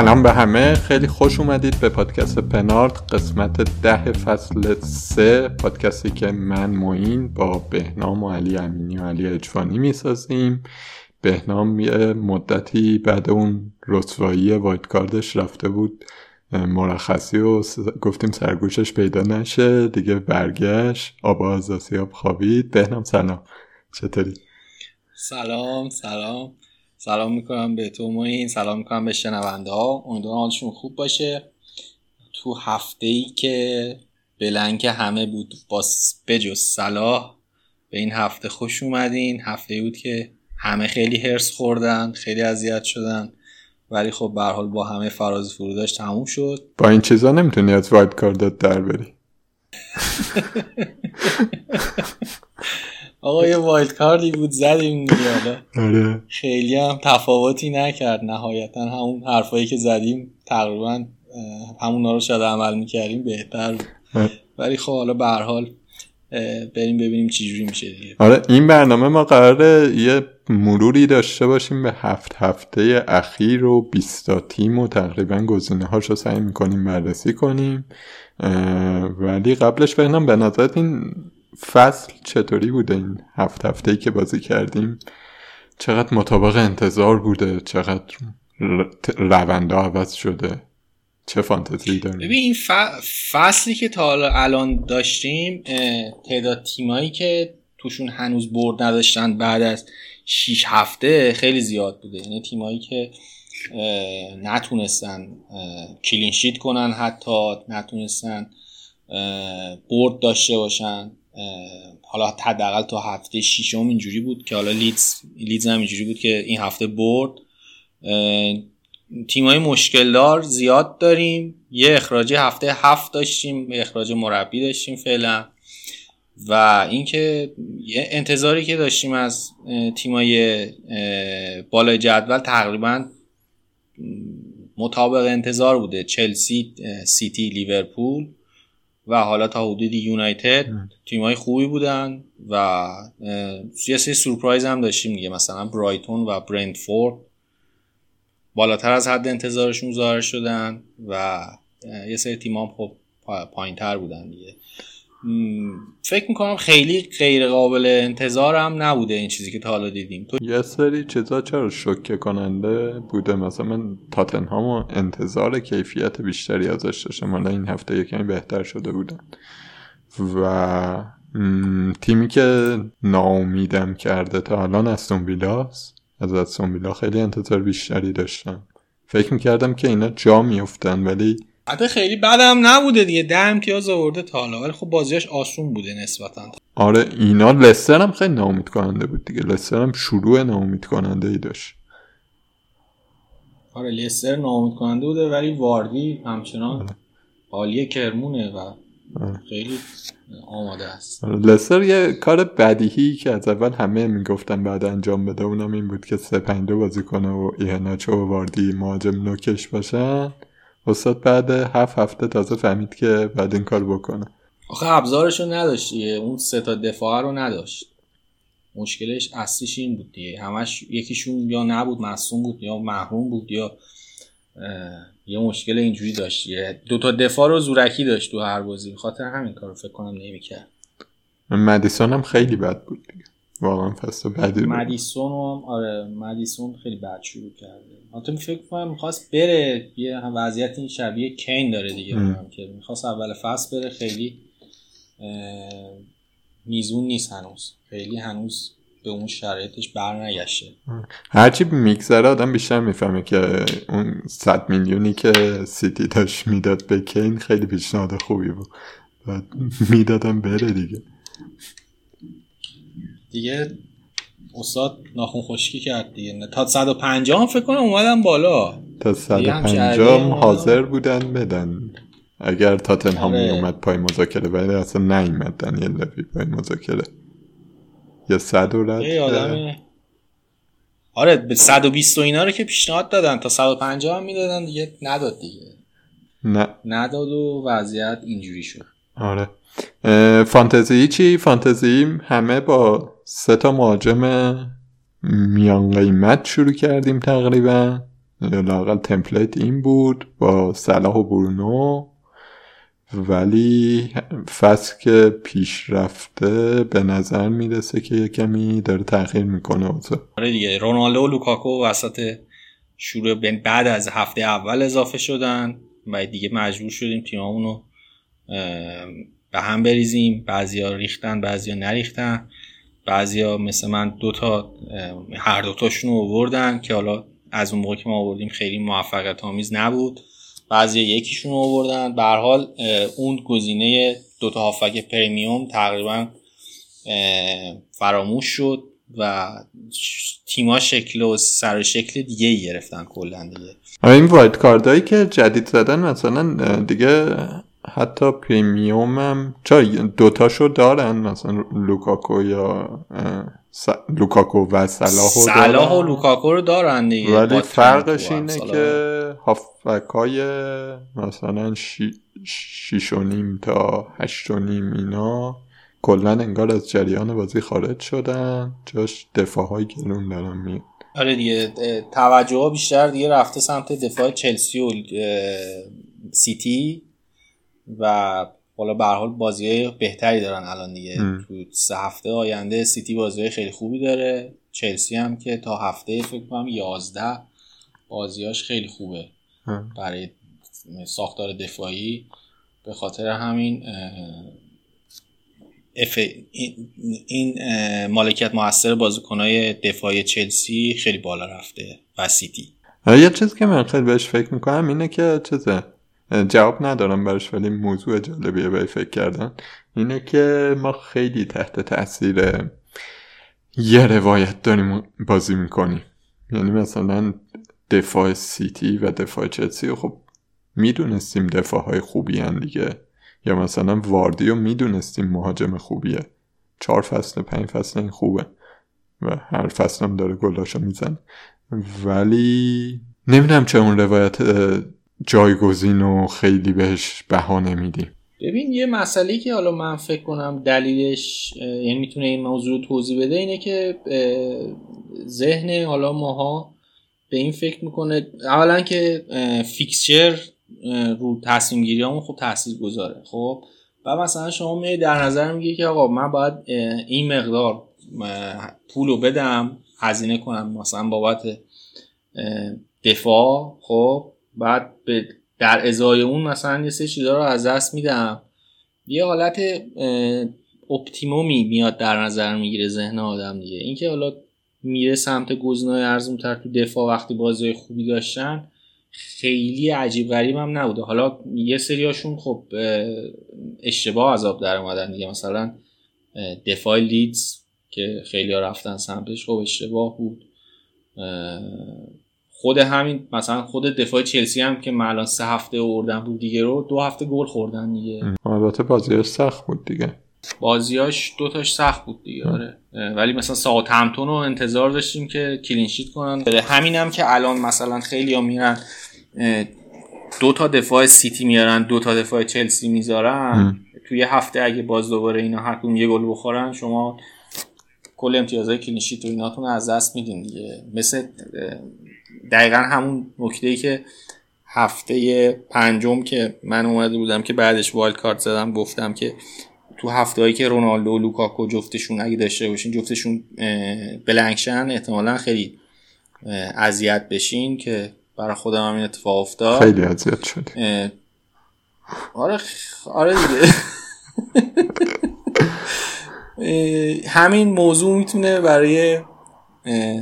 سلام به همه. خیلی خوش اومدید به پادکست پنارت قسمت ده فصل سه. پادکستی که من موین با بهنام و علی امینی و علی اجفانی می‌سازیم. بهنام یه مدتی بعد اون رسوایی وایت کاردش رفته بود مرخصی و گفتیم سرگوشش پیدا نشه دیگه برگشت آب آزاسیاب خوابید. بهنام سلام. چطوری؟ سلام سلام. سلام می‌کنم به تو این سلام می‌کنم به شنونده ها. امیدوارم حالشون خوب باشه. تو هفته ای که بلنک همه بود با بجز صلاح به این هفته خوش اومدین. هفته ای بود که همه خیلی هرس خوردن خیلی اذیت شدن. ولی خب به حال با همه فراز فروداش تموم شد. با این چیزا نمی‌تونی از وایت کاردت در بری. آقا یه وایلد کاردی بود زدیم دیگه آره. خیلی هم تفاوتی نکرد نهایتا همون حرفایی که زدیم تقریبا همون رو شاید عمل می‌کردیم بهتر بود. ولی خب حالا به حال بریم ببینیم چجوری میشه دیگه. آره این برنامه ما قراره یه مروری داشته باشیم به هفت هفته اخیر و 20 تیم و تقریبا گزینه هاش رو سعی می‌کنیم بررسی کنیم. ولی قبلش ببینم به نظرت این فصل چطوری بوده این هفت هفته که بازی کردیم؟ چقدر مطابق انتظار بوده؟ چقدر رونده عوض شده؟ چه فانتزی داریم؟ ببین این فصلی که تا الان داشتیم تعداد تیمایی که توشون هنوز برد نداشتن بعد از 6 هفته خیلی زیاد بوده. یعنی تیمایی که نتونستن کلینشیت کنن حتی نتونستن برد داشته باشن. حالا حداقل تا هفته ششم اینجوری بود که حالا لیدز لیدز هم اینجوری بود که این هفته برد. تیمای مشکل دار زیاد داریم. یه اخراج هفته هفت داشتیم اخراج مربی داشتیم فعلا. و اینکه یه انتظاری که داشتیم از تیمای بالای جدول تقریبا مطابق انتظار بوده. چلسی سیتی لیورپول. و حالا تا حدودی یونایتد های خوبی بودن و یه سری سورپرایز هم داشتیم دیگه مثلا برایتون و برندفورد. بالاتر از حد انتظارشون ظاهر شدن و یه سری تیم هم خب پایین تر بودن دیگه. فکر می‌کنم خیلی غیر قابل انتظار هم نبوده این چیزی که تا حالا دیدیم. تو یه سری چیزا چرا شوکه کننده بوده؟ مثلا من تاتنهام انتظار کیفیت بیشتری ازش داشتم. حالا این هفته یکمی بهتر شده بودن و تیمی که ناامیدم کرده تا الان استون ویلاست از استون ویلا خیلی انتظار بیشتری داشتم. فکر می‌کردم که اینا جا میفتن ولی حتی خیلی بدم نبوده دیگه. ده امتیاز آورده تا حالا. ولی خب بازیش آسون بوده نسبتا. آره اینا لستر هم خیلی ناامید کننده بود دیگه. لستر هم شروع ناامید کننده ای داشت. آره لستر ناامید کننده بوده ولی واردی همچنان حالی کرمونه و آره. خیلی آماده است. آره، لستر یه کار بدیهی که از اول همه می‌گفتن بعد انجام بده. اونم این بود که دو بازی کنه و ایهناچو و واردی مهاجم نوکش باشن. استاد بعد هفت هفته تازه فهمید که بعد این کار بکنه. آخه ابزارشو نداشت اون سه تا دفاع رو نداشت. مشکلش اصلیش این بود دیگه. همش یکیشون یا نبود مصوم بود یا محروم بود یا یه مشکل اینجوری داشت دو تا دفاع رو زورکی داشت تو هر بازی. خاطر همین کار رو فکر کنم نمی‌کرد. مدیسون هم خیلی بد بود دیگه. واقعا فصل بعدی مدیسون هم آره مدیسون خیلی بد شروع کرده. حتی فکر کنم می‌خواست بره. یه وضعیت این شبیه کین داره دیگه. که می‌خواست اول فصل بره. خیلی میزون نیست هنوز. خیلی هنوز به اون شرایطش برنگشته. هرچی میگذره آدم بیشتر می‌فهمه که اون صد میلیونی که سیتی داشت می‌داد به کین خیلی پیشنهاد خوبی بود. بعد می‌دادم بره دیگه. دیگه استاد ناخون خشکی کرد دیگه. تا 150 هم فکر کنم اومدن بالا. تا 150 حاضر بودن بدن. اگر تاتنهام آره. اومد پای مذاکره ولی اصلا نیومدن یه لبی پای مذاکره. یا صد و رد یه آدم آره به 120 و اینا رو که پیشنهاد دادن. تا 150 هم می‌دادن دیگه. نداد دیگه. نه. نداد و وضعیت اینجوری شد. آره. فانتزی چی؟ فانتزی همه با سه تا مهاجم میان قیمت شروع کردیم تقریبا. لاقل تمپلیت این بود با صلاح و برونو. ولی فصل که پیش رفته به نظر می‌رسه که کمی داره تغییر می‌کنه اوضاع. آره دیگه رونالدو و لوکاکو وسط شروع بعد از هفته اول اضافه شدن و دیگه مجبور شدیم تیممون رو به هم بریزیم. بعضیا ریختن بعضیا نریختن. بعضیا مثل من دوتا اه، هر دوتاشون رو آوردن که حالا از اون موقع که ما آوردیم خیلی موفقیت آمیز نبود. بعضی یکیشون آوردن. به حال اون گزینه دوتا هافبک premium تقریبا فراموش شد و تیما شکل و سر شکل دیگه گرفتن کلا دیگه. آره این wildcard هایی که جدید زدن مثلا دیگه حتی premium هم چرا دوتاشو دارن مثلا لوکاکو یا س- لوکاکو و صلاح رو صلاح و. لوکاکو رو دارن دیگه ولی فرقش و اینه. که هافبکای مثلا شی... شیش و نیم تا هشت و نیم اینا کلا انگار از جریان بازی خارج شدن جاش دفاع های گرون دارن میاد آره دیگه توجه ها بیشتر دیگه رفته سمت دفاع چلسی و سیتی و حالا به حال بازی بهتری دارن الان دیگه. تو سه هفته آینده سیتی بازی خیلی خوبی داره چلسی هم که تا هفته فکر کنم 11 بازیاش خیلی خوبه ام. برای ساختار دفاعی به خاطر همین اف این- مالکیت موثر بازیکنهای دفاعی چلسی خیلی بالا رفته و سیتی یه چیز که من خیلی بهش فکر می‌کنم اینه که چیزه جواب ندارم براش ولی موضوع جالبیه به فکر کردن. اینه که ما خیلی تحت تاثیر یه روایت داریم بازی می‌کنیم. یعنی مثلا دفاع سیتی و دفاع چلسی خب می‌دونستیم دفاع های خوبی هن دیگه. یا مثلا واردی رو می‌دونستیم مهاجم خوبیه. چهار فصل پنج فصل این خوبه. و هر فصل هم داره گلاشو می‌زنه. ولی نمی‌دونم چه اون روایت جایگزین و خیلی بهش بها نمیدیم. ببین یه مسئله که حالا من فکر کنم دلیلش یعنی می‌تونه این موضوع رو توضیح بده اینه که ذهن حالا ماها به این فکر می‌کنه. اولا که فیکسچر رو تصمیم گیری همون خب تاثیر گذاره خب؟ و مثلا شما می در نظر می‌گیری که آقا من باید این مقدار پول رو بدم هزینه کنم مثلا بابت دفاع. خب؟ بعد به در ازای اون مثلا یه سری چیزا رو از دست میدم. یه حالت اپتیمومی میاد در نظر می‌گیره ذهن آدم دیگه. اینکه حالا میره سمت گزینه‌های ارزونتر تو دفاع وقتی بازی خوبی داشتن خیلی عجیب غریب هم نبوده. حالا یه سریاشون خب اه، اشتباه عذاب در اومدن دیگه. مثلا دفاع لیدز که خیلی ها رفتن سمتش خب اشتباه بود. خود همین مثلا خود دفاع چلسی هم که من الان سه هفته آوردن بود دیگه رو دو هفته گل خوردن دیگه. البته بازیش سخت بود دیگه. بازیاش دوتاش سخت بود دیگه آره. ولی مثلا ساعت همتون رو انتظار داشتیم که کلینشیت کنن. همین هم که الان مثلا خیلی ها میرن دو تا دفاع سیتی میارن دو تا دفاع چلسی می‌ذارن. توی یه هفته اگه باز دوباره اینا هر یه گل بخورن شما کل امتیازهای clean sheet و ایناتون از دست میدین دیگه. مثل دقیقا همون نکته ای که هفته پنجم که من اومده بودم که بعدش wild card زدم گفتم که تو هفته هایی که رونالدو و لوکاکو جفتشون اگه داشته باشین جفتشون blank شن احتمالا خیلی اذیت بشین که برای خودم هم این اتفاق افتاد. خیلی اذیت اه، آره خ- آره دیگه. همین موضوع می‌تونه برای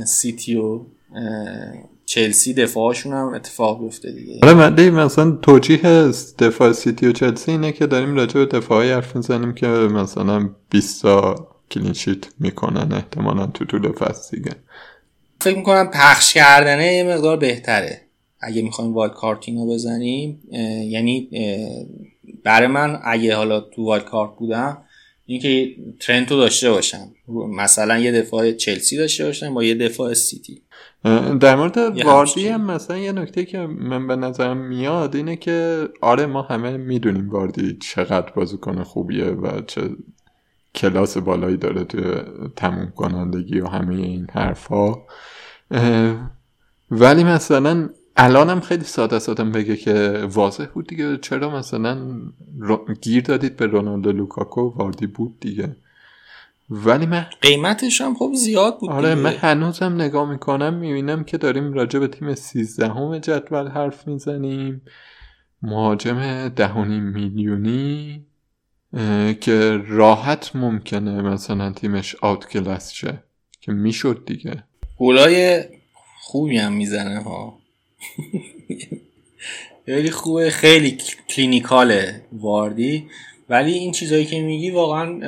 سیتی و چلسی دفاعشون هم اتفاق بیفته دیگه. آره من مثلا توجیه دفاع سیتی و چلسی اینه که داریم راجع به دفاعی حرف می‌زنیم که مثلا 20 تا clean sheet می‌کنن احتمالا تو طول فصل دیگه. فکر می‌کنم پخش کردنه یه مقدار بهتره. اگه می‌خوایم wild card اینو بزنیم یعنی برای من اگه حالا تو wild card بودم اینکه ترنتو داشته باشم. مثلا یه دفاع چلسی داشته باشم با یه دفاع سیتی. در مورد واردی هم مثلا یه نکته که من به نظرم میاد اینه که آره ما همه می‌دونیم واردی چقدر بازیکن خوبیه و چه کلاس بالایی داره توی تموم کنندگی و همه این حرفها. ولی مثلا الانم خیلی ساده سادم بگه که واضح بود دیگه. چرا مثلا گیر دادید به رونالدو لوکاکو؟ واردی بود دیگه. ولی من قیمتش هم خب زیاد بود آره من هنوزم نگاه می‌کنم می‌بینم که داریم راجع به تیم سیزدهم جدول حرف می‌زنیم. مهاجم دهونیم میلیونی که راحت ممکنه مثلا تیمش آوت کلاس شه که می‌شد دیگه. گلای خوبی هم می‌زنه ها. خیلی خوبه خیلی کلینیکاله واردی. ولی این چیزهایی که میگی واقعا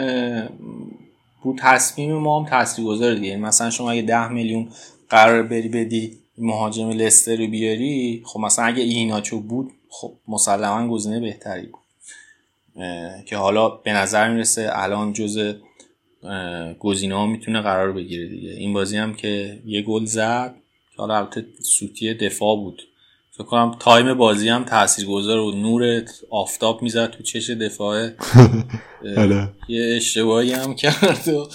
رو تصمیم ما هم تاثیر گذاره دیگه مثلا شما اگه ده میلیون قرار بری بدی مهاجم لستر رو بیاری خب مثلا اگه ایناچو بود خب مسلما گزینه بهتری بود. که حالا به نظر می‌رسه الان جز گزینه ها می‌تونه قرار بگیره دیگه. این بازی هم که یه گل زد که حالا البته سوتی دفاع بود. فکر کنم تایم بازی هم تاثیرگذار و نور آفتاب می‌زد تو چش دفاع. یه اشتباهی هم کرد و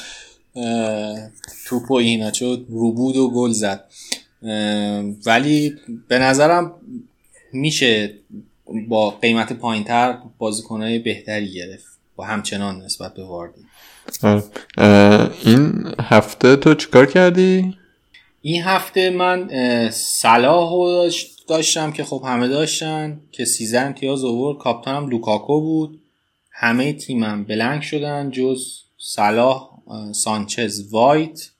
توپ و اینا چون رو بود و گل زد ولی به نظرم میشه با قیمت پایینتر بازیکنهای بهتری گرفت و همچنان نسبت به واردی. این هفته تو چیکار کردی؟ این هفته من صلاح داشتم که خب همه داشتن که 13 امتیاز اوورد کاپتانم لوکاکو بود. همه تیمم بلنک شدن جز صلاح سانچز وایت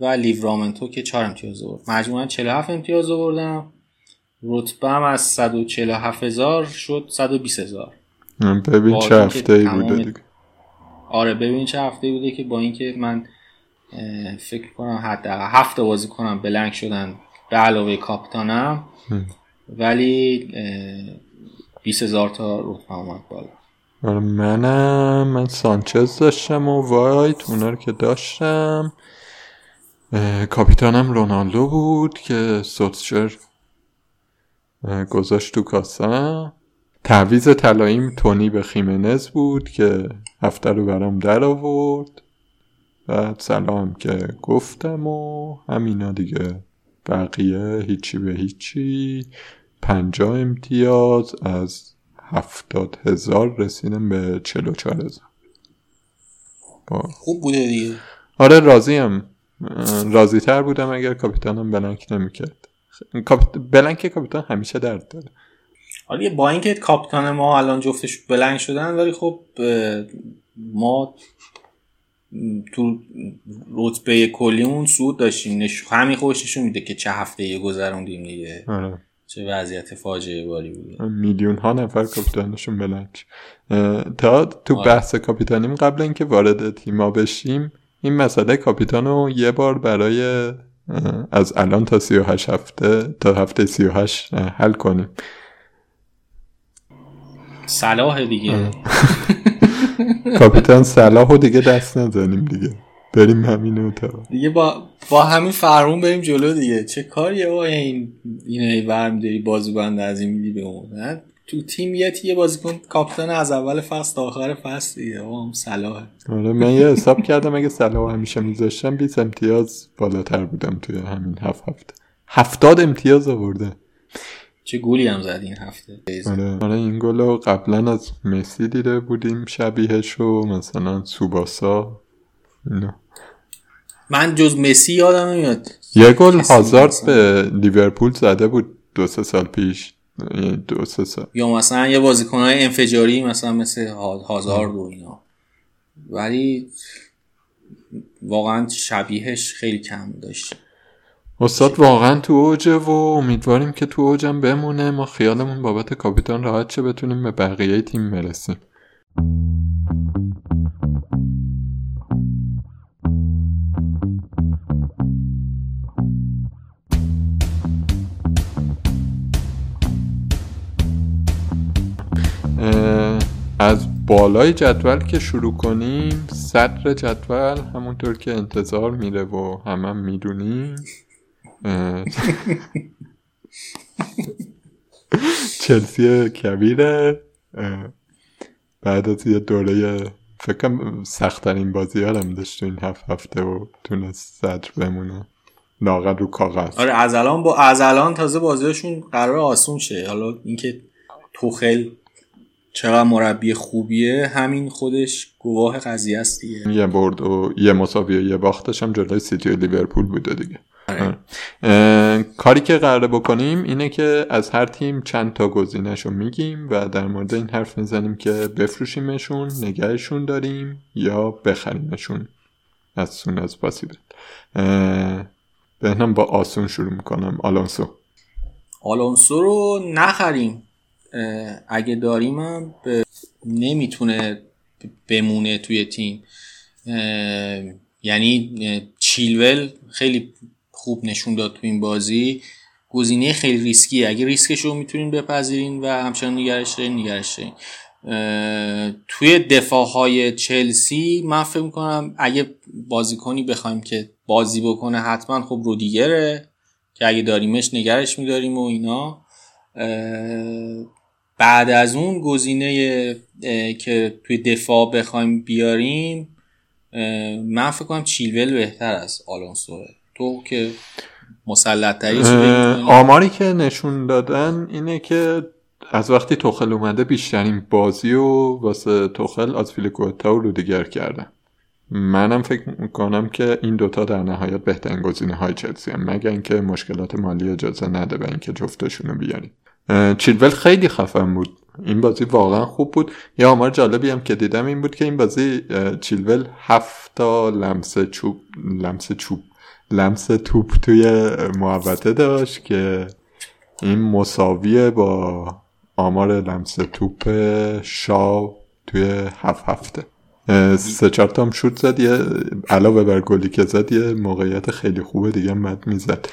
و لیورامنتو که 4 امتیاز آورد. مجموعا 47 امتیاز آوردم. رتبه هم از 147 هزار شد 120 هزار. ببین چه هفته ای بوده دیگه. آره ببین چه هفته بوده که با اینکه من فکر کنم حد هفته بازی کنم بلنک شدن به علاوه کاپتانم ولی 20 هزار تا رتبه آمد بالا. آره منم. من سانچز داشتم و وایت اونا رو که داشتم. کاپیتانم رونالدو بود که سوتشر گذاشت تو کاسم تعویز طلاییم تونی به خیمنز بود که هفته رو برام در آورد. بعد سلام که گفتم و همینا دیگه. بقیه هیچی به هیچی. پنجا امتیاز از هفتاد هزار رسیدم به چلو چار هزار. خوب بوده دیگه. آره راضیم. راضی تر بودم اگر کاپیتانم بلنک نمی‌کرد. بلنک کاپیتان همیشه درد داره. آره با اینکه کاپیتان ما الان جفتش بلنک شدن ولی خب ما تو رتبه کلیمون سود داشتیم. نش... همین خوششون میده که چه هفته یه گذروندیم دیگه. آره. چه وضعیت فاجعه باری بوده میلیون ها نفر کاپیتانشون بلنک تا تو آره. بحث کاپیتانیم قبل اینکه وارد تیما بشیم این مسئله کاپیتان رو یه بار برای از الان تا 38 هفته تا هفته 38 حل کنیم. صلاح دیگه. کاپیتان صلاح رو دیگه دست نزنیم دیگه. بریم همین تا دیگه با با همین فرمون بریم جلو دیگه. چه کاریه با این اینه برم داری بازو بند از این میدی به اون؟ تو تیم یه تیه بازیکن کاپیتان از اول فصل تا آخر فصل دیگه. هم صلاح آره من یه حساب کردم اگه صلاح همیشه میذاشتم 20 امتیاز بالاتر بودم توی همین هفت هفته. هفتاد امتیاز آورده. چه گولی هم زد این هفته؟ آره, آره این گل رو قبلا از مسی دیده بودیم شبیهش و مثلا سوباسا. نه. من جز مسی یادم نمیاد. یه گل هازارد به لیورپول زده بود دو سه سال پیش. یعنی دو سه سال. یا مثلا یه بازیکنهای انفجاری مثلا مثل هازارد و اینا. ولی واقعا شبیهش خیلی کم داشت. استاد واقعا تو اوجه و امیدواریم که تو اوجم بمونه. ما خیالمون بابت کاپیتان راحت چه بتونیم به بقیه تیم برسیم. از بالای جدول که شروع کنیم صدر جدول همونطور که انتظار میره و همه هم می‌دونیم. چلسی کبیره. بعد از یه دوره فکرم سختترین بازی هم داشت تو این هفت هفته و تونست صدر بمونه. لاغر رو کاغذ. آره از الان با از الان تازه بازیشون قرار آسون شه. حالا اینکه توخل چقدر مربی خوبیه همین خودش گواه قضیه است دیگه. یه برد و یه مساوی و یه باختش هم جلوی سیتی و لیورپول بوده دیگه. کاری که قراره بکنیم اینه که از هر تیم چند تا گزینهشو میگیم و در مورد این حرف می‌زنیم که بفروشیمشون نگهشون داریم یا بخریمشون. از سون از پاسیبل بهنم با آسون شروع می‌کنم. آلونسو. آلونسو رو نخریم. اگه داریم هم نمی‌تونه بمونه توی تیم. یعنی چیلول خیلی خوب نشون داد تو این بازی. گزینه خیلی ریسکی اگه ریسکش رو می‌تونین بپذیرین و همچنان نگرش دارین نگرش دارین. توی دفاع های چلسی من فکر می‌کنم اگه بازیکنی بخوایم که بازی بکنه حتما خب رودیگره که اگه داریمش نگرش میداریم و اینا. بعد از اون گزینه که توی دفاع بخوایم بیاریم من فکر کنم چیلول بهتر از آلونسوه تو که مسلط آماری که نشون دادن اینه که از وقتی توخل اومده بیشترین بازی و واسه توخل از فیلیکوتا و رودیگر کردن. منم فکر می‌کنم که این دوتا در نهایت بهترین گزینه های چلسی هم مگر اینکه مشکلات مالی اجازه نده به اینکه جفتشون رو بیاریم چیلول خیلی خفن بود. این بازی واقعا خوب بود. یه آمار جالبی هم که دیدم این بود که این بازی چیلول هفت تا لمس چوب لمس چوب لمس توپ توی محوطه داشت که این مساویه با آمار لمس توپ شاو توی هفت هفته. سه چهار هم شوت زد. یه علاوه بر گلی که زد یه موقعیت خیلی خوبه دیگه مد می‌زد.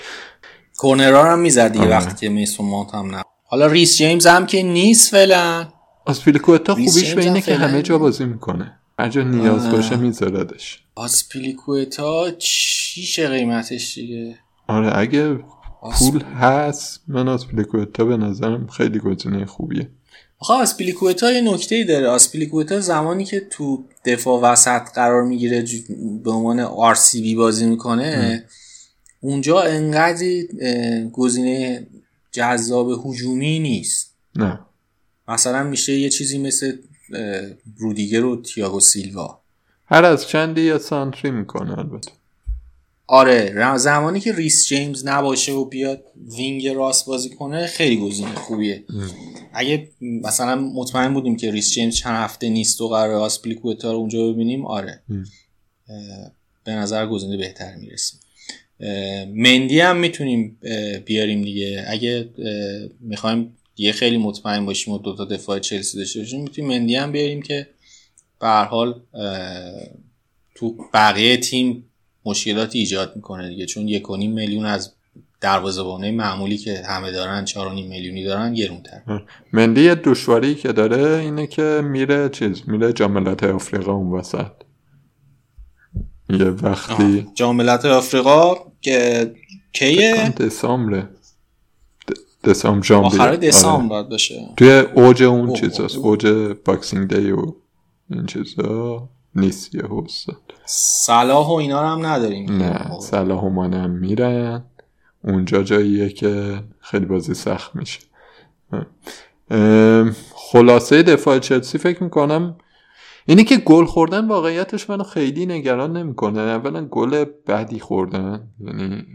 کورنرا هم می‌زد یه وقتی که میسون مانت هم نه حالا ریس جیمز هم که نیست فعلا. آسپیلیکوتا خوبیش به اینه که همه جا بازی می‌کنه. هر جا نیاز باشه میذاردش. آسپیلیکوتا چیشه قیمتش دیگه؟ آره اگه پول هست من آسپیلیکوتا به نظرم خیلی گزینه خوبیه. آخه آسپیلیکوتا یه نکته ای داره. آسپیلیکوتا زمانی که تو دفاع وسط قرار می‌گیره به عنوان RCB بازی می‌کنه اونجا انقدر گزینه جذاب هجومی نیست. نه. مثلا میشه یه چیزی مثل رودیگر و تیاگو سیلوا. هر از چندی یا سانتری می‌کنه البته. آره زمانی که ریس جیمز نباشه و بیاد وینگ راست بازی کنه خیلی گزینه خوبیه. اگه مثلا مطمئن بودیم که ریس جیمز چند هفته نیست و قرار آسپلیکوتا رو اونجا ببینیم آره. به نظر گزینه بهتر می‌رسیم. مندی هم می‌تونیم بیاریم دیگه. اگه می‌خوایم یه خیلی مطمئن باشیم و دوتا دفاع چلسی داشته باشیم می‌تونیم مندی هم بیاریم که به حال تو بقیه تیم مشکلاتی ایجاد می‌کنه دیگه. چون یک میلیون از دروازه‌بانای معمولی که همه دارن 4.5 میلیونی دارن گرونتر. مندی دشواری که داره اینه که میره چیز میره جاملت آفریقا اون وسط. یه وقتی جاملت آفریقا که کیه؟ دسامبر دسامبر آخر دسامبر باید باشه. توی اوج اون چیزاست اوج باکسینگ دی و این چیزا نیست یه حوستاد صلاح و اینا رو هم نداریم. نه صلاح و مانه هم میرن. اونجا جاییه که خیلی بازی سخت میشه. خلاصه دفاع چلسی فکر می‌کنم اینی که گل خوردن واقعیتش منو خیلی نگران نمی‌کنه. اولا گل بعدی خوردن یعنی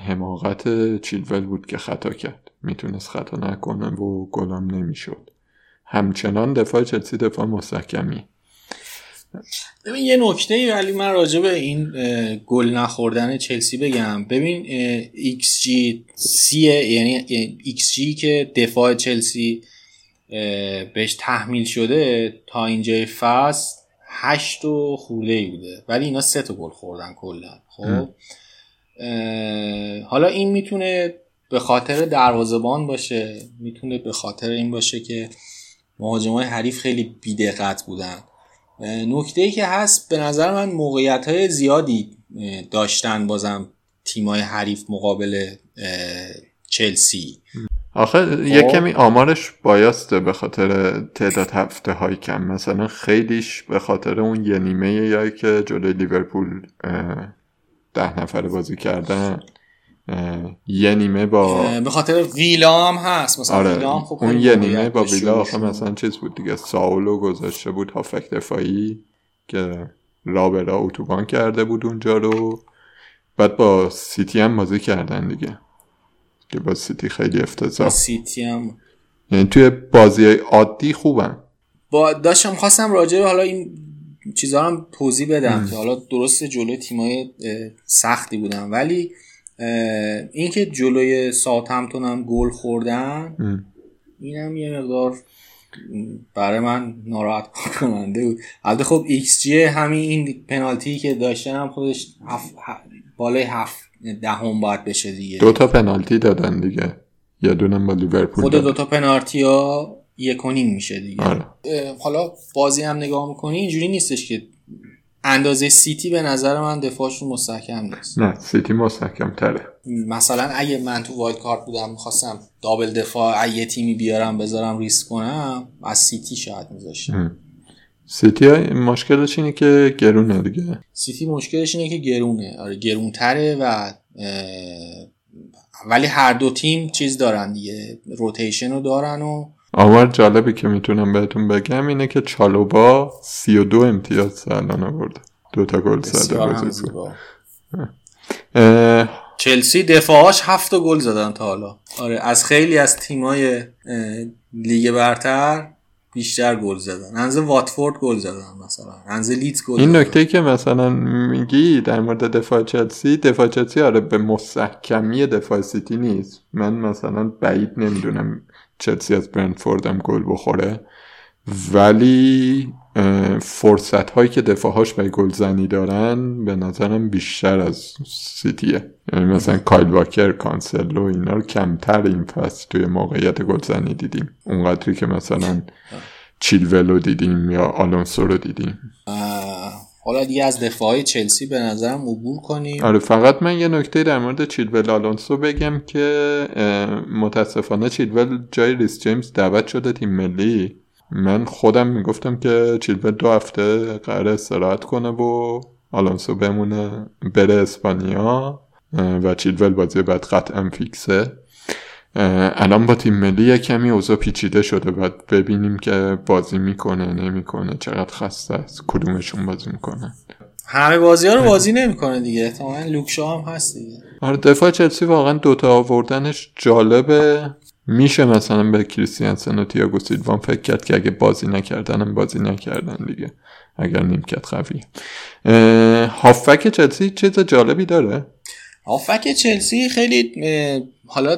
حماقت چیلول بود که خطا کرد. می‌تونست خطا نکنه و گلم نمی‌شد. همچنان دفاع چلسی دفاع مستحکمی. ببین یه نکته ولی من راجع به این گل نخوردن چلسی بگم. ببین ایکس جی سیه یعنی ایکس جی که دفاع چلسی بهش تحمیل شده تا اینجای فصل هشت و خورده ای بوده. ولی اینا سه تا گل خوردن کلا خب؟ حالا این می‌تونه به خاطر دروازبان باشه می‌تونه به خاطر این باشه که مهاجمای حریف خیلی بیدقت بودن. نکته ای که هست به نظر من موقعیت های زیادی داشتن بازم تیمای حریف مقابل چلسی. آخه یه خب. کمی آمارش بایسته به خاطر تعداد هفته های کم. مثلا خیلیش به خاطر اون یه نیمه یا که جلوی لیورپول ده نفر بازی کردن. یه نیمه با به خاطر ویلا هم هست. مثلا آره. ویلا هم خب اون یه نیمه با ویلا آخه مثلا چیز بود دیگه. ساولو گذاشته بود هافک دفاعی که رابرا اتوبان کرده بود اونجا رو. بعد با سیتی هم بازی کردن دیگه. که با سیتی خیلی افتضاح سیتی هم یعنی توی بازی عادی خوبن. با داشتم خواستم راجع حالا این چیزها هم توضیح بدم که حالا درست جلوی تیمای سختی بودن. ولی اینکه جلوی ساوثهمپتون هم گل خوردن اینم یه مقدار برای من ناراحت کننده بود. البته خب ایکس جی همین این پنالتی که داشتن هم خودش هف... بالای هفت دهم باید بشه دیگه. دو تا پنالتی دادن دیگه. یه دونم با لیورپول خود دو تا پنالتی ها یک میشه دیگه. آره. حالا بازی هم نگاه می‌کنی اینجوری نیستش که اندازه سیتی به نظر من دفاعشون مستحکم نیست. نه سیتی مستحکم تره مثلا اگه من تو wild card بودم می‌خواستم double دفاع یه تیمی بیارم بذارم ریسک کنم از سیتی شاید میذاشتم. سیتی مشکلش اینه که گرونه دیگه. سیتی مشکلش اینه که گرونه. آره گرونتره و ولی هر دو تیم چیز دارن دیگه روتیشن رو دارن و آمار جالبی که می‌تونم بهتون بگم اینه که چالوبا 32 امتیاز الان آورده. دو تا گل زده چلسی دفاعاش هفت گل زدن تا حالا. آره از خیلی از تیمای لیگ برتر بیشتر گل زدن. اندازه واتفورد گل زدن مثلا. اندازه لیدز گل این نکته که مثلا میگی در مورد دفاع چلسی دفاع چلسی آره به مستحکمی دفاع سیتی نیست. من مثلا بعید نمی‌دونم چلسی از برنفورد هم گل بخوره. ولی فرصت هایی که دفاعهاش به گلزنی دارن به نظرم بیشتر از سیتیه. یعنی مثلا کایل واکر کانسلو اینا رو کمتر این فصل توی موقعیت گلزنی دیدیم. اونقدری که مثلا چیلولو دیدیم یا آلونسو رو دیدیم. حالا دیگه از دفاعی چلسی به نظرم عبور کنیم. آره فقط من یه نکته در مورد چیلول آلونسو بگم که متاسفانه چیلول جای ریس جیمز دعوت شده تیم ملی. من خودم می‌گفتم که چیلول دو هفته قرار استراحت کنه و آلونسو بمونه بره اسپانیا و چیلول بازی بعد قطعا فیکسه. الان با تیم ملی یه کمی اوضاع پیچیده شده. باید ببینیم که بازی می‌کنه نمی‌کنه چقدر خسته است کدومشون بازی می‌کنه همه بازی ها رو بازی نمی‌کنه دیگه. احتمالاً لوکشا هم هست دیگه. آره دفاع چلسی واقعا دوتا آوردنش جالبه. میشه مثلا به کریستیانسن و تییاگو سیلوان فکر کرد که اگه بازی نکردنم بازی نکردن دیگه اگر نیمکت قوی هافک چلسی چیز جالبی داره. هافک چلسی خیلی حالا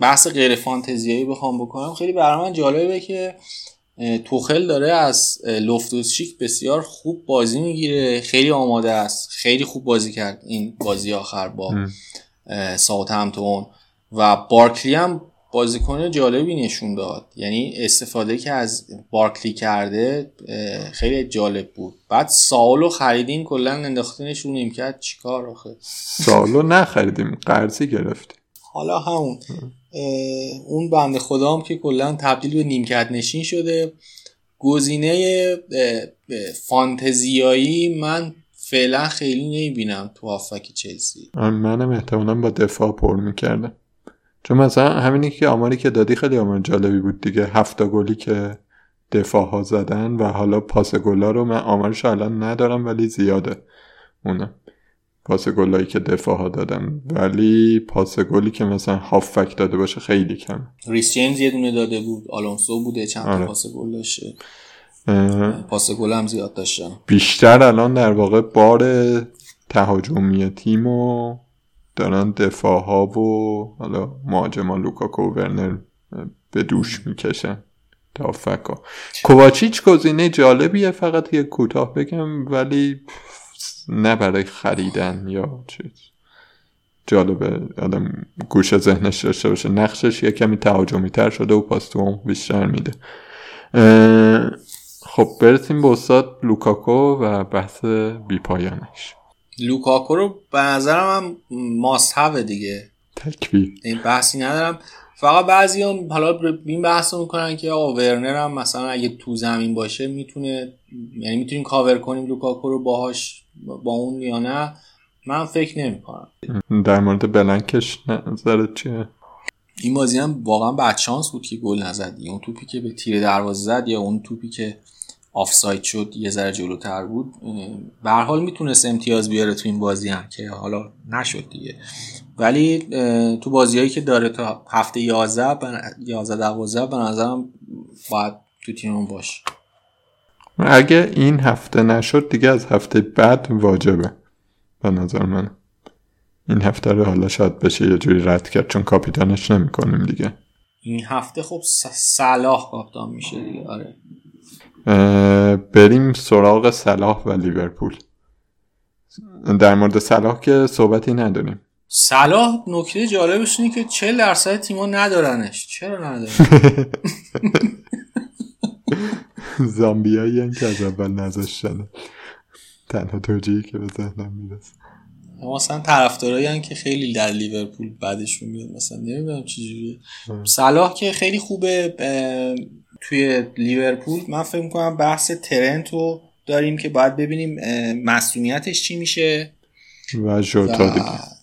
بحث غیر فانتزیایی بخوام بکنم. خیلی برای من جالبه که توخل داره از لفتوسچیک بسیار خوب بازی می‌گیره. خیلی آماده است. خیلی خوب بازی کرد این بازی آخر با ساوت همتون و بارکلی هم بازیکن جالبی نشون داد. یعنی استفاده که از بارکلی کرده خیلی جالب بود. بعد سالو خریدین کلا انداختینش رو نیمکت. چیکار آخه؟ سالو نخریدیم. قرضی گرفتیم. حالا همون اون بند خدا هم که کلا تبدیل به نیمکت نشین شده. گزینه فانتزیایی من فعلا خیلی نمی‌بینم تو هافک چلسی. منم احتمالا با دفاع پر می‌کردم. چون مثلا همینی که آماری که دادی خیلی آمار جالبی بود دیگه. هفتا گلی که دفاع ها زدن و حالا پاس گلا رو من آمارش الان ندارم ولی زیاده. اونم. پاس گلایی که دفاع ها دادن ولی پاس گلی که مثلا هافبک داده باشه خیلی کم ریس جیمز یه دونه داده بود. آلونسو بوده. چند آره. پاس گل داشته. پاس گل هم زیاد داشتن. بیشتر الان در واقع بار تهاجمی تیم و دارن دفاع ها و حالا مهاجما لوکاکو و ورنر به دوش می‌کشن. هافبکا کوواچیچ گزینه جالبیه. فقط یه کوتاه بگم. ولی نه برای خریدن یا چیز. جالبه آدم گوشه ذهنش داشته باشه. نقشش یه کمی تهاجمی تر شده و پاس تو بیشتر میده. خب برسیم به استاد لوکاکو و بحث بیپایانش لوکاکو رو به نظرم هم must دیگه. تکبیر. این بحثی ندارم. فقط بعضی هم حالا این بحث رو می‌کنن که آقا ورنر هم مثلا اگه تو زمین باشه می‌تونه یعنی می‌تونیم کاور کنیم لوکاکو رو باهاش با اون یا نه؟ من فکر نمی کنم در مورد blank ش نظرت چیه؟ این بازی هم واقعا بدشانس بود که گل نزد. اون توپی که به تیر دروازه زد یا اون توپی که آفساید شد یه ذره جلوتر بود. به حال می‌تونست امتیاز بیاره تو این بازی هم که حالا نشد دیگه. ولی تو بازیهایی که داره تا هفته 11 بن... 11 12 به نظرم باید تو تیممون باشه. اگه این هفته نشد دیگه از هفته بعد واجبه. به نظر من این هفته رو حالا شاید بشه یه جوری رد کرد چون کاپیتانش نمی‌کنیم دیگه. این هفته خب صلاح کاپیتان میشه دیگه آره. بریم سراغ صلاح و لیورپول. در مورد صلاح که صحبتی نداریم. صلاح نکته جالبش اینه که 40 درصد تیما ندارنش. چرا ندارن؟ زامبیایی که از اول نذاشتن تنها توجیهی که به ذهنم می‌رسه. مثلا طرفدارایی که خیلی در لیورپول بعدشون میاد. مثلا نمی‌دونم چجوریه صلاح که خیلی خوبه توی لیورپول. من فکر می‌کنم بحث ترنت رو داریم که باید ببینیم مسئولیتش چی میشه. و جوتا دیگه.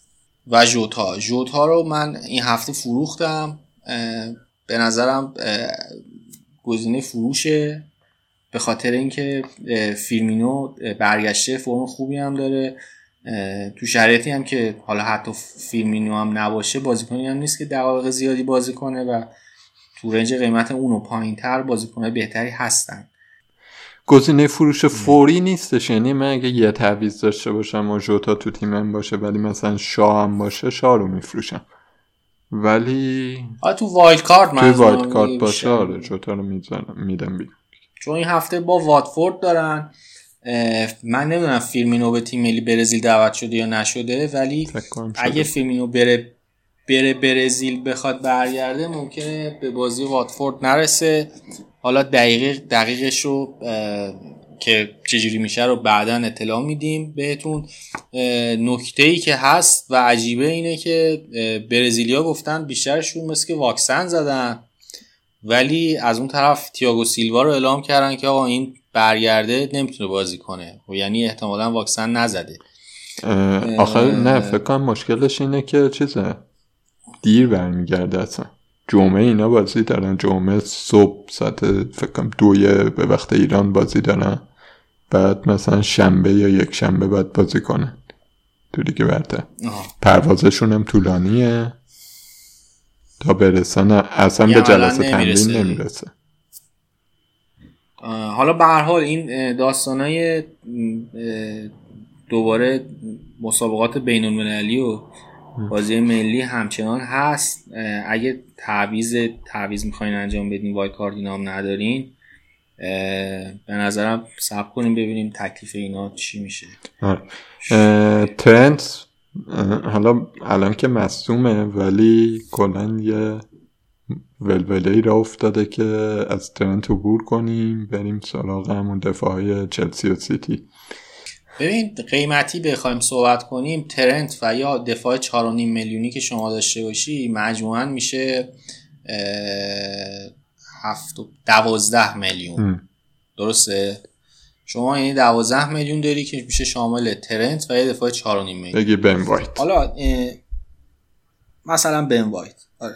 و جوتا جوتا رو من این هفته فروختم به نظرم گزینه فروشه به خاطر اینکه فیلمینو برگشته فرم خوبی هم داره. تو شرایطی هم که حالا حتی فیلمینو هم نباشه بازیکنی هم نیست که دقایق زیادی بازی کنه و تو رنج قیمت اونو پایین تر بازیکنه بهتری هستن. گزینه فروش فوری نیستش. یعنی من اگه یه تعویض داشته باشم و جوتا تو تیمم باشه ولی مثلا شاه هم باشه شاه رو میفروشم. ولی تو wild card توی wild card باشه آره جوتا رو میدم بیدم چون این هفته با واتفورد دارن. من نمی‌دونم فیرمینو به تیم ملی برزیل دعوت شده یا نشده ولی اگه فیرمینو بره بره برزیل بخواد برگرده ممکنه به بازی واتفورد نرسه. حالا دقیق دقیقش رو که چجوری میشه رو بعدا اطلاع میدیم بهتون. نکته ای که هست و عجیبه اینه که برزیلیا گفتن بیشترشون مثل که واکسن زدن ولی از اون طرف تیاگو سیلوا رو اعلام کردن که آقا این برگرده نمی‌تونه بازی کنه. و یعنی احتمالا واکسن نزده. آخر نه فکر کنم مشکلش اینه که چیزه دیر برمیگرده اصلا. جمعه اینا بازی دارن. جمعه صبح ساعت فکر کنم دوی به وقت ایران بازی دارن. بعد مثلا شنبه یا یک شنبه بعد بازی کنن. تو دیگه برده پروازشون هم طولانیه. تا برسن اصلا به جلسه تمرین نمی‌رسه. حالا به هر حال این داستانای دوباره مسابقات بین المللی و بازی ملی همچنان هست. اگه تعویز تعویز می‌خواین انجام بدین وای کارد اینا هم ندارین به نظرم سب کنیم ببینیم تکلیف اینا چی میشه. ترنت حالا الان که مصومه ولی کلا یه ولوله ای را افتاده که از ترنت عبور کنیم بریم سراغ همون دفاع چلسی و سیتی. ببین قیمتی بخوایم صحبت کنیم ترنت و یا دفاع 4.5 میلیونی که شما داشته باشی مجموعا میشه هفت دوازده میلیون. درسته؟ شما یعنی دوازده میلیون داری که میشه شامل ترنت و یه دفاع 4.5 میلیون. بگی بن وایت حالا مثلا بن وایت آره.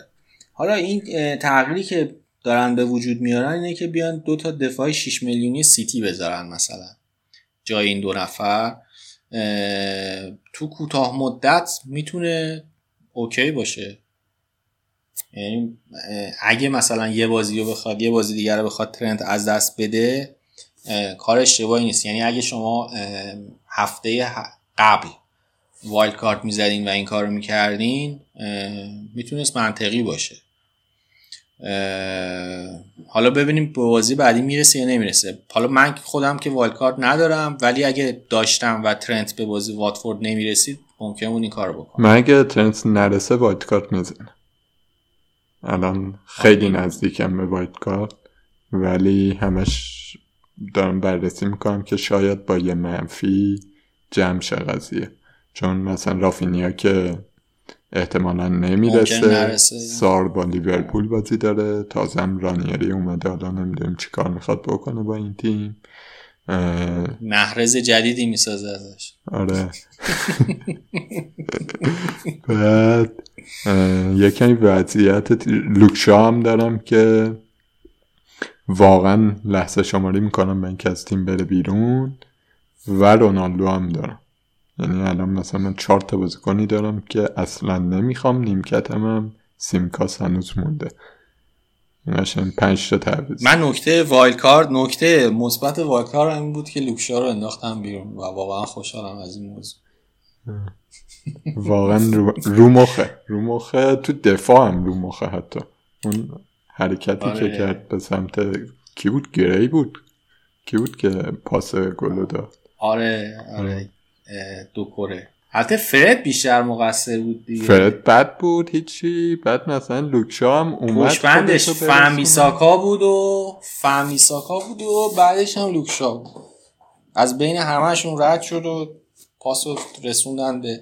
حالا این تغییری که دارن به وجود میارن اینه که بیان دو تا دفاع 6 میلیونی سیتی بذارن مثلا. جای این دو نفر تو کوتاه مدت می‌تونه اوکی باشه. یعنی اگه مثلا یه بازی رو بخواد یه بازی دیگر رو بخواد ترنت از دست بده کار اشتباهی نیست. یعنی اگه شما هفته قبل wild card می‌زدین و این کار رو می‌کردین می‌تونست منطقی باشه. حالا ببینیم به بازی بعدی می‌رسه یا نمی‌رسه. حالا من خودم که wild card ندارم ولی اگه داشتم و ترنت به بازی واتفورد نمی‌رسید ممکن بود این کار بکنم. من اگه ترنت نرسه وایلد کارت می‌زنم. الان خیلی نزدیکم به کارت ولی همش دارم بررسی می‌کنم که شاید با یه منفی جمع شه قضیه. چون مثلا رافینیا که احتمالا نمی‌رسه. سار با لیورپول بازی داره. تازم رانیری اومده. حالا نمی‌دونیم چی کار می‌خواد بکنه با این تیم. محرز جدیدی می‌سازه ازش. آره. بعد یکی وضعیت لوکشا هم دارم که واقعا لحظه شماری می‌کنم به اینکه از تیم بره بیرون و رونالدو هم دارم. یعنی الان مثلا من چهار تا بازیکنی دارم که اصلا نمی‌خوام نیمکتم هم سیمکاس هنوز مونده. مثلا پنج تا تعویض. من نکته وایل کارد نکته مثبت وایل کارد این بود که لوکشا رو انداختم بیرون و واقعا خوشحالم از این موضوع. واقعا رو, مخه رو مخه تو دفاع هم رو مخه حتی. اون حرکتی که آره. کرد به سمت کی بود؟ گری بود. کی بود که پاس گلو داد؟ آره آره. دو کره. حتی فرد بیشتر مقصر بود دیگه. فرد بد بود هیچی. بعد مثلا لوکشا هم اومد پشبندش فهمیساکا بود و فهمیساکا بود و بعدش هم لوکشا بود. از بین همهشون رد شد و پاس رسوندن به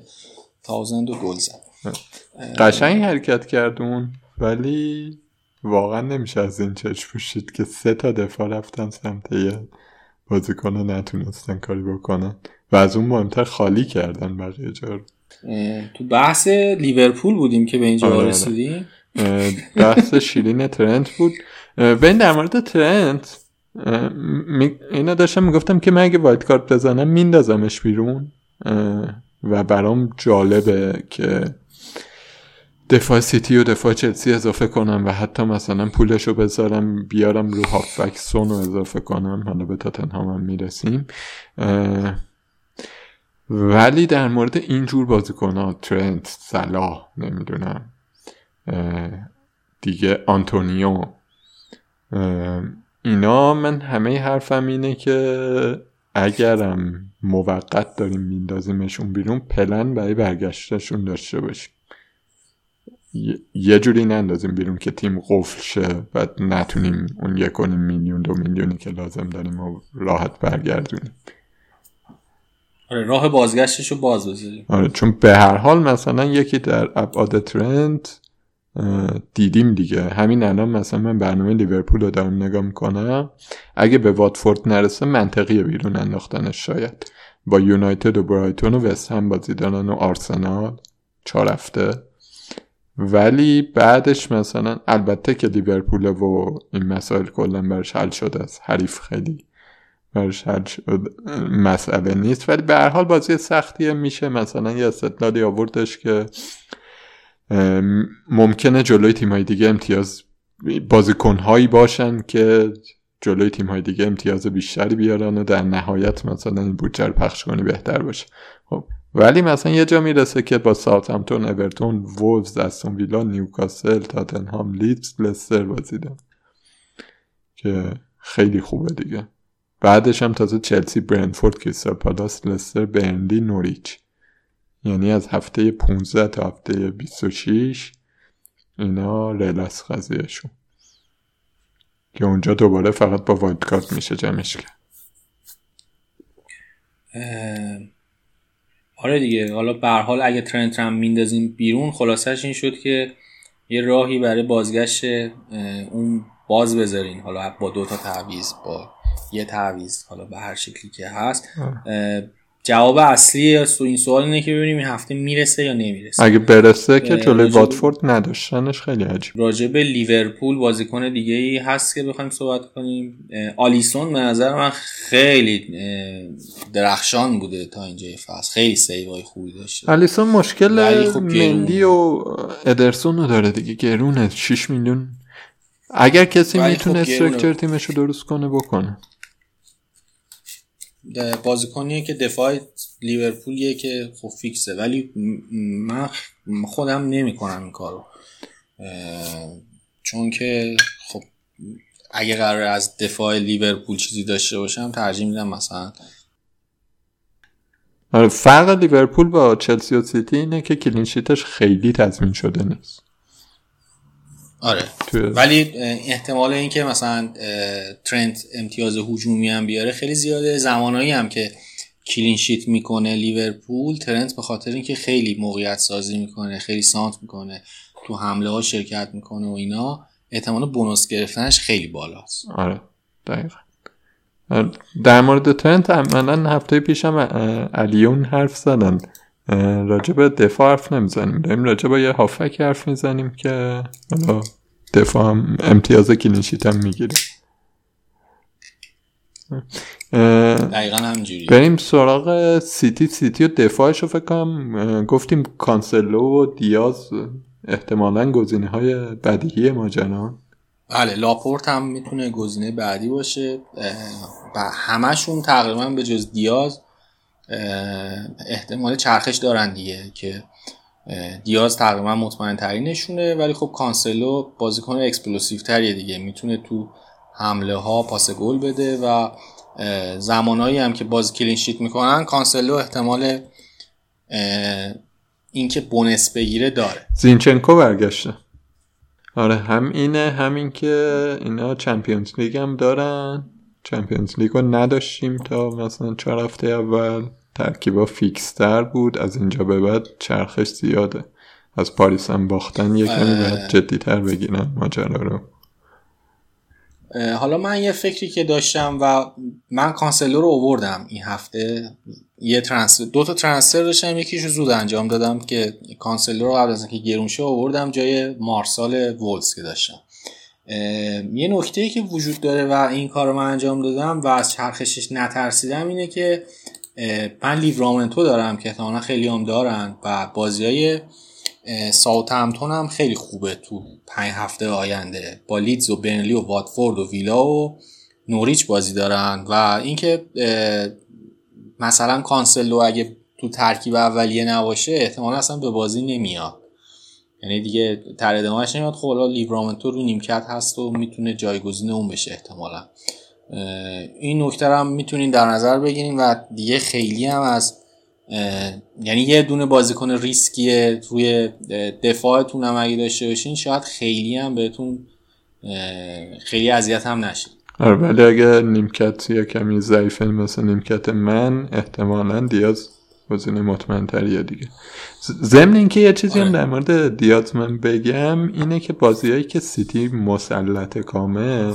تازند و گل زد. قشنگ حرکت کرد اون ولی واقعا نمیشه از این چشم پوشید که سه تا دفاع رفتن سمت یه بازیکن نتونستن کاری بکنن. و از اون مهمتر خالی کردن بقیه جا تو بحث لیورپول بودیم که به اینجا آره, آره. رسیدیم. بحث شیرین ترنت بود. این در مورد ترنت اینا داشتم می‌گفتم که من اگه وایت کارت بزنم میندازمش بیرون. و برام جالبه که دفاع سیتی و دفاع چلسی اضافه کنم و حتی مثلا پولش رو بذارم بیارم رو هافبک سون رو اضافه کنم. حالا به تاتنهام هم می‌رسیم. ولی در مورد اینجور بازیکن ها ترنت صلاح نمی‌دونم دیگه آنتونیو اینا من همه حرفم اینه که اگرم موقت داریم میندازیمشون بیرون پلن برای برگشتشون داشته باشیم. یه جوری نندازیم بیرون که تیم قفل شه و نتونیم اون یک میلیون دو میلیونی که لازم داریم و راحت برگردونیم. آره راه بازگشتش رو باز بذاریم آره چون به هر حال مثلا یکی در ابعاد ترند دیدیم دیگه. همین الان مثلا من برنامه لیورپول رو دارم نگاه می‌کنم. اگه به واتفورد نرسه منطقیه بیرون انداختنش شاید. با یونایتد و برایتون و وست هم بازی دارن و آرسنال چهار هفته. ولی بعدش مثلا البته که لیورپول و این مسائل کلا برش حل شده است. حریف خیلی برش حل مسئله نیست. ولی به هر حال بازی سختیه میشه مثلا یه استدلالی آوردش که ممکنه جلوی تیمای دیگه امتیاز بازیکنهایی باشن که جلوی تیمهای دیگه امتیاز بیشتری بیارن و در نهایت مثلا این بودجه پخش کنی بهتر باشه. خب ولی مثلا یه جا می‌رسه که با ساوثهمپتون اورتون وولز استون ویلا نیوکاسل تاتنهام لیدز لستر بازیدن که خیلی خوبه دیگه. بعدش هم تازه چلسی برنتفورد کریستال پالاس لستر برنلی نوریچ. یعنی از هفته 15 تا هفته 26 اینا ریله قضیهشون. که اونجا دوباره فقط با wild میشه جمعش کرد. آره دیگه. حالا به حال اگه ترنت هم میندازیم بیرون خلاصش این شد که یه راهی برای بازگشت اون باز بذارین. حالا با دو تا تعویض با یه تعویض حالا به هر شکلی که هست. جواب اصلی این سوال اینه که ببینیم این هفته می‌رسه یا نمی‌رسه. اگه برسه که جلوی واتفورد نداشتنش خیلی عجیب. راجع به لیورپول بازیکن دیگه ای هست که بخوایم صحبت کنیم. آلیسون به نظر من خیلی درخشان بوده تا اینجا فصل. خیلی سیوای خوبی داشته. آلیسون مشکل خب مندی و ادرسون رو داره دیگه. گرونه. 6 میلیون اگر کسی می‌تونه خب استرکچر تیمش رو درست کنه بکنه. بازیکنیه که دفاع لیورپولیه که خب فیکسه. ولی من خودم نمی‌کنم این کارو. چون که خب اگه قرار از دفاع لیورپول چیزی داشته باشم ترجیح میدم مثلا آره فرق لیورپول با چلسی و سیتی اینه که clean sheet ش خیلی تضمین شده نیست. آره. ولی احتمال اینکه مثلا ترنت امتیاز هجومی هم بیاره خیلی زیاده. زمانایی هم که clean sheet می‌کنه لیورپول ترنت به خاطر اینکه خیلی موقعیت سازی می‌کنه خیلی سانتر می‌کنه تو حمله ها شرکت می‌کنه و اینا احتمال bonus گرفتنش خیلی بالاست. آره دقیقا. در مورد ترنت عملا هفته پیشم الیوم حرف زدن. راجع به دفاع حرف نمی‌زنیم. داریم راجع به یه هافک حرف می‌زنیم که دفاع هم امتیاز clean sheet هم می‌گیره. دقیقا همجوری بریم سراغ سیتی. سیتی و دفاعش رو فکر کنم گفتیم کانسلو و دیاز احتمالا گزینه های بدیهی ماجران. بله لاپورت هم می‌تونه گزینه بعدی باشه. و همشون تقریبا به جز دیاز احتمال چرخش دارن دیگه که دیاز تقریبا مطمئن ترینشونه ولی خب کانسلو بازیکن explosive تریه دیگه. می‌تونه تو حمله ها پاس گل بده و زمانایی هم که بازی clean sheet می‌کنن کانسلو احتمال اینکه bonus بگیره داره. زینچنکو برگشته. آره هم اینه همین که اینا Champions League هم دارن. Champions League رو نداشتیم تا مثلا چهار هفته اول. ترکیبا fix تر بود از اینجا به بعد چرخش زیاده. از پاریس هم باختن یه کمی باید جدی تر بگیرن ماجرا رو. حالا من یه فکری که داشتم و من کانسلو رو اووردم این هفته یه ترانسفر دو تا ترانسفر داشتم یکیشو زود انجام دادم که کانسلو رو قبل از اینکه گرون شه اووردم جای مارسال وولز که داشتم. یه نکته که وجود داره و این کار رو من انجام دادم و از چرخشش نترسیدم اینه که من لیورامنتو دارم که احتمالا خیلی هم دارن و بازی های ساوت هم خیلی خوبه تو پنج هفته آینده. با لیدز و برنلی و واتفورد و ویلا و نوریچ بازی دارن و اینکه مثلا کانسلو اگه تو ترکیب اولیه نباشه احتمال اصلا به بازی نمیاد. یعنی دیگه تر ادامهش نمیاد. خب لیورامنتو رو نیمکت هست و می‌تونه جایگزین اون بشه احتمالا. این نکته هم می‌تونین در نظر بگیرین و دیگه خیلی هم از یعنی یه دونه بازیکن ریسکیه روی دفاعتون هم اگه داشته باشین شاید خیلی هم بهتون خیلی اذیت هم نشید آره ولی اگه نیمکت یا کمی ضعیفه مثل نیمکت من احتمالا دیاز گزینه مطمئن تریه دیگه ضمن اینکه یه چیزی هم آره. در مورد دیاز من بگم اینه که بازیهایی که سیتی مسلط کامل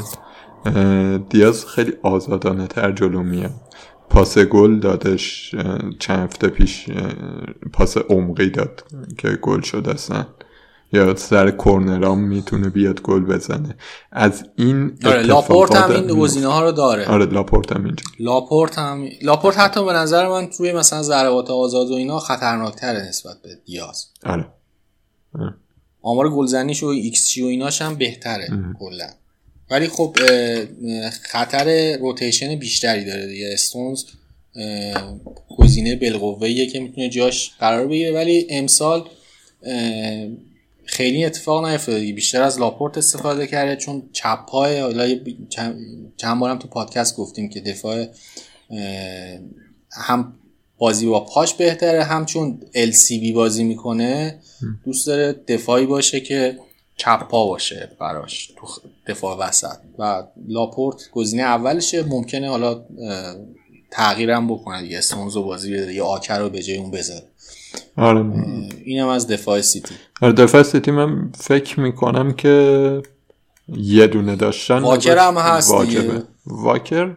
دیاز خیلی آزادانه تر جلو میاد پاس گل دادش چند هفته پیش پاس عمقی داد که گل شد اصلا. یا سر corner ام می‌تونه بیاد گل بزنه. از این آره لاپورت هم این گزینه ها رو داره. آره لاپورت هم اینجا. لاپورت هم لاپورت حتی به نظر من توی مثلا ضربات آزاد و اینا خطرناکتره نسبت به دیاز. آره, آره. آمار گلزنیش و x و ایناش هم بهتره کلا. ولی خب خطر rotation بیشتری داره دیگه. استونز گزینه بالقوه که می‌تونه جاش قرار بگیره. ولی امسال خیلی اتفاق نیفتاده بیشتر از لاپورت استفاده کرده چون چپ پای حالا چند بارم تو پادکست گفتیم که دفاع هم بازی با پاش بهتره هم چون LCB بازی می‌کنه دوست داره دفاعی باشه که چپ پا باشه براش تو دفاع وسط. و لاپورت گزینه اولشه ممکنه حالا تغییرم بکنه دیگه. استونزو بازی بده یا آکر رو به جای اون بذاره. آره. اینم از دفاع سیتی. آره دفاع سیتی من فکر می‌کنم که یه دونه داشتن. واکر هم هست واجبه. واکر؟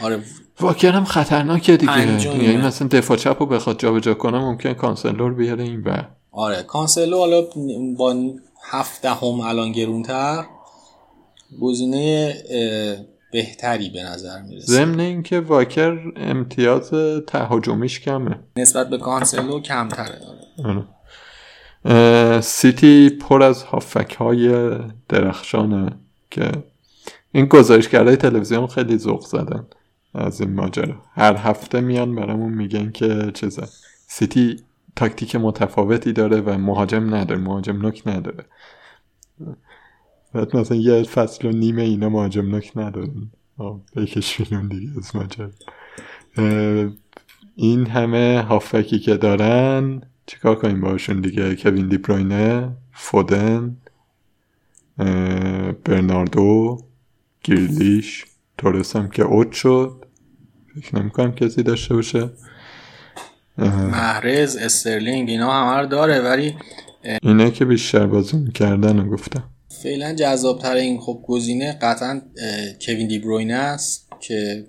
آره. واکر هم خطرناکه دیگه. یعنی مثلا دفاع چپ رو بخواد جابجا کنه ممکن کانسلو رو بیاره این بر آره. کانسلو حالا با هفت هم الان گرونتر گزینه بهتری به نظر می‌رسه. ضمن اینکه واکر امتیاز تهاجمیش کمه. نسبت به کانسلو کمتره. آره. سیتی پر از هافک های درخشانه که این گزارشگرهای تلویزیون خیلی ذوق زدن از این ماجرا. هر هفته میان برامون میگن که چیزه. سیتی تاکتیک متفاوتی داره و مهاجم نداره مهاجم نوک نداره. بعد مثلا یه فصل و نیمه اینا مهاجم نوک ندارن. بکش دیگه از ماجرا این همه هافکی که دارن چیکار کنیم باشون دیگه؟ کوین دی بروینه فودن برناردو گیرلیش تورس هم که اوت شد. فکر نمی کنم کسی داشته باشه. محرز استرلینگ اینا همه رو داره ولی اینه که بیشتر بازی می‌کردن و گفتم. فعلا جذاب این خب گزینه قطعا کوین دی بروینه است که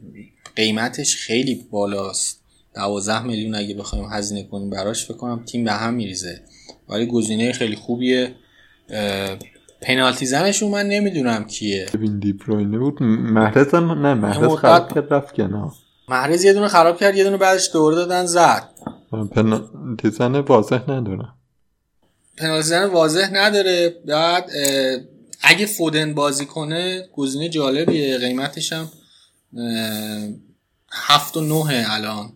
قیمتش خیلی بالاست. 12 میلیون اگه بخوایم هزینه کنیم براش فکر کنم تیم به هم میریزه. ولی گزینه خیلی خوبیه. پنالتی زنشون من نمی‌دونم کیه. کوین دی بروینه بود. محرز هم نه محرز خراب کرد رفت کنار. محرز یه دونه خراب کرد یه دونه بعدش دور دادن زد پنالتی زن واضح نداره. پنالتی زن واضح نداره. بعد اگه فودن بازی کنه گزینه جالبیه. قیمتش هم هفت و نه الان.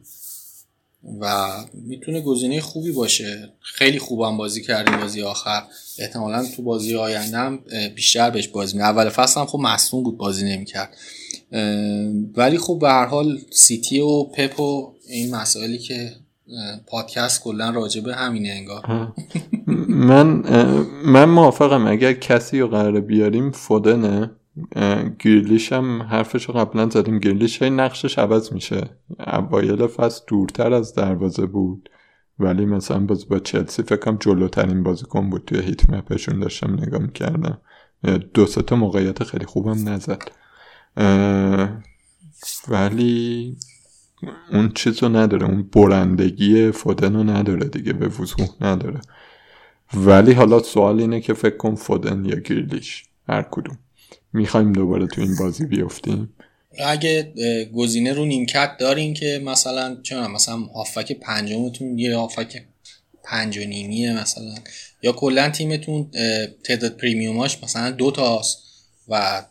و می‌تونه گزینه خوبی باشه. خیلی خوبم بازی کردیم بازی آخر. احتمالا تو بازی آینده بیشتر بهش بازی می اول فصل هم خب مصوم بود بازی نمی‌کرد. ولی خب به هر حال سیتی و پپ و این مسائلی که پادکست کلا راجبه همینه انگار. من من موافقم. اگر کسی رو قرار بیاریم فودنه. گیرلیش هم حرفش رو قبلا زدیم. گیرلیش های نقشش عوض میشه. اوایل فصل دورتر از دروازه بود. ولی مثلا باز با چلسی فکرم جلوترین بازیکن بود. توی هیت مپشون داشتم نگاه می‌کردم. دو تا موقعیت خیلی خوبم نزد. ولی اون چیز رو نداره اون برندگی فودن رو نداره دیگه به وضوح نداره. ولی حالا سوال اینه که فکر کن فودن یا گیرلیش هر کدوم. می‌خوایم دوباره تو این بازی بیفتیم اگه گزینه رو نیمکت دارین که مثلا چون مثلا هافک پنجمتون یه هافک پنج و نیمیه مثلا یا کلا تیمتون تعداد پریمیوماش مثلا دو تاست. و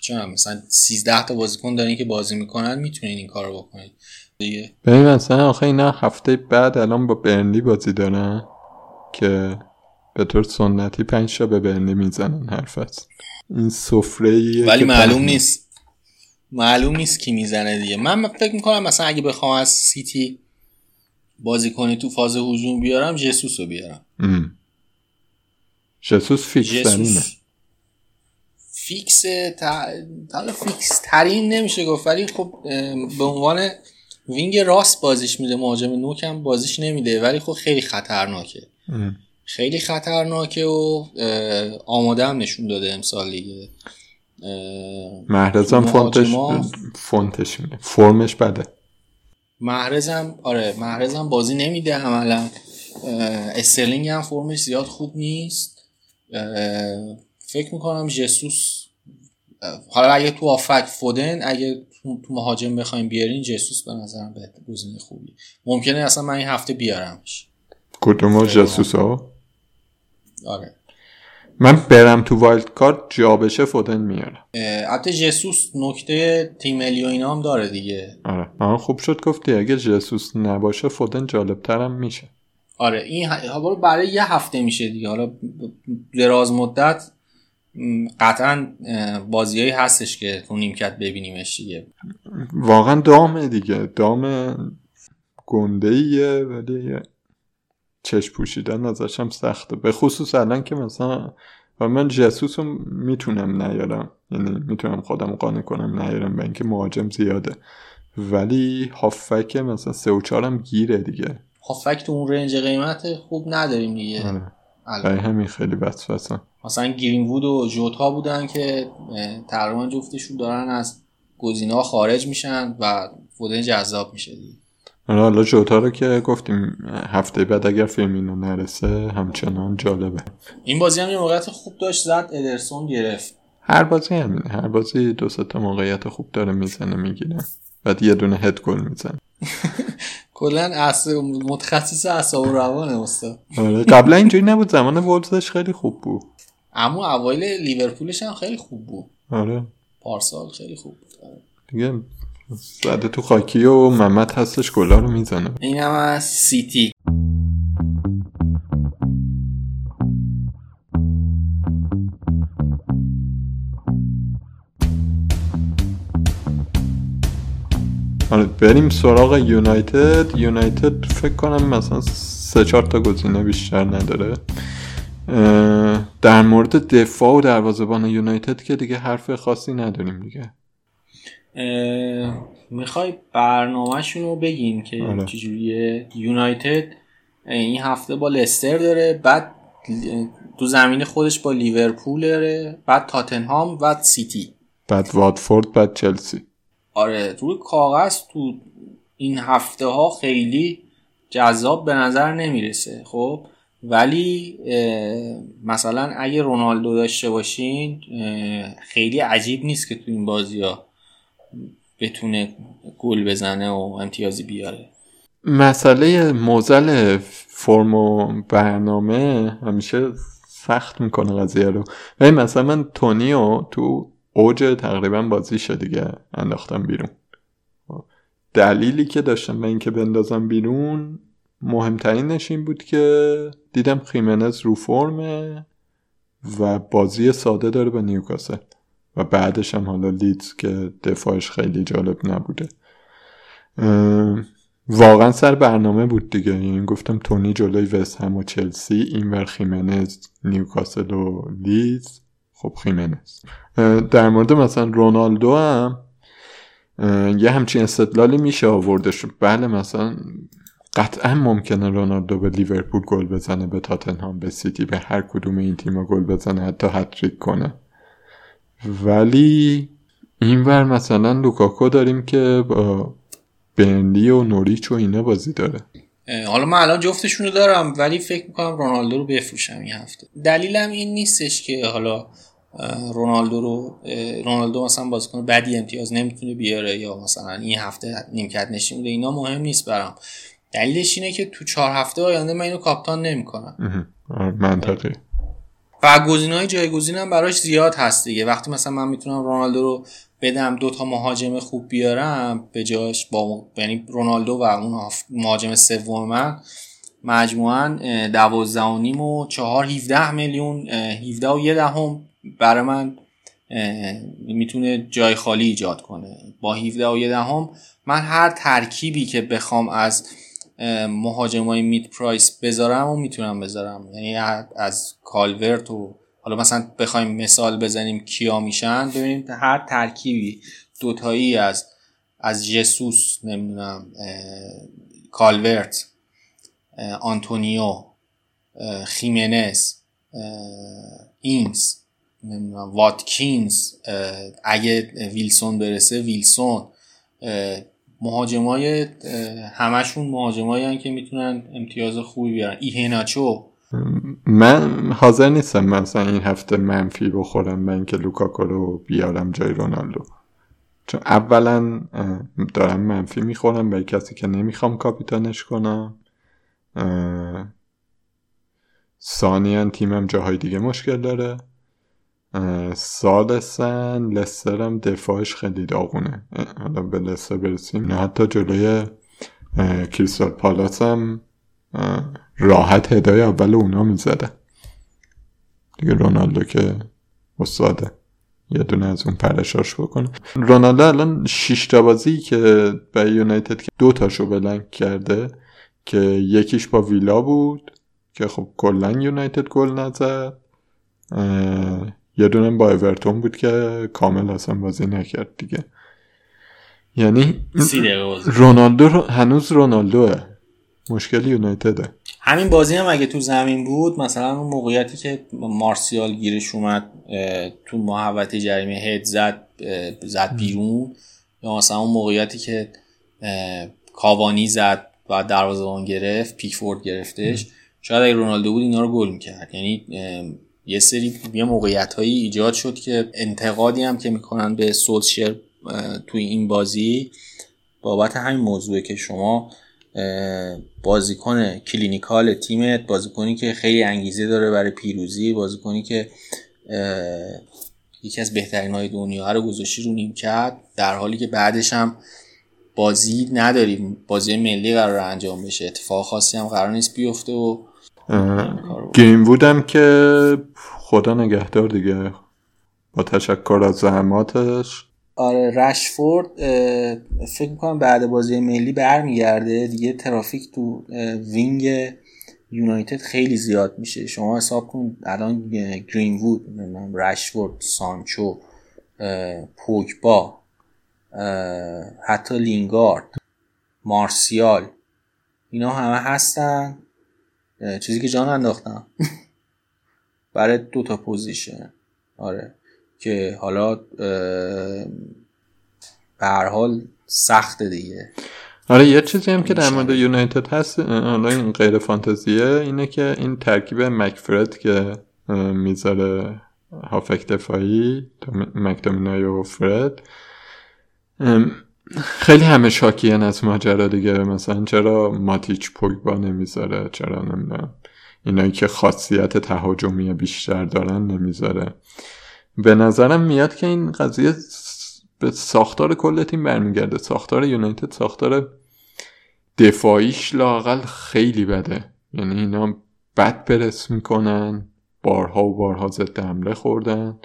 چون مثلا 13 تا بازیکن دارین که بازی می‌کنن می‌تونین این کارو بکنید دیگه ببین مثلا آخه اینا هفته بعد الان با برنلی بازی دارن که به طور سنتی پنج تا به برنلی می‌زنن حرف است. این سفره ولی معلوم نیست. معلوم نیست کی می‌زنه دیگه. من فکر می‌کنم مثلا اگه بخوام از سیتی بازی کنی تو فاز هجوم بیارم جسوس رو بیارم جسوس fix ترینه fix تا... fix ترین نمیشه گفت ولی خب به عنوان wing راست بازیش میده مهاجم نوک هم بازیش نمیده ولی خب خیلی خطرناکه. خیلی خطرناکه و آماده هم نشون داده امسال دیگه. محرزم فونتش فونتش میده. فرمش بده. محرزم آره محرزم بازی نمیده عملا. استرلینگ هم فرمش زیاد خوب نیست. فکر می‌کنم جسوس حالا اگه تو هافبک فودن اگه تو مهاجم بخوایم بیارین جسوس به نظرم یه گزینه خوبی ممکنه اصلا من این هفته بیارمش. کدوم جسوس ها آره. من برم تو wild card جا بشه فودن میارم. البته جسوس نکته تیم ملی اینا هم داره دیگه. آره. آه خوب شد گفتی. اگه جسوس نباشه فودن جالب ترم میشه. آره این برای یه هفته میشه دیگه. حالا دراز مدت قطعا بازیایی هستش که تو نیمکت ببینیمش دیگه. واقعا دامه دیگه. دام گنده ایه ولی چشم پوشیدن ازش هم سخته. به خصوص الان که مثلا و من جسوس رو می‌تونم نیارم. یعنی می‌تونم خودم قانع کنم نیارم به اینکه مهاجم زیاده. ولی هافک مثلا سه و چهارم گیره دیگه. هافک تو اون رنج قیمت خوب نداریم دیگه. آره. همین خیلی بسوسن مثلا گرین وود و جوتا بودن که تقریبا جفتشون دارن از گزینه خارج میشن و فودن جذاب میشه دیگه. حالا جوتا رو که گفتیم هفته بعد اگر فیلمینو نرسه همچنان جالبه. این بازی هم یه موقعیت خوب داشت زد ادرسون گرفت. هر بازی همینه هر بازی دو تا موقعیت خوب داره می‌زنه می‌گیره. بعد یه دونه هد گل می‌زنه. کلا متخصص اعصاب روانه استاد. آره قبلا اینجوری نبود زمان وولزش خیلی خوب بود. اما اوایل لیورپولش هم خیلی خوب بود. آره. پارسال خیلی خوب بود. آره. دیگه زده تو خاکی و محمد هستش گلا رو می‌زنه. اینم از سیتی. آره بریم سراغ یونایتد. یونایتد فکر کنم مثلا سه چهار تا گزینه بیشتر نداره. در مورد دفاع و دروازه‌بان یونایتد که دیگه حرف خاصی نداریم دیگه. می‌خوای برنامهشون رو بگیم که آره. چجوریه؟ یونایتد این هفته با لستر داره بعد تو زمین خودش با لیورپول داره بعد تاتنهام و سیتی. بعد واتفورد بعد چلسی. آره روی کاغذ تو این هفته ها خیلی جذاب به نظر نمی‌رسه. خب ولی مثلا اگه رونالدو داشته باشین خیلی عجیب نیست که تو این بازی ها بتونه گل بزنه و امتیازی بیاره. مسئله موزل فرم و برنامه همیشه سخت می‌کنه قضیه رو. ولی مثلا من تونیو تو اوج تقریبا بازیشه دیگه انداختم بیرون. دلیلی که داشتم به اینکه بندازم بیرون مهمترینش این بود که دیدم خیمنز رو فرمه و بازی ساده داره به نیوکاسل. و بعدش هم حالا لیدز که دفاعش خیلی جالب نبوده. واقعا سر برنامه بود دیگه. یعنی گفتم تونی جلوی وست هم و چلسی اینور خیمنز نیوکاسل و لیدز. خب خیمنز. در مورد مثلا رونالدو هم یه همچین استدلالی میشه آوردش. بله مثلا قطعا ممکنه رونالدو به لیورپول گل بزنه به تاتنهام به سیتی به هر کدوم این تیما گل بزنه حتی هتریک کنه. ولی اینور مثلا لوکاکو داریم که با برنلی و نوریچ و اینا بازی داره. حالا من الان جفتشون رو دارم ولی فکر می‌کنم رونالدو رو بفروشم این هفته. دلیلم این نیستش که حالا رونالدو رو رونالدو مثلا بازیکن بدی امتیاز نمی‌تونه بیاره یا مثلا این هفته نیمکت نشین بوده اینا مهم نیست برام. دلیلش اینه که تو چهار هفته آینده من اینو کاپتان نمی‌کنم. منطقی. و گزینه های جایگزین هم براش زیاد هست دیگه. وقتی مثلا من می‌تونم رونالدو رو بدم دو تا مهاجم خوب بیارم به جاش با یعنی رونالدو و اون مهاجم سوم من مجموعا دوازده و نیم و چهار هیفده میلیون هیفده و یه دهم برای من می‌تونه جای خالی ایجاد کنه. با 17 و یه دهم من هر ترکیبی که بخوام از مهاجمای مید پرایس بذارم و می‌تونم بذارم. یعنی از کالورت و حالا مثلا بخوایم مثال بزنیم کیا میشن ببینیم هر ترکیبی دوتایی از از جسوس نمی‌دونم کالورت آنتونیو خیمنز اینگز نمی‌دونم واتکینز اگه ویلسون برسه ویلسون مهاجمای همشون مهاجمایی که می‌تونن امتیاز خوبی بیارن. ایهناچو. من حاضر نیستم مثلا این هفته منفی بخورم من که لوکاکو رو بیارم جای رونالدو. چون اولا دارم منفی می‌خورم به کسی که نمی‌خوام کاپیتانش کنم. ثانیا تیمم جاهای دیگه مشکل داره. سالسن لستر هم دفاعش خیلی داغونه. حالا به لستر برسیم. حتی جلوی کریستال پالاس هم راحت هدای اول اونا می‌زده. دیگه رونالدو که استاده یه دونه از اون پرشاش بکنه. رونالدو الان شیش بازی که به یونایتد که دو تاشو بلنگ کرده که یکیش با ویلا بود که خب کلا یونایتد گل نزد. یه دونه با اورتون بود که کامل اصلا بازی نکرد دیگه. یعنی رونالدو هنوز رونالدوه. مشکل یونایتده. همین بازی هم اگه تو زمین بود مثلا اون موقعیتی که مارسیال گیرش اومد تو محوطه جریمه هد زد زد بیرون. یا مثلا اون موقعیتی که کاوانی زد و دروازه‌بان گرفت پیکفورد گرفتش. شاید اگه رونالدو بود اینا رو گل می‌کرد. یعنی یه سری یه موقعیت هایی ایجاد شد که انتقادی هم که می‌کنن به سولشر توی این بازی بابت همین موضوعه که شما بازیکن clinical تیمت بازیکنی که خیلی انگیزه داره برای پیروزی بازیکنی که یکی از بهترین های دنیا رو گذاشتی رو نیمکت در حالی که بعدش هم بازی نداریم بازی ملی قرار انجام بشه. اتفاق خاصی هم قرار نیست بیفته و گیم بودم که خدا نگهدار دیگه. با تشکر از زحماتش. آره رشفورد فکر می‌کنم بعد بازی ملی برمیگرده. دیگه ترافیک تو wing یونایتد خیلی زیاد میشه. شما حساب کن الان گرین وود رشفورد سانچو پوکبا حتی لینگارد مارسیال اینا همه هستن. چیزی که جا ننداختم. برای دو تا position. آره. که حالا به هر حال سخته دیگه. آره یه چیزی هم که در مورد یونایتد هست حالا این غیر فانتزیه اینه که این ترکیب مکفرد که می‌ذاره هافک دفاعی مکتومینای و فرد. خیلی همه شاکیان از ماجرا دیگه مثلا چرا ماتیچ پوگبا نمی‌ذاره چرا نمی‌دونم. اینایی که خاصیت تهاجمی بیشتر دارن نمی‌ذاره. به نظرم میاد که این قضیه به ساختار کل تیم برمیگرده. ساختار یونایتد ساختار دفاعیش لاقل خیلی بده. یعنی اینا بد پرس می‌کنن بارها و بارها ضد حمله خوردن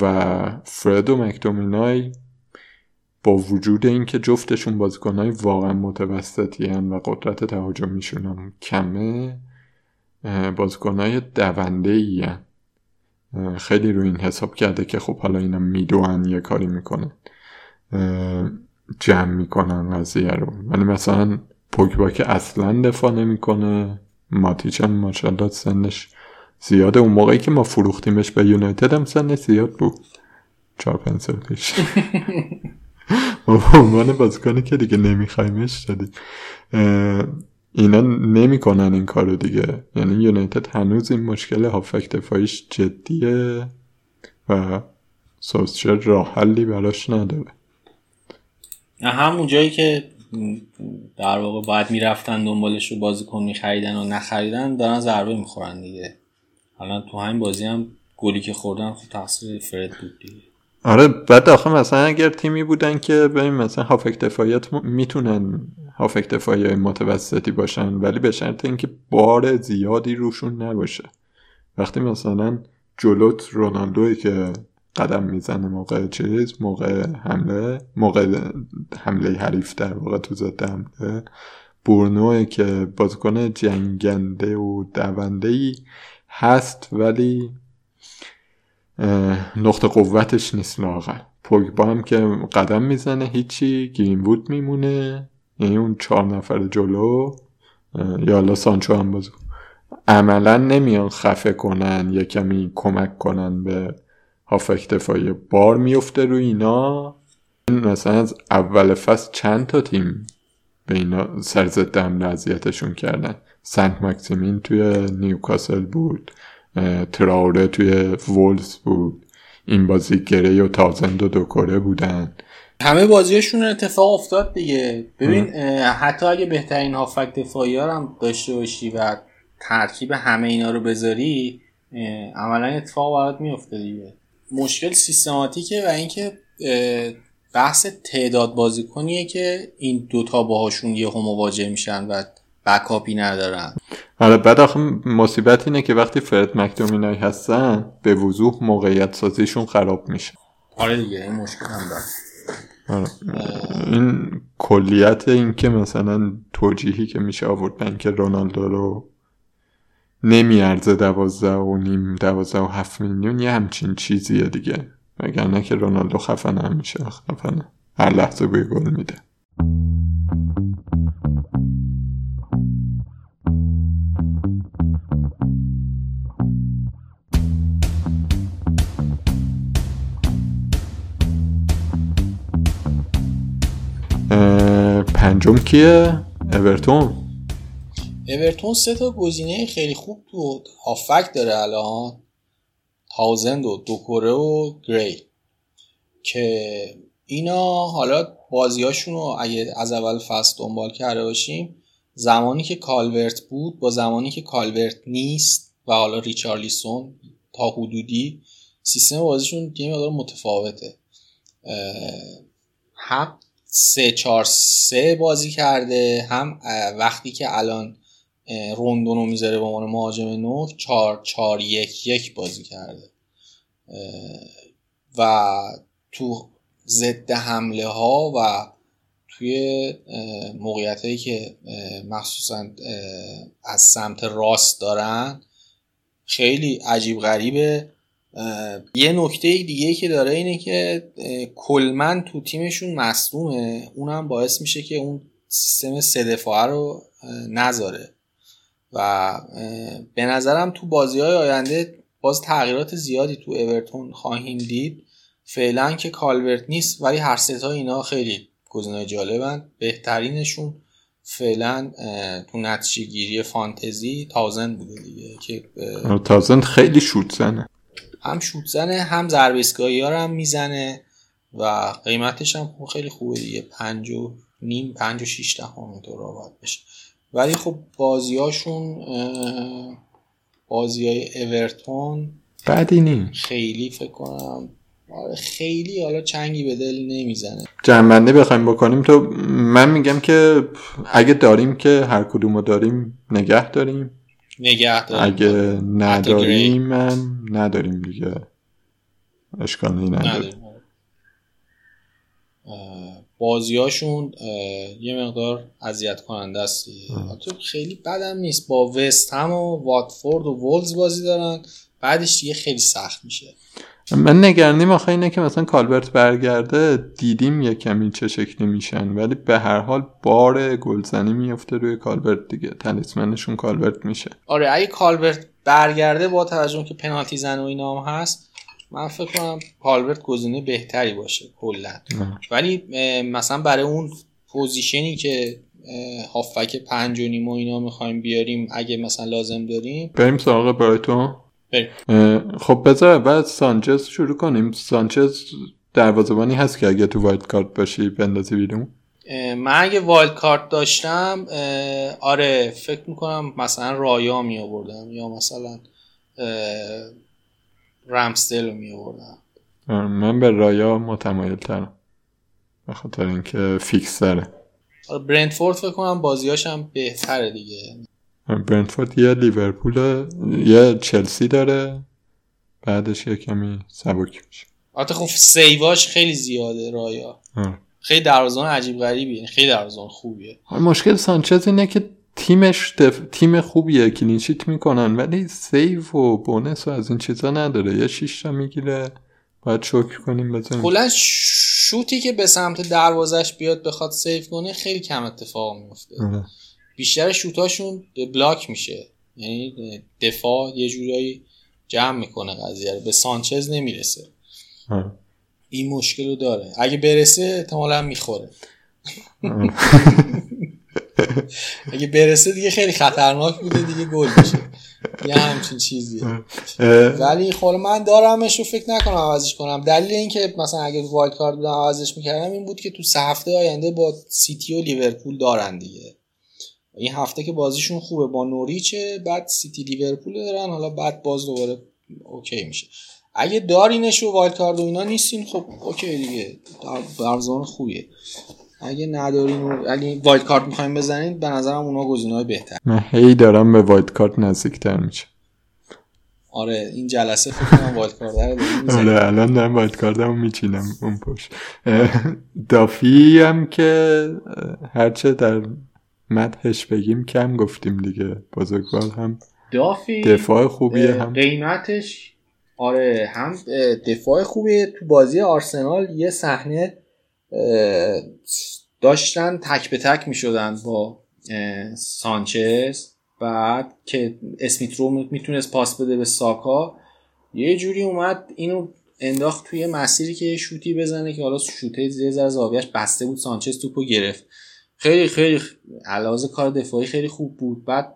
و فرد و مکتومینای با وجود اینکه جفتشون بازیکنهای واقعا متوسطی و قدرت تهاجمیشون هم کمه بازیکنهای دونده ای. خیلی رو این حساب کرده که خب حالا اینا میدوان یه کاری می‌کنن. جمع می‌کنن قضیه رو. ولی مثلا پوگبا که اصلا دفاع نمی‌کنه ماتیچ هم ماشاءالله سنش زیاده اون موقعی که ما فروختیمش به یونایتد هم سنش زیاد بود. چهار پنج سال پیش. ما به عنوان بازیکنی که دیگه نمیخوایمش دادیم اینا نمی‌کنن این کارو دیگه. یعنی یونایتد هنوز این مشکل هافک دفاعیش جدیه و سوسچر راه حلی براش نداره. همون جایی که در واقع باید می‌رفتن دنبالش رو بازیکن میخریدن و نخریدن دارن ضربه می‌خورن دیگه. حالا تو همین بازی هم گلی که خوردن خب تقصیر فرد بود دیگه. آره بعد آخه مثلا اگر تیمی بودن که ببین مثلا هافک دفاعیت می‌تونن هافک دفاعی متوسطی باشن ولی به شرط اینکه بار زیادی روشون نباشه. وقتی مثلا جلوت رونالدوی که قدم می‌زنه موقع چیز موقع حمله موقع حمله حریف در واقع تو ضد حمله بورنوه که بازیکن جنگنده و دونده هست ولی نقطه قوتش نیست لاغر پوگبا هم که قدم می‌زنه هیچی گرین میمونه. یعنی اون چهار نفر جلو. یا حالا سانچو هم بازو. عملا نمیان خفه کنن یا کمی کمک کنن به هافک دفاعی بار میفته رو اینا. مثلا از اول فصل چند تا تیم به اینا حمله اذیتشون کردن؟ سنت مکسیمین توی نیوکاسل بود. تراوره توی وولز بود. این بازی گره و تازند و دوکوره بودن. همه بازیشون اتفاق افتاد دیگه. ببین حتی اگه بهترین هافک دفاعی هم داشته باشی و ترکیب همه اینا رو بذاری عملا اتفاق برات میفته دیگه. مشکل سیستماتیکه و اینکه بحث تعداد بازیکنیه که این دوتا باهاشون یه مواجه میشن و بکاپی ندارن. آره بعد آخه مصیبت اینه که وقتی فرد مکدومینای هستن به وضوح موقعیت سازیشون خراب میشه. آره دیگه این مشکل هم داره. آره. این کلیت این که مثلا توجیهی که میشه آورد به اینکه رونالدو رو نمیارزه دوازده و نیم دوازده و هفت میلیون یه همچین چیزیه دیگه. وگرنه که رونالدو خفن هم میشه خفنه. هر لحظه بوی گل میده. پنجم کیه؟ اورتون؟ اورتون سه تا گزینه خیلی خوب تو هافک داره الان. تاوزند و دوکوره و گری. که اینا حالا بازیاشون رو اگه از اول فصل دنبال کرده باشیم زمانی که کالورت بود با زمانی که کالورت نیست و حالا ریچارلیسون تا حدودی سیستم بازیشون یه مقدار متفاوته. هم سه چار سه بازی کرده. هم وقتی که الان روندونو می‌ذاره به عنوان مهاجم نو چار چار یک یک بازی کرده. و تو ضد حمله ها و توی موقعیت هایی که مخصوصا از سمت راست دارن خیلی عجیب غریبه. یه نکته دیگه که داره اینه که کلمن تو تیمشون مصدومه. اونم باعث میشه که اون سیستم سه دفاعه رو نذاره. و به نظرم تو بازی های آینده باز تغییرات زیادی تو اورتون خواهیم دید. فعلا که کالورت نیست ولی هر ستا اینا خیلی گزینه جالبن. بهترینشون فعلا تو نتیجه گیری فانتزی تازن بوده دیگه که تازن خیلی شوت زنه. هم شوت زنه هم ضربه ها هم می‌زنه و قیمتش هم خیلی خوبه دیگه. پنج و نیم پنج و شیش دهم باید بشه. ولی خب بازیاشون بازی های اورتون بعدی نیم. خیلی فکر کنم آره خیلی حالا چنگی به دل نمی‌زنه. جنبنده بخوایم بکنیم تو من میگم که اگه داریم که هر کدومو داریم نگه داریم. نگه داریم اگه نداریم من نداریم دیگه. اشکالی نداریم. بازیاشون یه مقدار اذیت کننده است خیلی بدم نیست. با وست هم و واتفورد و وولز بازی دارن. بعدش دیگه خیلی سخت میشه. من نگرانیم. آخه اینه که مثلا کالبرت برگرده دیدیم یه کمی چه شکلی میشن. ولی به هر حال بار گلزنی میفته روی کالبرت دیگه. تلیسمنشون کالبرت میشه. آره اگه کالورت برگرده با توجه که پنالتی زن و اینا هم هست من فکر کنم کالورت گزینه بهتری باشه کلا. ولی مثلا برای اون position ی که هافبک پنج و نیم و اینا می‌خوایم بیاریم اگه مثلا لازم داریم. بریم سراغ برایتون. خب بذار بعد سانچز شروع کنیم. سانچز دروازبانی هست که اگه تو wild card باشی بندازی بیرون. من اگه wild card داشتم آره فکر می‌کنم مثلا رایا می آوردم یا مثلا رمزدیل رو می آوردم من به رایا متمایل ترم به خاطر اینکه فیکس داره. آره، برنتفورد فکر کنم بازیاشم بهتره دیگه. برنتفورد یه لیورپول یه چلسی داره بعدش یه کمی سبک میشه. آره خب save اش خیلی زیاده رایا خیلی دروازه‌بان عجیب غریبیه. خیلی دروازه‌بان خوبیه. مشکل سانچز اینه که تیمش دف... تیم خوبیه clean sheet می‌کنن ولی save و bonus و از این چیزا نداره. یه شیش تا می‌گیره باید شکر کنیم بزنیم. کلا شوتی که به سمت دروازش بیاد بخواد save کنه خیلی کم اتفاق میفته بیشتر شوتاشون block میشه. یعنی دفاع یه جورایی جمع می‌کنه قضیه رو. به سانچز نمی‌رسه. این مشکل رو داره. اگه برسه احتمالا می‌خوره. اگه برسه دیگه خیلی خطرناک بوده دیگه گل میشه. یه همچین چیزیه. ولی خب من دارمش رو فکر نکنم عوضش کنم. دلیل اینکه مثلا اگه wild card بودم عوضش می‌کردم این بود که تو سه هفته آینده با سیتی و لیورپول دارن دیگه. این هفته که بازیشون خوبه با نوریچه بعد سیتی لیورپول دارن حالا بعد باز دوباره okay میشه. اگه دارینش و wild card و اینا نیستین خب okay دیگه دروازبان خوبیه. اگه ندارین و اگه wild card می‌خوایم بزنین به نظرم اونا گزینه‌های بهتر من هی دارم به wild card نزدیکتر میشه آره این جلسه فکر کنم wild card رو آره الان دارم wild card مو میچینم اون پشت. دافی هم که هرچه در مدهش بگیم کم گفتیم دیگه. بزرگوار هم دافی. دفاع خوبیه هم. قیمتش. آره هم دفاع خوبیه. تو بازی آرسنال یه صحنه داشتن تک به تک می شدن با سانچز. بعد که اسمیت رو می‌تونست پاس بده به ساکا یه جوری اومد اینو انداخت توی مسیری که شوتی بزنه که حالا شوته ذره زاویه‌اش بسته بود. سانچز توپو گرفت. خیلی خیلی علاوه کار دفاعی خیلی خوب بود. بعد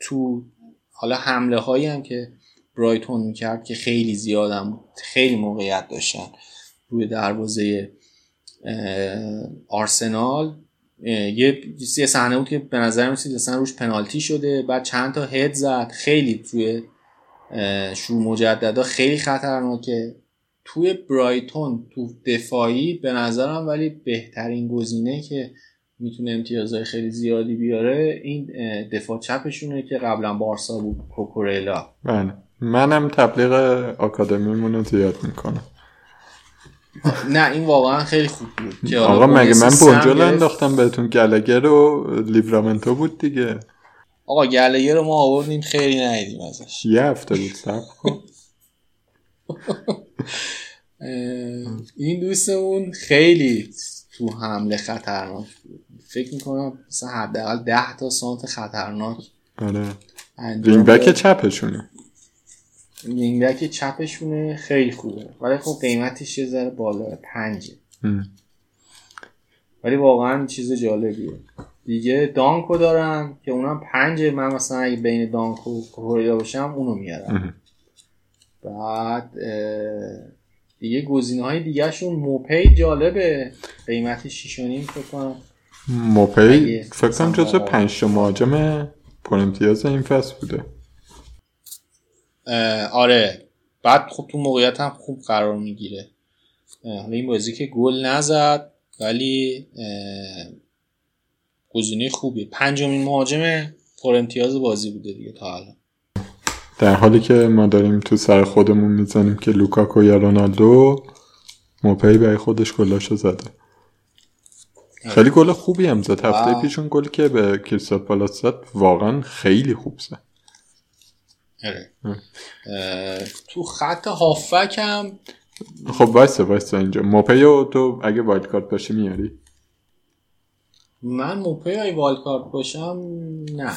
تو حالا حمله هایی هم که برایتون می‌کرد که خیلی زیادم خیلی موقعیت داشتن روی دروازه آرسنال. یه یه صحنه بود که به نظر میسید اصلا روش پنالتی شده. بعد چند تا هد زد. خیلی توی شروع مجددا خیلی خطرناکه توی برایتون تو دفاعی به نظرم ولی بهترین گزینه که می‌تونه امتیازهای خیلی زیادی بیاره این دفاع چپشونه که قبلا بارسا بود کوکورلا. بله. منم تبلیغ آکادمیمون رو زیاد می‌کنم. نه این واقعا خیلی خوب بود. آقا مگه من بونجل انداختم بهتون؟ گلگر و لیورامنتو بود دیگه. آقا گلگر رو ما آوردیم خیلی ندیدیم ازش. یه هفته بود sub این دوستمون خیلی تو حمله خطرناک بود. فکر می‌کنم مثلا حداقل ده تا سانتر خطرناک. آره. wing back چپشونه. wing back چپشونه خیلی خوبه. ولی خب قیمتش یه ذره بالا پنجه. ولی واقعا چیز جالبیه. دیگه دانکو دارم که اونم پنجه. من مثلا اگه بین دانکو و کوریدا باشم اونو میارم. بعد دیگه گزینه های دیگه شون موپی جالبه قیمت شیشونیم فکر کنم. موپی فکر کنم جزو پنج مهاجم پر امتیاز این فصل بوده. آره. بعد خب تو موقعیت هم خوب قرار می‌گیره. حالا این بازی که گل نزد ولی گزینه خوبیه. پنجمین مهاجم پر امتیاز بازی بوده دیگه تا الان. در حالی که ما داریم تو سر خودمون می‌زنیم که لوکاکو یا رونالدو موپی برای خودش گلاشو زده. خیلی گل خوبی هم زد. هفته پیشون گل که به کریستال پالاس زد واقعا خیلی خوب زد. آره. تو خط هافبک هم خب وایسا وایسا اینجا. موپیو تو اگه wild card باشی میاری؟ من موپی اگه wild card باشم نه.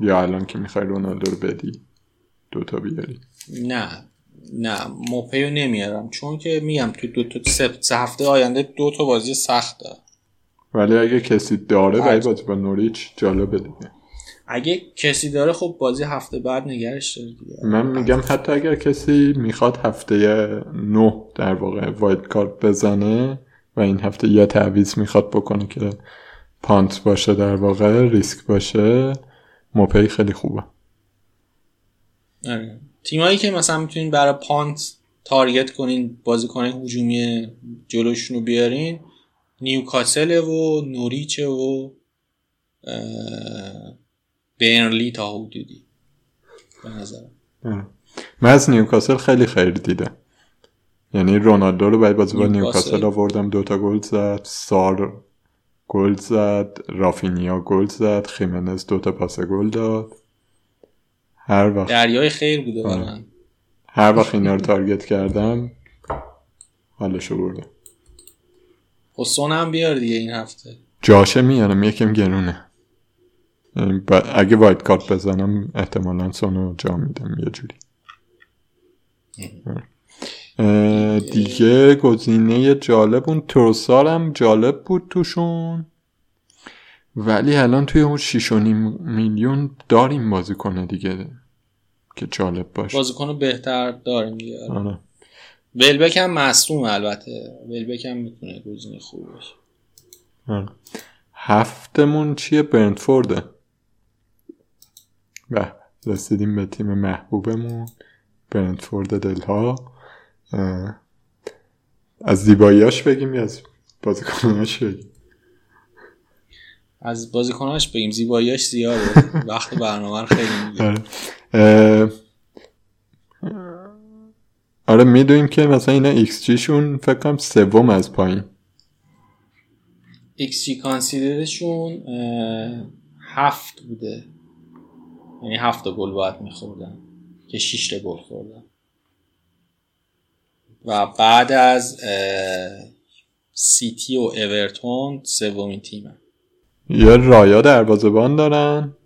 یا الان که می‌خوای رونالدو رو بدی دوتا بیاری. نه. نه موپیو نمیارم. چون که میگم تو دو تا سه هفته آینده دو تا بازی سخت داره ولی اگه کسی داره برای بازی با نوریچ جالبه دیگه. اگه کسی داره خب بازی هفته بعد نگهش داره دیگه. من میگم حتی اگر کسی می‌خواد هفته نه در واقع wild card بزنه و این هفته یه تعویض می‌خواد بکنه که punt باشه در واقع ریسک باشه موپی خیلی خوبه. آره. تیمایی که مثلا می‌تونین برای punt target کنین بازیکن هجومی جلوشون رو بیارین نیوکاسل و نوریچه و برنلی تا حدودی. به نظرم. من از نیوکاسل خیلی خیر دیدم یعنی رونالدو رو باید بازی با نیوکاسل. آوردم دوتا گل زد سار گل زد رافینیا گل زد خیمنز دوتا پاس گل داد. هر وقت دریای خیر بوده برن هر وقت اینا رو تارگت کردم حالشو بردم. خب هم بیار دیگه این هفته. جاشه میارم یکم گرونه. یعنی اگه واید کارت بزنم احتمالا سونو جا میدم یه جوری. دیگه گزینه جالب اون تروسار هم جالب بود توشون. ولی الان توی اون 6 میلیون داریم بازی کنه دیگه که جالب باشه. بازیکن بهتر داریم دیگه. آره. ولبک هم مصوم البته. ولبک هم می‌تونه گزینه خوب باشه. آره. هفتمون چیه؟ برنتفورده. به رسیدیم به تیم محبوبمون برنتفورد دلها. از زیباییاش بگیم یا از بازیکناش بگیم؟ از بازیکناش بگیم. زیباییاش زیاده. وقت برنامه خیلی میگه آره می‌دونیم که مثلا اینا ایکس جی شون فکر کنم سوم از پایین. xG conceded شون هفت بوده. یعنی هفت گل باید میخوردن که شیش تا گل خوردن. و بعد از سیتی و اورتون سومین تیمه. یه رایا دروازه‌بان دارن.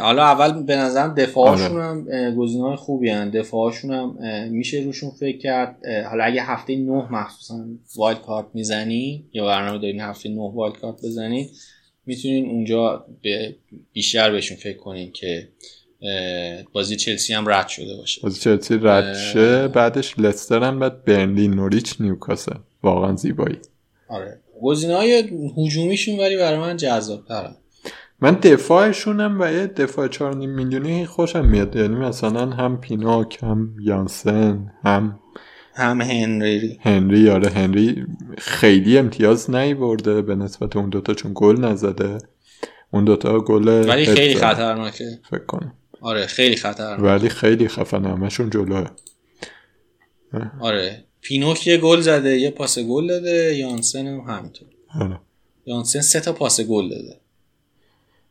حالا اول به نظرم دفاعشون هم گزینه‌های خوبی هن دفاعشون هم میشه روشون فکر کرد. حالا اگه هفته نه مخصوصا wild card می‌زنی یا برنامه دارین هفته نه wild card بزنین می‌تونین اونجا به بیشتر بهشون فکر کنین که بازی چلسی هم رد شده باشه. بازی چلسی رد شه. بعدش لستر هم بعد برنلی نوریچ نیوکاسل. واقعا زیبایی. آره. گزینه های هجومیشون ولی برای من جذاب ترن من دفاعشونم و یه دفاع 4.5 میلیونی خوشم میاد. یعنی مثلا هم پیناک هم یانسن هم هم هنری. هنری آره هنری خیلی امتیاز نیورده به نسبت اون دوتا چون گل نزده. اون دوتا گل ولی خیلی خطرناکه. فکر کنم. آره خیلی خطرناک ولی خیلی خفن همشون جلوه. آره. پینوک یه گل زده یه پاس گل داده یانسن هم همینطور. آره. یانسن سه تا پاس گل داده.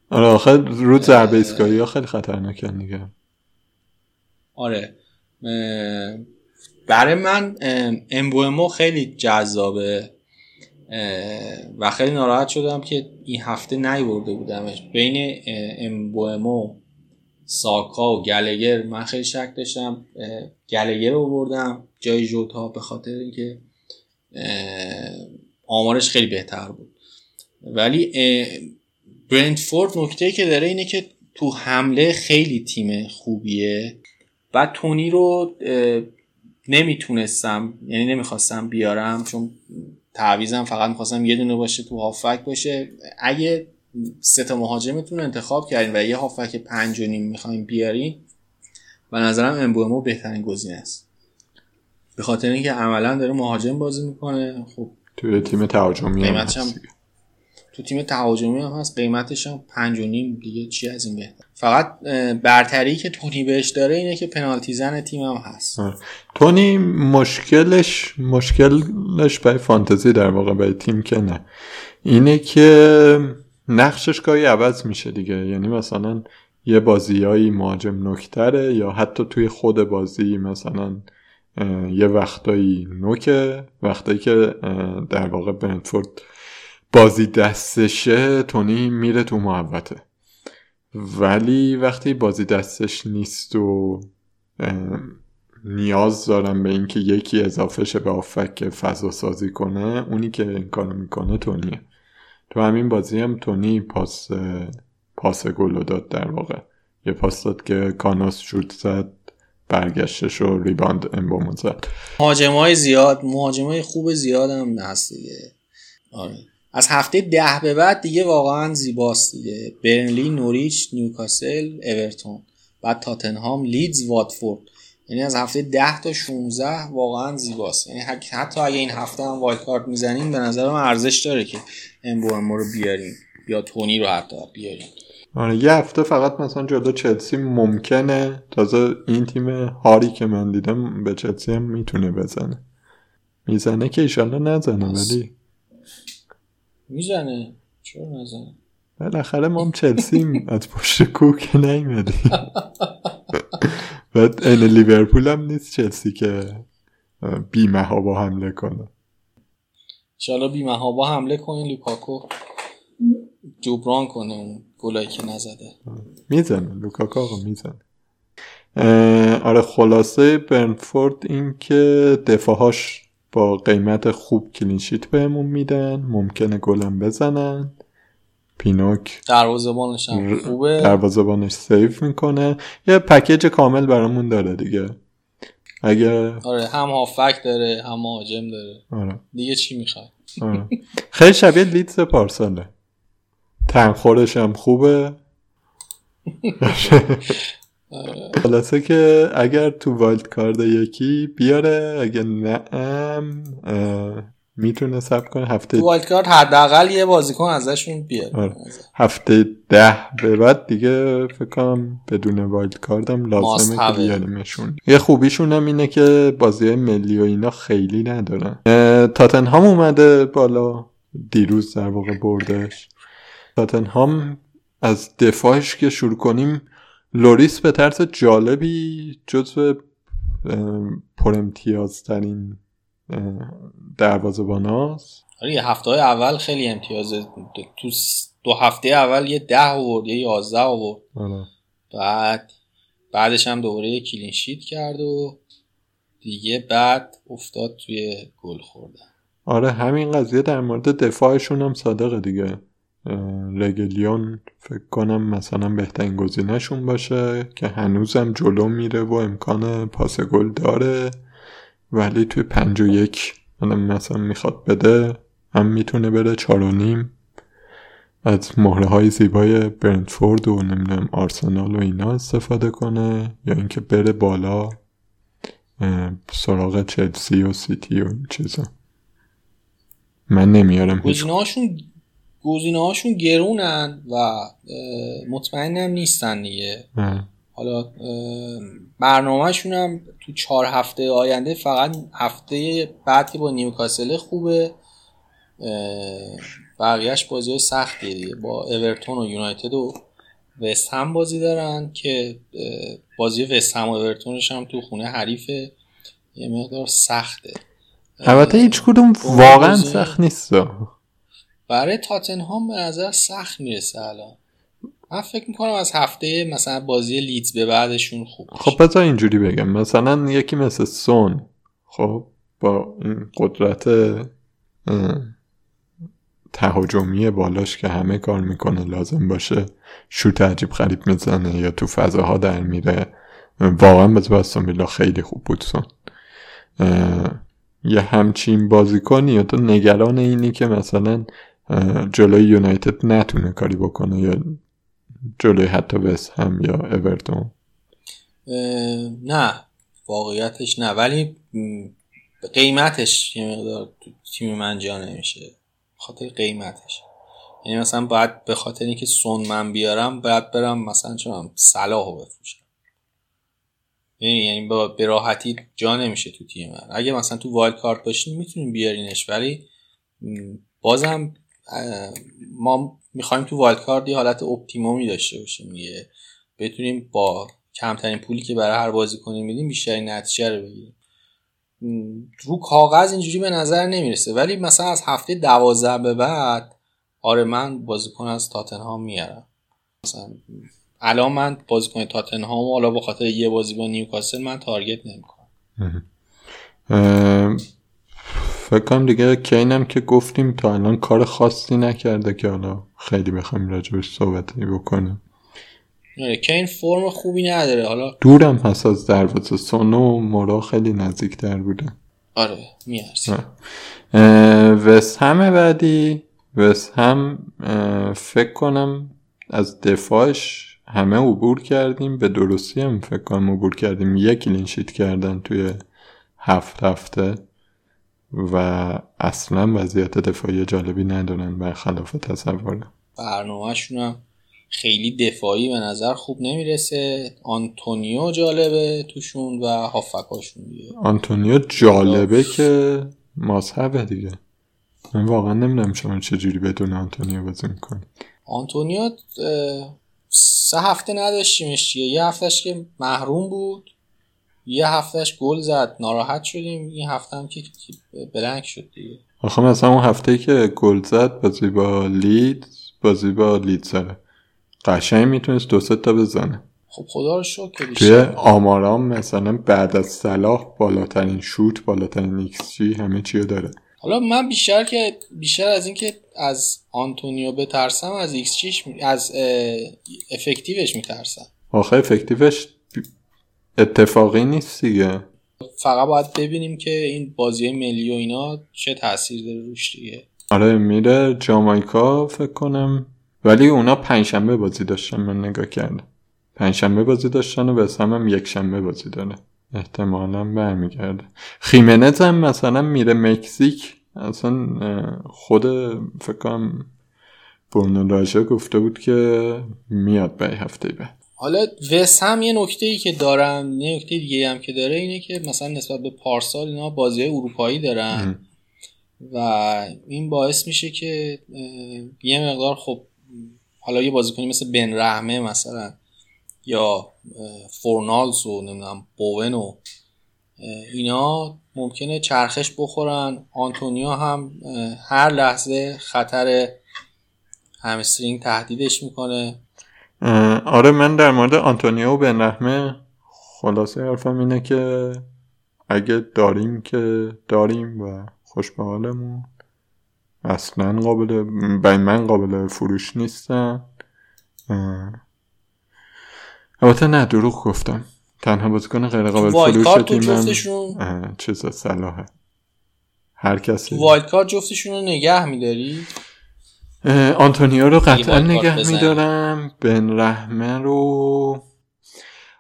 آره آخه رو ضربه ایستگاهی ها خیلی خطرناکن دیگه. آره. برای من امبومو خیلی جذابه. و خیلی ناراحت شدم که این هفته نیورده بودمش. بین امبومو ساکا و گلگر من خیلی شک داشتم. گلگر رو بردم. جای جوتا به خاطر اینکه آمارش خیلی بهتر بود. ولی اه، برنتفورد نکته که داره اینه که تو حمله خیلی تیم خوبیه. بعد تونی رو نمی‌تونستم یعنی نمی‌خواستم بیارم چون تعویزم فقط می‌خواستم یه دونه باشه تو هافک باشه. اگه سه تا مهاجمتون انتخاب کردین و یه هافک پنج و نیم می‌خواین بیارین به نظرم امبومو بهترین گزینه است. به خاطر اینکه عملا داره مهاجم بازی می‌کنه. خب توی تیم تهاجمی قیمتش هم. تو تیم تهاجمی هم هست قیمتش هم پنج و نیم دیگه چی از این بهتر. فقط برتری که تونی بهش داره اینه که پنالتی زن تیم هم هست. تونی مشکلش مشکلش برای فانتزی در واقع برای تیم که نه. اینه که نقشش گاهی عوض میشه دیگه. یعنی مثلا یه بازیایی مهاجم نکتره یا حتی توی خود بازی مثلا یه وقتایی نوکه وقتایی که در واقع برنتفورد بازی دستشه تونی میره تو محوطه. ولی وقتی بازی دستش نیست و نیاز دارم به اینکه یکی اضافه شه به آفک فضا سازی کنه اونی که این کارو می‌کنه تونیه. تو همین بازی هم تونی پاس پاس گل داد در واقع. یه پاس داد که کانوس شوت زد برگشتش و rebound امبومو زد. های زیاد مهاجم های خوب زیاد هم هست دیگه. آره. از هفته ده به بعد دیگه واقعا زیباست دیگه. برنلی نوریچ نیوکاسل اورتون بعد تاتنهام لیدز واتفورد. یعنی از هفته 10 تا 16 واقعا زیباست. یعنی حتی اگه این هفته هم وایلد کارت می‌زنین به نظرم ارزش داره که امبو رو بیارین یا تونی رو حتی بیارین آره یه هفته فقط مثلا جلو چلسی ممکنه. تازه این تیم هاری که من دیدم به چلسی هم می‌تونه بزنه. می‌زنه که ایشالله نزنه ولی می‌زنه. چرا نزنه؟ بالاخره ما هم چلسی از پشت کوک نیمدیم بعد این لیورپول هم نیست چلسی که بی‌محابا حمله کنه. انشالله بی‌محابا حمله کنین لوکاکو جبران کنه اون گلایی که نزده. می‌زنه. لوکاکو آقا می‌زنه. آره خلاصه برنتفورد این که دفاعاش با قیمت خوب clean sheet بهمون میدن ممکنه گلم بزنن. پینوک دروازه‌بانش هم خوبه. دروازه‌بانش save می‌کنه. یه پکیج کامل برامون داره دیگه. اگه آره هم هافبک داره هم مهاجم داره. آره. دیگه چی می‌خوای؟ آره. خیلی شبیه لیدز پارساله. تنخورش هم خوبه. خلاصه که اگر تو wild card یکی بیاره اگه نه می‌تونه صبر کنه هفته تو wild card حداقل یه بازیکن ازشون بیاره. آره. هفته ده به بعد دیگه فکر کنم بدون wild card م لازمه که بیاریمشون یه خوبیشون هم اینه که بازی های ملی و اینا خیلی ندارن. تاتنهام اومده بالا دیروز در واقع بردش. تاتنهام از دفاعش که شروع کنیم لوریس به طرز جالبی جزو پر امتیازترین دروازه‌باناست. آره یه هفته های اول خیلی امتیازه تو دو هفته اول یه ده آورد یه یازده آورد. آره. بعد بعدش هم دوباره یه کلین شیت کرد و دیگه بعد افتاد توی گل خوردن. آره همین قضیه در مورد دفاعشون هم صادقه دیگه. رگلیون فکر کنم مثلا بهترین گزینهشون باشه که هنوزم جلو میره و امکان پاس گل داره. ولی توی پنج و یک مثلا می‌خواد بده هم می‌تونه بره چار و نیم. از مهره های زیبای برنتفورد و نمی‌دونم آرسنال و اینا استفاده کنه یا اینکه بره بالا سراغ چلسی و سیتی و این چیزا. من نمیارم گزینه هاشون گرونن و مطمئنم نیستن دیگه. حالا برنامهشون هم تو چهار هفته آینده فقط هفته بعد که با نیوکاسل خوبه. بقیهش بازی سختیه دیگه. با اورتون و یونایتد و وست هم بازی دارن که بازی وست هم و اورتونش هم تو خونه حریف یه مقدار سخته. البته هیچ کدوم واقعا سخت نیست. برای تاتنهام به نظر سخت می‌رسه الان. من فکر می‌کنم از هفته مثلا بازی لیدز به بعدشون خوب خب بذار اینجوری بگم. مثلا یکی مثل سون خب با این قدرت تهاجمی بالاش که همه کار می‌کنه لازم باشه شوت عجیب غریب می‌زنه یا تو فضاها در میره. واقعا به استون خیلی خوب بود سون. یه همچین بازیکنی یا تو نگران اینی که مثلا جلوی یونایتد نتونه کاری بکنه یا جلوی حتی وست هم یا اورتون؟ نه واقعیتش نه. ولی قیمتش یه مقدار تیم من جا نمیشه. خاطر قیمتش. یعنی مثلا باید به خاطر اینکه سون من بیارم باید برم مثلا چون صلاح بفروشم. یعنی یعنی با به راحتی جا نمیشه تو تیم من. اگه مثلا تو وایلد کارت باشین می‌تونیم بیارینش. ولی بازم ما می‌خوایم تو wild card یه حالت optimum ی داشته باشیم دیگه. بتونیم با کمترین پولی که برای هر بازی کنیم میدیم بیشترین نتیجه رو بگیریم. رو کاغذ اینجوری به نظر نمی‌رسه. ولی مثلا از هفته دوازده به بعد آره من بازیکن از تاتنهام میارم. مثلا الان من بازیکن تاتنهام حالا به خاطر یه بازی با نیوکاسل من target نمی‌کنم. فکر کنم دیگه کینم که گفتیم تا الان کار خاصی نکرده که حالا خیلی بخوایم راجبش صحبتی بکنیم. آره کین فرم خوبی نداره. حالا دورم هست از دروازه سونو و مورا خیلی نزدیکتر بوده. آره میارسی وست همه بعدی وست هم فکر کنم از دفاعش همه عبور کردیم. به درستی هم فکر کنم عبور کردیم. یک لینشیت کردن توی هفت هفته. و اصلا وضعیت دفاعی جالبی ندارن برخلاف تصور. برنامهشون هم خیلی دفاعی به نظر خوب نمی‌رسه. آنتونیو جالبه توشون و هافبکاشون دیگه. آنتونیو جالبه که مذهبه دیگه. من واقعا نمی‌دونم شما چجوری بدون آنتونیو بازی می‌کنی. آنتونیو سه هفته نداشتیمش یه هفتهش که محروم بود. یه هفتهش گل زد ناراحت شدیم. این هفته هم که blank شد دیگه. آخه مثلا اون هفته که گل زد بازی با لیدز بازی با لیدز سره قشنگ می‌تونست دو تا بزنه. خب خدا رو شکر توی آمارام مثلا بعد از صلاح بالاترین شوت بالاترین ایکس جی همه چیو داره. حالا من بیشتر که بیشتر از اینکه از آنتونیو بترسم از ایکس جیش از افکتیوش میترسم. آخه افکتیوش اتفاقی نیست دیگه. فقط باید ببینیم که این بازی ملی و اینا چه تاثیر داره روش دیگه. آره میره جامایکا فکر کنم. ولی اونا پنجشنبه بازی داشتن من نگاه کردم. پنجشنبه بازی داشتن و به هم یک شنبه بازی داره. احتمالا برمیگرده. خیمنز هم مثلا میره مکزیک. اصلا خود فکر کنم برنو گفته بود که میاد به هفته بعد. حالا وس هم یه نکته ای که دارم یه نکته دیگه هم که داره اینه که مثلا نسبت به پارسال اینا بازی اروپایی دارن و این باعث میشه که یه مقدار خب حالا یه بازیکنی مثل بن رحمه مثلا یا فورنالز و نمی‌دونم بوون و اینا ممکنه چرخش بخورن. آنتونیا هم هر لحظه خطر همسترینگ تهدیدش می‌کنه. آره من در مورد آنتونیو بن رحمه خلاصه حرفم اینه که اگه داریم که داریم و خوش به حالمون اصلا قابل بین من قابل فروش نیستن. البته نه دروغ گفتم. تنها بازیکن غیر قابل فروش تیمم چیزا صلاحه. هر کسی wild card جفتشون رو نگه میداری؟ آنتونیو رو قطعا نگه میدارم. بن رحمه رو.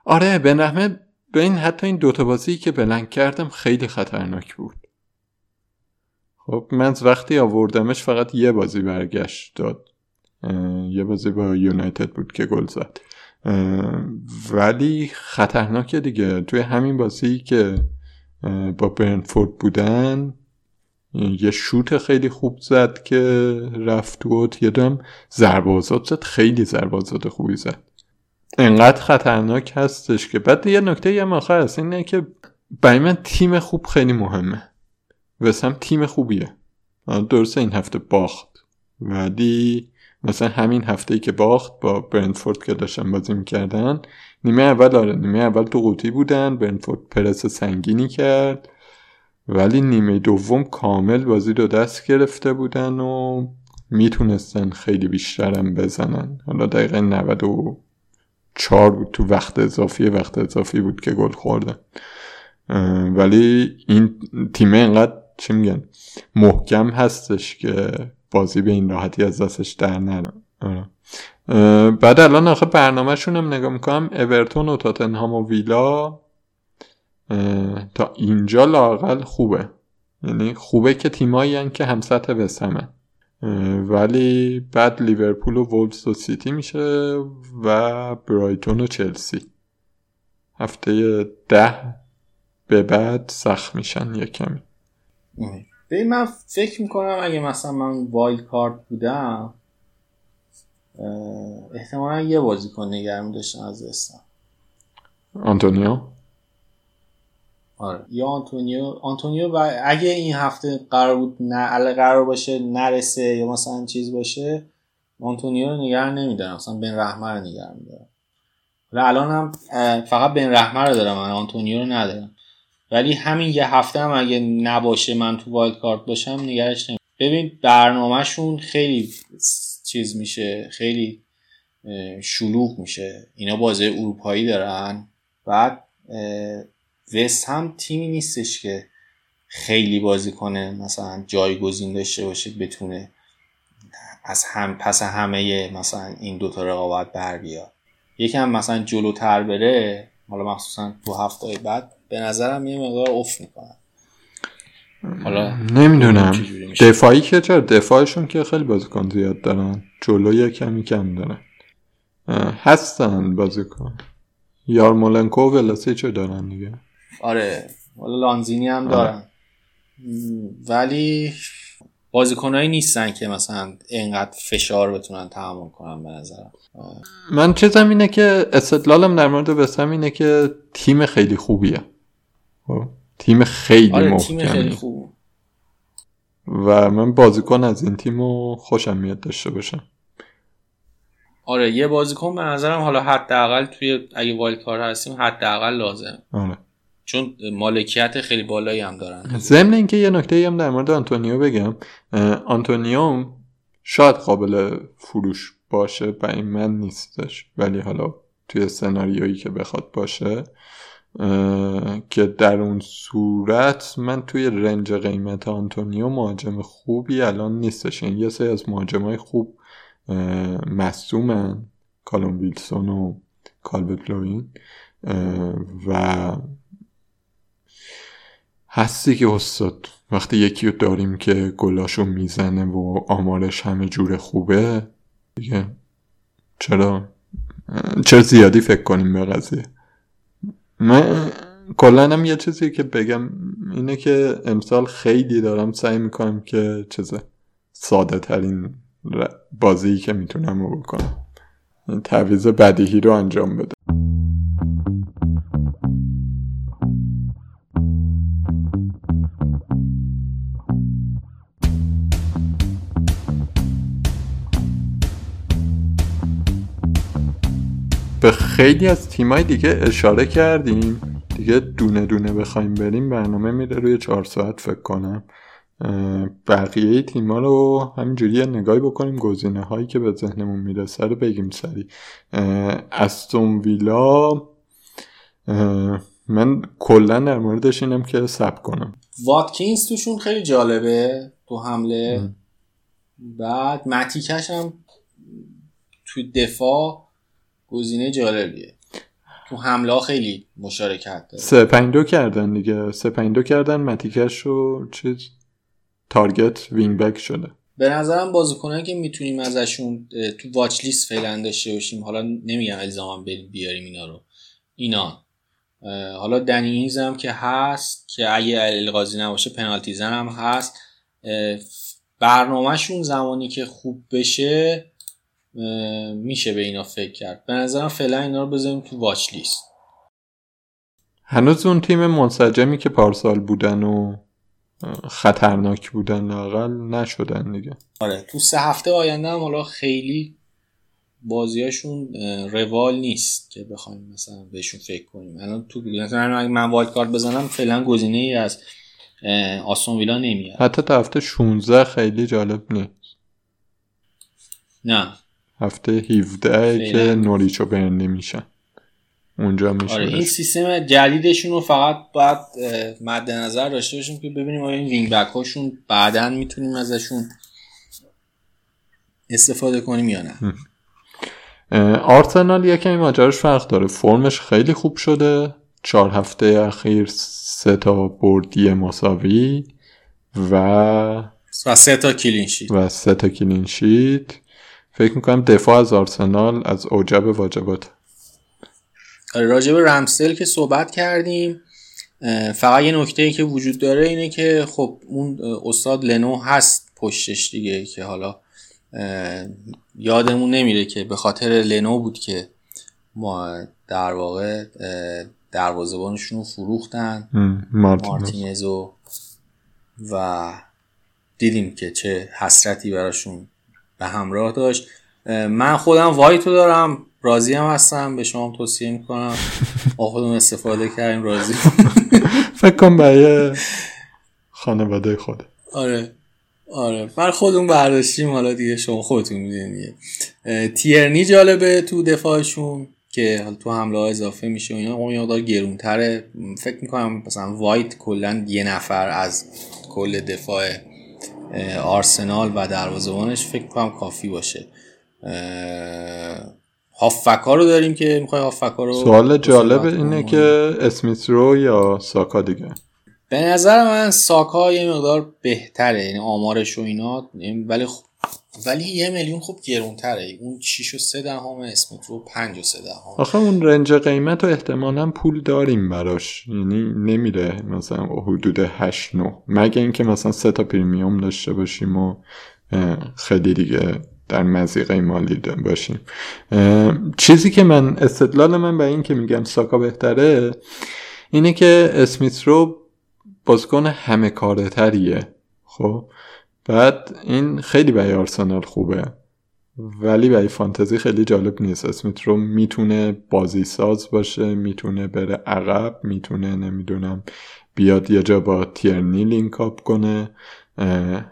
آره بن رحمه به این حتی این دوتا بازی که blank کرد هم خیلی خطرناک بود. خب من وقتی آوردمش فقط یه بازی برگشت داد. یه بازی با یونایتد بود که گل زد. ولی خطرناکه دیگه. توی همین بازی که با برنفورد بودن یه شوت خیلی خوب زد که رفت و یه دم زربازات زد خیلی زربازات خوبی زد. انقدر خطرناک هستش که. بعد یه نکته هم آخر هست اینه که برای من تیم خوب خیلی مهمه. وسم تیم خوبیه. درسته این هفته باخت. ولی مثلا همین هفته که باخت با برنفورد که داشتن بازی می‌کردن نیمه اول آره نیمه اول تو قوطی بودن. برنفورد پرس سنگینی کرد. ولی نیمه دوم کامل بازی رو دست گرفته بودن و می‌تونستن خیلی بیشترم بزنن. حالا دقیقه 94 بود. تو وقت اضافی وقت اضافی بود که گل خوردن. ولی این تیم انقدر چی میگن محکم هستش که بازی به این راحتی از دستش در نره. آره. بعد الان آخه برنامهشون هم نگاه می‌کنم اورتون و تاتنهام و ویلا تا اینجا لاقل خوبه. یعنی خوبه که تیمایی که هم سطح وسمه ولی بعد لیورپول و وولفز و سیتی میشه و برایتون و چلسی. هفته ده به بعد سخت میشن یه کمی به من فکر می‌کنم اگه مثلا من wild card بودم احتمالا یه بازیکن نگهم میداشتم از وستهم آنتونیو؟ آره. یا آنتونیو آنتونیو و اگه این هفته قرار بود نه قرار باشه نرسه یا مثلا چیز باشه آنتونیو رو نگهم نمیدارم. مثلا بن رحمه رو نگهم میدارم. و الان هم فقط بن رحمه رو دارم من آنتونیو رو ندارم. ولی همین یه هفته هم اگه نباشه من تو وایلد کارت باشم نگرش نمید ببین برنامهشون خیلی چیز میشه خیلی شلوغ میشه. اینا بازی اروپایی دارن. بعد وست هم تیمی نیستش که خیلی بازی کنه مثلا جایگزین داشته باشه بتونه از هم پس همه مثلا این دوتا رقابت بر بیاد. یکم مثلا جلوتر بره حالا مخصوصا تو هفته بعد به نظرم یه مقدار اوف می‌کنن حالا نمی‌دونم. دفاعی که چرا؟ دفاعشون که خیلی بازیکن زیاد دارن. جلو یه کمی کم دارن. هستن بازیکن. یارمولنکو و ولسی چه دارن دیگه. آره حالا لانزینی هم آره. دارن ولی بازیکنهایی نیستن که مثلا اینقدر فشار بتونن تحمل کنن به نظرم. من چیزم اینه که استدلالم در مورد بسم اینه که تیم خیلی خوبیه. خب، تیم خیلی آره تیم خیلی خوب. و من بازیکن از این تیم رو خوشم میاد داشته باشم. آره یه بازیکن به نظرم حالا حداقل توی اگه wild card هستیم حداقل لازم آره. چون مالکیت خیلی بالایی هم دارن. ضمن اینکه یه نکته هم در مورد آنتونیو بگم آنتونیو شاید قابل فروش باشه و این من نیستش ولی حالا توی سناریویی که بخواد باشه که در اون صورت من توی range قیمت آنتونیو مهاجم خوبی الان نیستش. یعنی یه سری از مهاجمای خوب مصدومن کالوم ویلسون و کالورت لوین و هستی که استاد وقتی یکی رو داریم که گلاشو می‌زنه و آمارش همه جور خوبه دیگه چرا؟ چرا زیادی فکر کنیم به قضیه؟ من کلا هم یه چیزی که بگم اینه که امسال خیلی دارم سعی می‌کنم که چیزه ساده ترین بازی که می‌تونم رو بکنم. تعویز بدیهی رو انجام بده به خیلی از تیمای دیگه اشاره کردیم. دیگه دونه دونه بخوایم بریم برنامه میره روی چهار ساعت فکر کنم. بقیه تیما رو همینجوری نگاهی بکنیم گزینه هایی که به ذهنمون می‌رسه رو بگیم سری. استون ویلا من کلا در موردش اینم که سب کنم. واتکینز توشون خیلی جالبه تو حمله. بعد متیکش هم تو دفاع گزینه جالبیه. تو حمله خیلی مشارکت داره. سه پنج دو کردن دیگه. سه پنج دو کردن متی کش رو چیز تارگت wing back شده. به نظرم بازیکنان که می‌تونیم ازشون تو watch list فعلا داشته باشیم حالا نمیگم الزاما بیاریم اینا رو. اینا. حالا دنی هم که هست که اگه القاضی نباشه پنالتی زن هم هست. برنامهشون زمانی که خوب بشه میشه به اینا فکر کرد. به نظرم فعلا اینا رو بذاریم تو واچ لیست هنوز اون تیم منسجمی که پارسال بودن و خطرناک بودن لاقل نشدن دیگه. آره تو سه هفته آینده هم حالا خیلی بازیاشون روال نیست که بخوایم مثلا بهشون فکر کنیم. الان تو مثلا من وایلد کارت بزنم فعلا گزینه ای از آسون ویلا نمیاد. حتی تا هفته 16 خیلی جالب نیست. نه. هفته 17 که نوریچ و برنلی میشن. اونجا میشه آره این سیستم جدیدشون رو فقط باید مد نظر داشته باشیم که ببینیم آیا این وینگ بک هاشون بعدا می‌تونیم ازشون استفاده کنیم یا نه. آرسنال یکمی ماجراش فرق داره. فرمش خیلی خوب شده. چهار هفته اخیر سه تا بردی مساوی و و سه تا clean sheet و سه تا clean sheet فکر می‌کنم دفاع از آرسنال از اوجب واجبات. آره، راجب رمزدیل که صحبت کردیم فقط یه نکته ای که وجود داره اینه که خب اون استاد لنو هست پشتش دیگه که حالا یادمون نمیره که به خاطر لنو بود که ما در واقع دروازه‌بانشون رو فروختن مارتینز. و دیدیم که چه حسرتی براشون به همراه داشت. من خودم وایتو دارم. راضی هم هستم. به شما توصیه می‌کنم. با خودم استفاده کردیم راضی. فکر کنم برای خانواده خود. آره. آره. بر خودمون برداشتیم. حالا دیگه شما خودتون می‌دونید تیرنی جالبه تو دفاعشون که تو حمله ها اضافه میشه و اینا. اون مقدار گرونتره. فکر می‌کنم مثلا وایت کلا یه نفر از کل دفاع آرسنال و دروازه‌بانش فکر کنم کافی باشه. هافکا رو داریم که می‌خوای هافکا رو سوال جالب اینه که اسمیت رو یا ساکا دیگه؟ به نظر من ساکا یه مقدار بهتره یعنی آمارش و اینا ولی خب ولی یه میلیون خب گرونتره. اون 6 و 3 دهم اسمیت رو 5 و 3 دهم. آخه اون رنج قیمت رو احتمالا پول داریم براش. یعنی نمیره مثلا حدود 8 9 مگه اینکه مثلا سه تا پریمیوم داشته باشیم و خیلی دیگه در مزیقه مالی باشیم. چیزی که من استدلال من به این که میگم ساکا بهتره اینه که اسمیت رو بازیکن همه کاره تریه. خب؟ بعد این خیلی برای آرسنال خوبه ولی برای فانتزی خیلی جالب نیست. اسمیت رو می‌تونه بازی ساز باشه می‌تونه بره عقب می‌تونه نمی‌دونم بیاد یه جا با تیرنی لینک اپ کنه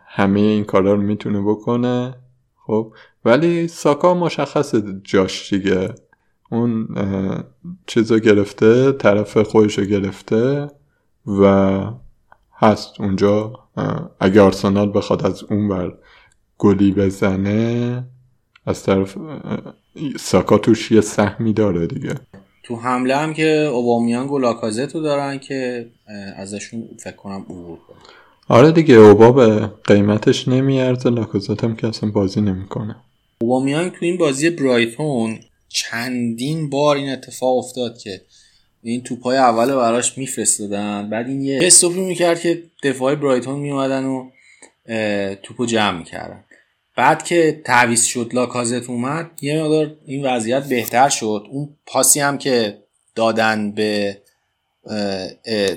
همه این کارا رو می‌تونه بکنه. خب ولی ساکا مشخص جاش دیگه اون چیزو گرفته طرف خودشو گرفته و هست اونجا اگه آرسنال بخواد از اون بر گلی بزنه از طرف ساکا توش یه سهمی داره دیگه. تو حمله هم که اوبامیانگ و لاکازتو دارن که ازشون فکر کنم عبور کنه. آره دیگه اوبا به قیمتش نمیارزه لاکازت هم که اصلا بازی نمی‌کنه. اوبامیانگ تو این بازی برایتون چندین بار این اتفاق افتاد که این توپای اول براش میفرستادن. بعد این یه استوپی می‌کرد که دفاع برایتون میومدن و توپو جمع می‌کردن. بعد که تعویز شد لاکازت اومد یه مقدار این وضعیت بهتر شد. اون پاسی هم که دادن به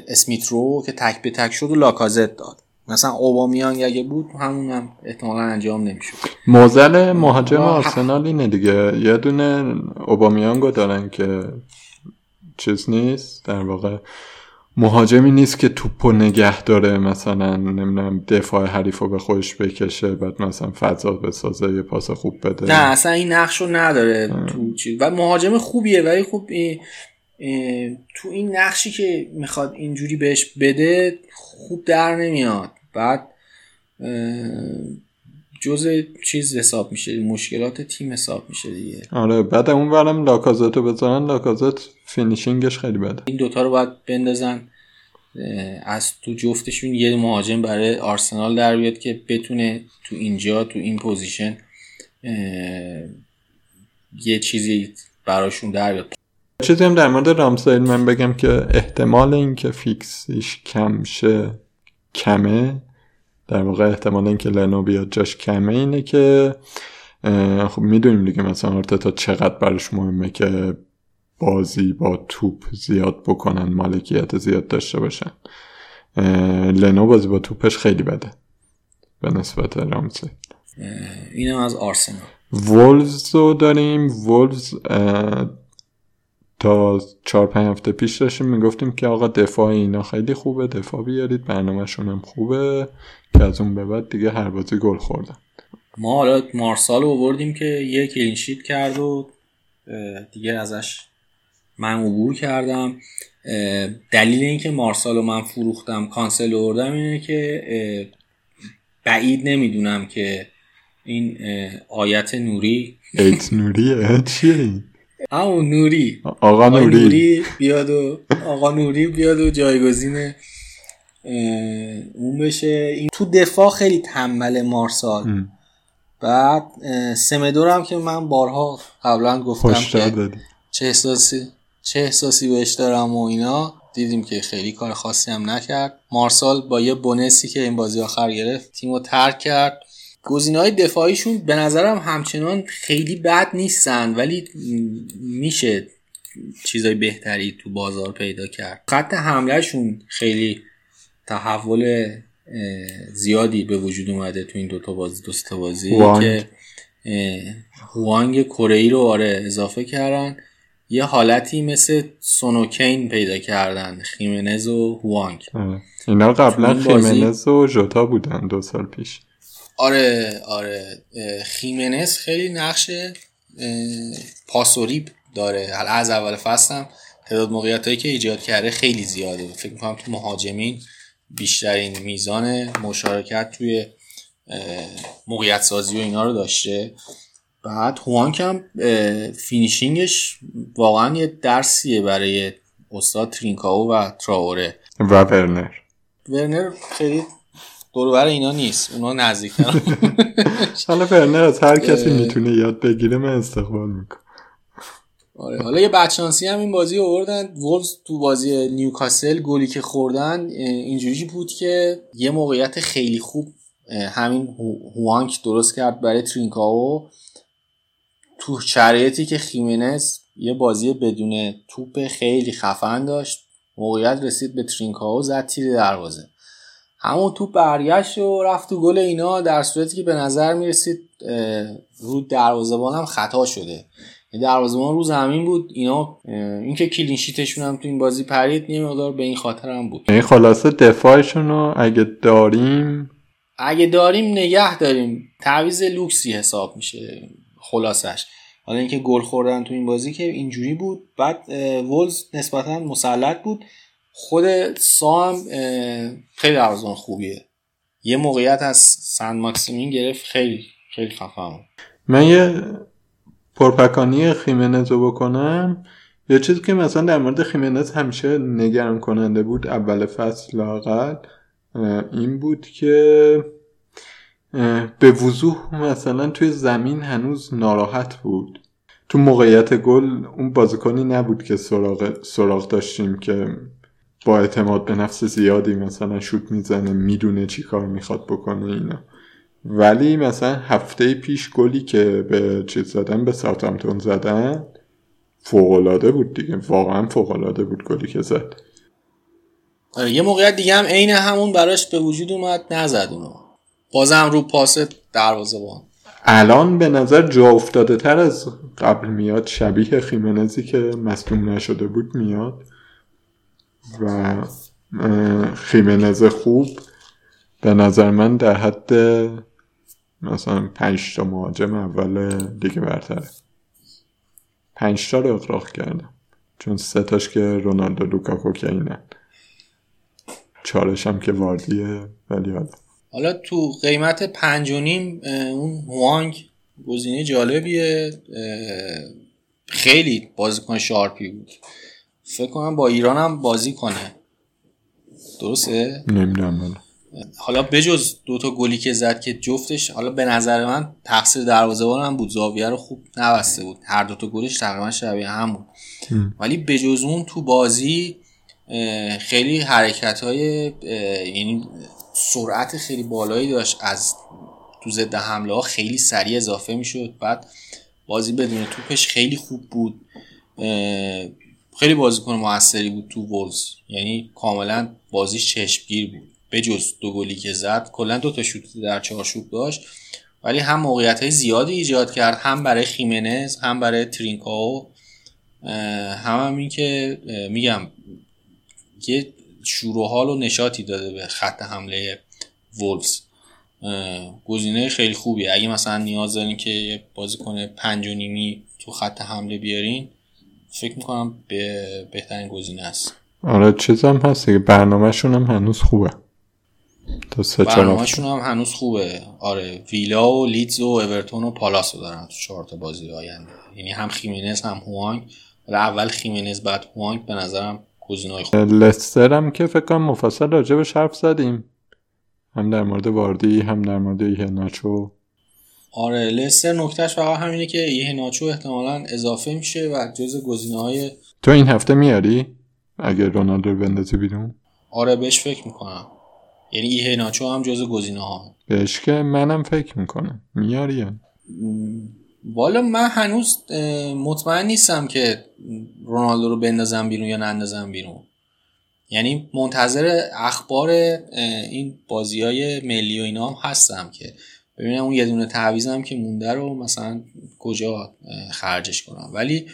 اسمیت رو که تک به تک شد و لاکازت داد. مثلا اوبامیانگ اگه بود همون هم احتمالا انجام نمی‌شد. موزل مهاجم آرسنال اینه دیگه. یه دونه اوبامیانگو دارن که چیز نیست. در واقع مهاجمی نیست که توپو نگه داره مثلا نمی‌دونم دفاع حریف رو به خودش بکشه بعد مثلا فضا بسازه یه پاس خوب بده. نه اصلا این نقش رو نداره تو چیز و مهاجم خوبیه ولی خب تو این نقشی که می‌خواد اینجوری بهش بده خوب در نمیاد. بعد جز چیز حساب میشه مشکلات تیم حساب میشه دیگه. آره بعد اون برم لاکازت رو بذارن لاکازت finishing ش خیلی بده. این دوتا رو باید بندازن از تو جفتشون یه مهاجم برای آرسنال در بیاد که بتونه تو اینجا تو این position یه چیزی براشون در بیاد. چیزی هم در مورد رامسایل من بگم که احتمال اینکه فیکسیش کم شه کمه. در واقع احتمال اینکه لنو بیاد جاش کمه اینه که خب می‌دونیم دیگه مثلا آرتتا چقدر براش مهمه که بازی با توپ زیاد بکنن مالکیت زیاد داشته باشن. لنو بازی با توپش خیلی بده. به نسبت رامسه اینم از آرسنال. وولز رو داریم. وولز تا چهار پنج هفته پیش داشتیم می‌گفتیم که آقا دفاع اینا خیلی خوبه دفاع بیارید برنامه‌شون هم خوبه. که از اون به بعد دیگه هر بازی گل خوردن. ما حالا مارسال رو بردیم که یه clean sheet کرد و دیگه ازش من عبور کردم. دلیل اینکه مارسال رو من فروختم کانسلو آوردم اینه که بعید نمی‌دونم که این آیت نوری ایت نوریه چیه همون نوری. آقا نوری. نوری بیاد و آقا نوری بیاد و جایگزین اون بشه. این تو دفاع خیلی تنبل مارسال. بعد سمدور هم که من بارها قبلا گفتم که چه احساسی؟ چه احساسی بهش دارم و اینا. دیدیم که خیلی کار خاصی هم نکرد. مارسال با یه بونسی که این بازی آخر گرفت تیمو ترک کرد. های دفاعیشون به نظرم همچنان خیلی بد نیستن ولی میشه چیزای بهتری تو بازار پیدا کرد. خط حملهشون خیلی تحول زیادی به وجود اومده تو این دوتا بازی دوست بازی. که هوانگ کره رو آره اضافه کردن. یه حالتی مثل سونوکین پیدا کردن خیمنز و هوانگ. اینا قبلا خیمنز و جوتا بودن دو سال پیش. آره آره. خیمنز خیلی نقش پاسوری داره. از اول فصل تعداد موقعیت هایی که ایجاد کرده خیلی زیاده. فکر می‌کنم تو مهاجمین بیشترین میزان مشارکت توی موقعیت سازی و اینا رو داشته. بعد هوانگ هم finishing ش واقعا یه درسیه برای استاد ترینکاو و تراوره. و ورنر. ورنر خیلی دوربر اینا نیست اونا نزدیک حالا ورنر از هر کسی می‌تونه یاد بگیره من استقبال می‌کنم. آره حالا یه بچانسی هم این بازی آوردن. وولز تو بازی نیوکاسل گلی که خوردن اینجوری بود که یه موقعیت خیلی خوب همین هوانک درست کرد برای ترینکاو. تو شرایطی که خیمنز یه بازی بدون توپ خیلی خفن داشت موقعیت رسید به ترینکاو زد تیر دروازه. همون توپ برگشت و رفت تو گل اینا در صورتی که به نظر می‌رسید رو دروازه‌بان هم خطا شده. دروازه‌بان رو زمین بود اینا اینکه کلین شیتشون هم تو این بازی پرید یه مقدار به این خاطر هم بود. این خلاصه دفاعشون رو اگه داریم اگه داریم نگه داریم. تعویز لوکسی حساب میشه. خلاصش. حالا اینکه گل خوردن تو این بازی که اینجوری بود. بعد وولز نسبتا مسلط بود. خود سا هم خیلی دروازه‌بان خوبیه. یه موقعیت از سن ماکسیمین گرفت. خیلی خیلی خفم من یه پرپکانی خیمنز رو بکنم. یه چیزی که مثلا در مورد خیمنز همیشه نگرم کننده بود اول فصل لاقل این بود که به وضوح مثلا توی زمین هنوز ناراحت بود. تو موقعیت گل اون بازیکنی نبود که سراغ, سراغ داشتیم که با اعتماد به نفس زیادی مثلا شوت می‌زنه می‌دونه چی کار می‌خواد بکنه اینا. ولی مثلا هفته پیش گلی که به چیز زدن به ساوثهامپتون زدن فوقالعاده بود دیگه. واقعا فوقالعاده بود گلی که زد. آره یه موقعیت دیگه هم عین همون براش به وجود اومد نزد اونو. بازم رو پاس دروازه بان الان به نظر جا افتاده تر از قبل میاد. شبیه خیمنزی که مصدوم نشده بود میاد. و خیمنز خوب. به نظر من در حد مثلا پنج تا مهاجم اول دیگه برتره. پنج تا رو اقراق کردم. چون سه تاش که رونالدو لوکاکو که اینن چارش هم که واردیه ولی حالا. حالا تو قیمت پنج و نیم اون هوانگ گزینه جالبیه. خیلی بازیکن sharp ی بود. فکر کنم با ایران هم بازی کنه. درسته؟ نمی‌دونم حالا. بجز دوتا گلی که زد که جفتش حالا به نظر من تقصیر دروازه‌بان هم بود. زاویه رو خوب نبسته بود. هر دوتا گلش تقریبا شبیه هم بود. ولی بجز اون تو بازی خیلی حرکت های یعنی سرعت خیلی بالایی داشت از تو ضد حمله ها خیلی سریع اضافه می‌شد. بعد بازی بدون توپش خیلی خوب بود. خیلی بازیکن موثری بود تو وولز یعنی کاملا بازیش چشمگیر بود. بجز دو گلی که زد کلا دو تا شوت در چارچوب داشت. ولی هم موقعیت های زیادی ایجاد کرد هم برای خیمنز هم برای ترینکاو. هم, هم این که میگم یه شور و حال و نشاطی داده به خط حمله وولفز. گزینه خیلی خوبیه. اگه مثلا نیاز دارین که بازیکن پنج و نیمی تو خط حمله بیارین فکر می‌کنم به بهترین گزینه است. آره چیزم هست که برنامهشون هم هنوز خوبه. تا سه برنامهشون هم هنوز خوبه. آره ویلا و لیدز و اورتون و پالاس رو دارن تو چهار تا بازی آینده. یعنی هم خیمینز هم هوانگ. اول خیمینز بعد هوانگ. به نظرم گزینه‌های خوب لستر هم که فکر کنم مفصل راجبش حرف زدیم. هم در مورد واردی هم در مورد ناچو. آره لستر نکتهش فقط همینه که یه ناچو احتمالا اضافه میشه و جز گزینه های تو این هفته میاری؟ اگر رونالدو بندازی بیرون؟ آره بهش فکر می‌کنم. یعنی ایه ناچو هم جز گزینه ها بهش که منم فکر می‌کنم. میاری والا من هنوز مطمئن نیستم که رونالدو رو بندازم بیرون یا نندازم بیرون. یعنی منتظر اخبار این بازی های ملی و اینا هم هستم که ببینم اون یه دونه تعویزم که مونده رو مثلا کجا خرجش کنم. ولی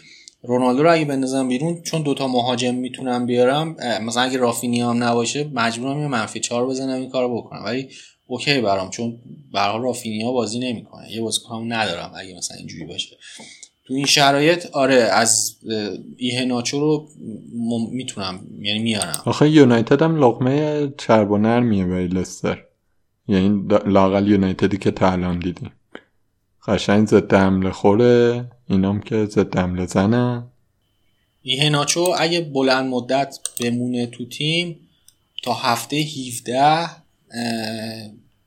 رونالدو رو اگه بندازم بیرون چون دوتا مهاجم می‌تونم بیارم مثلا اگه رافینی هم نباشه مجبورم یه منفی چهار بزنم این کارو بکنم. ولی اوکی برام چون به حال رافینیا بازی نمی‌کنه. یه بازیکن ندارم اگه مثلا اینجوری باشه. تو این شرایط آره از ایه ناچو رو می‌تونم یعنی میارم. آخه یونایتد هم لقمه چرب و نرمیه برای لستر. یعنی لاقل یونایتدی که تا الان دیدیم. قشنگ ضد حمله خوره اینام که ضد حمله زنن ایه ناچو اگه بلند مدت بمونه تو تیم تا هفته 17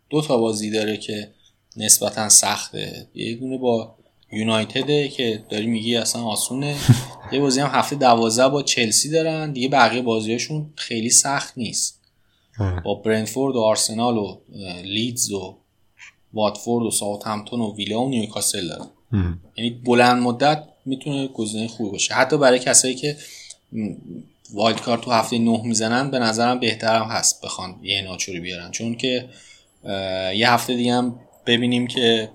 دو تا بازی داره که نسبتا سخته. یه دونه با یونایتده که داری میگی اصلا آسونه. یه بازی هم هفته دوازده با چلسی دارن. دیگه بقیه بازیاشون خیلی سخت نیست. با برنفورد و آرسنال و لیدز و واتفورد و ساوت همتون و ویلا و نیوکاسل دارن. یعنی بلند مدت می‌تونه گزینه خوبی باشه. حتی برای کسایی که wild card تو هفته نه می‌زنن به نظرم بهترم هست بخوان ایهناچویی بیارن. چون که یه هفته دیگه هم ببینیم که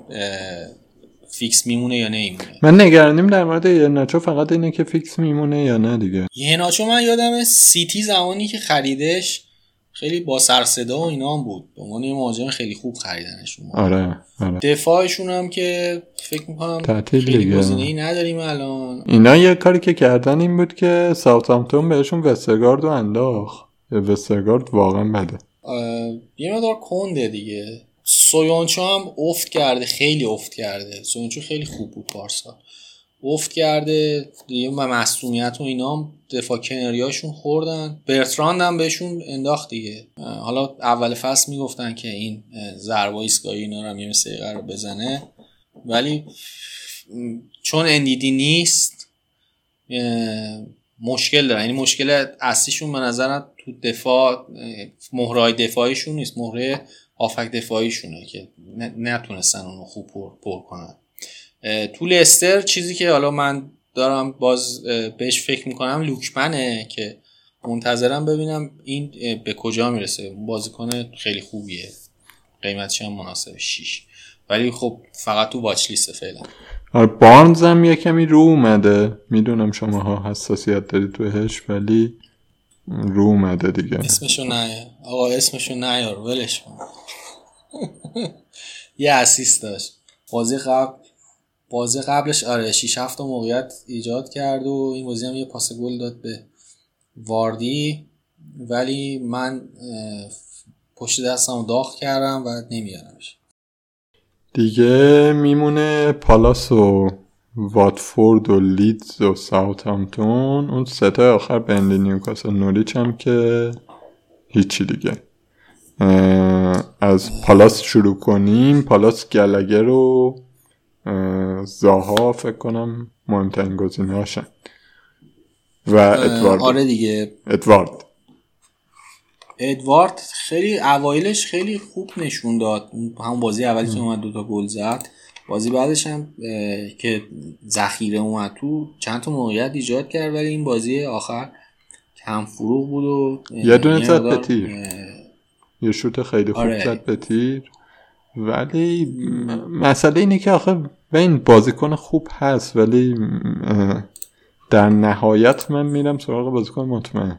فیکس میمونه یا نمیمونه. من نگرانیم در مورد ایهناچو فقط اینه که فیکس میمونه یا نه دیگه. ایهناچو من یادم سیتی زمانی که خریدش خیلی با سر صدا و اینا هم بود. به عنوان یه مهاجم خیلی خوب خریدنش آره, آره. دفاعشون هم که فکر می‌کنم خیلی گزینه‌ای نداریم الان. اینا یه کاری که کردن این بود که ساوثهامپتون بهشون وسترگارد رو انداخت. وسترگارد واقعا بده. یه مقدار کنده دیگه. سویونچو هم افت کرده خیلی افت کرده. سویونچو خیلی خوب بود پارسا افت کرده دیگه مصدومیت و اینا دفاع کناریاشون خوردن. برتراند هم بهشون انداخت دیگه. حالا اول فصل می‌گفتن که این ضربه ایستگاهی اینا رو یه مثل رو بزنه. ولی چون اندیدی نیست مشکل دارن یعنی مشکل اصلیشون به نظرم تو دفاع مهرای دفاعیشون نیست. مهره آفک دفاعیشونه که نتونستن اونو خوب پر, پر کنن. تو لستر چیزی که حالا من دارم باز بهش فکر می‌کنم لوکمنه که منتظرم ببینم این به کجا می‌رسه. بازیکن خیلی خوبیه. قیمتش هم مناسب 6 ولی خب فقط تو واچ لیست فعلا. آره بارنز هم یه کمی رو اومده. می‌دونم شماها حساسیت دارید توهش ولی رو اومده دیگه. اسمشو نه آقا اسمشو نیار ولش یه اسیست داشت. بازی قبل بازی قبلش آره 6 7 موقعیت ایجاد کرد و این بازی هم یه پاس گل داد به واردی. ولی من پشت دستم داغ کردم و نمیارمش. دیگه میمونه پالاس و واتفورد و لیدز و ساوثهامپتون اون ستا آخر بنلی نیوکاسل نوریچ هم که هیچی دیگه. از پالاس شروع کنیم. پالاس گلگر و زاها فکر کنم مهمترین گزینه هاشن. و ادوارد. آره دیگه. ادوارد. ادوارد خیلی اوایلش خیلی خوب نشون داد. همون بازی اولی که اومد دوتا گل زد. بازی بعدش هم که ذخیره اومد تو چند تا موقعیت ایجاد کرد ولی این بازی آخر کم فروغ بود و یه دونه زد به تیر. یه شوت خیلی خوب آره. زد به تیر. ولی مسئله اینه که آخه این بازیکن خوب هست ولی در نهایت من میرم سراغ بازیکن مطمئن.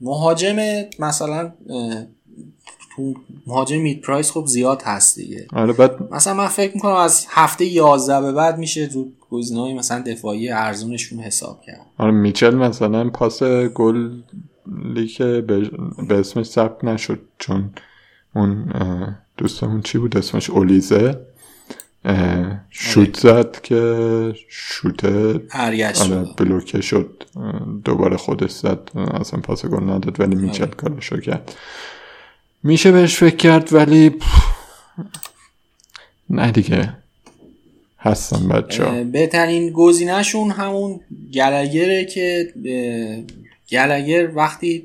مهاجم مثلا تو مهاجم مید پرایس خب زیاد هست دیگه. آره بعد مثلا من فکر می‌کنم از هفته 11 به بعد میشه تو گزینه‌های مثلا دفاعی ارزونشون حساب کرد. آره میچل مثلا پاس گلی که به, به اسمش ثبت نشد چون اون دوستمون چی بود؟ اسمش اولیزه. شوت زد که شوت آره بلوکه شد. دوباره خودش زد. اصلا پاس گل نداد ولی میچل کارشو کرد. میشه بهش فکر کرد ولی نه دیگه. هستن بچه ها بهترین گزینهشون همون گلگره که گلگر وقتی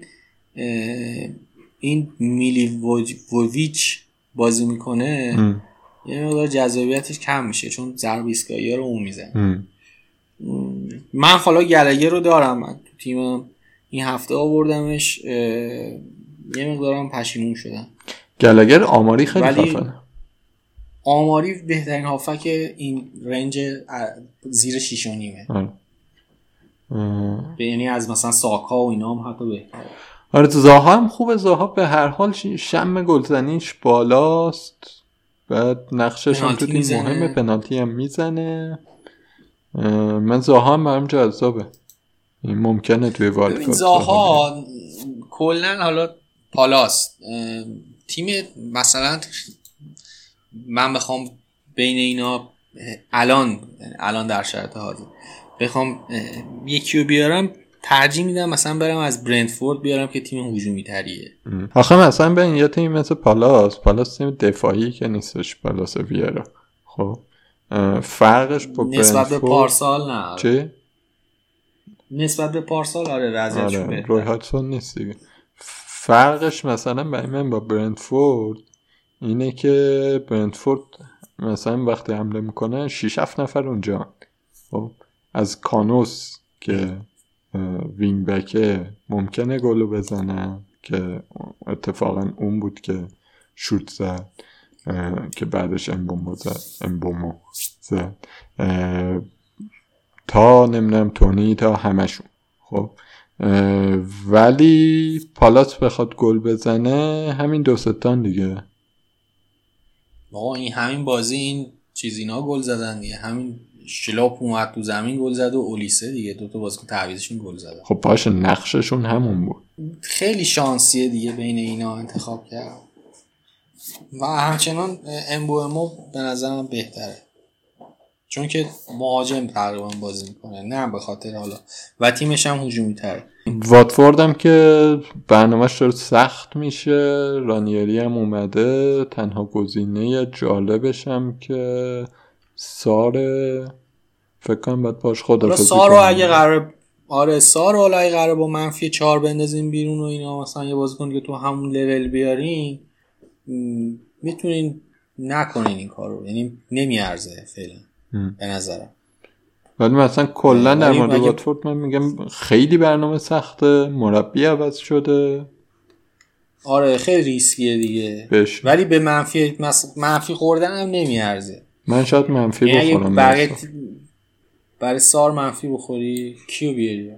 این میلی وویچ بازی می‌کنه یه مقدار جذابیتش کم میشه چون ضرب ایستگاهی رو اون می‌زنه. من حالا گلگه رو دارم من تو تیم این هفته آوردمش یه مقدارم پشیمون شدم. گلگر آماری خیلی ولی خفنه آماری بهترین هافک این رنج زیر شیش و نیمه. یعنی از مثلا ساکا و اینا هم حتی بهتره. آره زاها هم خوبه زاها به هر حال شم گلزنیش بالاست. بعد نقشش هم تو تیم مهمه پنالتی هم می‌زنه. من زاها هم برام جذابه. این ممکنه توی والد زاها کلا حالا پالاست تیم مثلا من بخوام بین اینا الان الان در شرط حاضر. بخوام یکی رو بیارم ترجیح میدم مثلا برم از برندفورد بیارم که تیم هجومی تریه. آخه مثلا به یه تیم مثل پالاس پالاس تیم دفاعی که نیستش پالاس ویرا. خب فرقش با نسبت به پارسال نه. چه؟ نسبت به پارسال آره وضعیتش آره روی هاتسون نیست دیگه. فرقش مثلا برای من با برندفورد اینه که برندفورد مثلا وقتی حمله می‌کنه 6 7 نفر اونجا خب از کانوس که وینگ بکه ممکنه گلو بزنه که اتفاقا اون بود که شوت زد که بعدش امبومو زد امبومو زد. تا نمی‌دونم تونی تا همشون. خب ولی پالاس بخواد گل بزنه همین دو ستان دیگه. آقا این همین بازی این چیز اینا گل زدن دیگه. همین شلاپ اومد تو زمین گل زد و اولیسه دیگه. دو تا بازیکن تعویضشون گل زدن. خب باشه نقششون همون بود. خیلی شانسیه دیگه بین اینا انتخاب کرد. و همچنان امبو امو به نظرم بهتره. چون که مهاجم تقریبا بازی می‌کنه. نه به خاطر حالا. و تیمش هم هجومی تره. واتفورد هم که برنامهش داره سخت میشه. رانیری هم اومده. تنها گزینه جالبش هم که سار فکر کنم باید باش خدافزی سارو اگه قرار آره سار حالا اگه قرار با منفی چهار بندازیم بیرون و اینا مثلا یه بازیکن که تو همون لول بیارین می‌تونین نکنین این کارو. یعنی نمیارزه فعلا به نظرم. ولی مثلا کلا در مورد واتفورد من میگم خیلی برنامه سخته مربی عوض شده. آره خیلی ریسکیه دیگه. بش. ولی به منفی منفی خوردن هم نمیارزه. من شاید منفی یعنی بخورم برای برای سار منفی بخوری کیو بیاری؟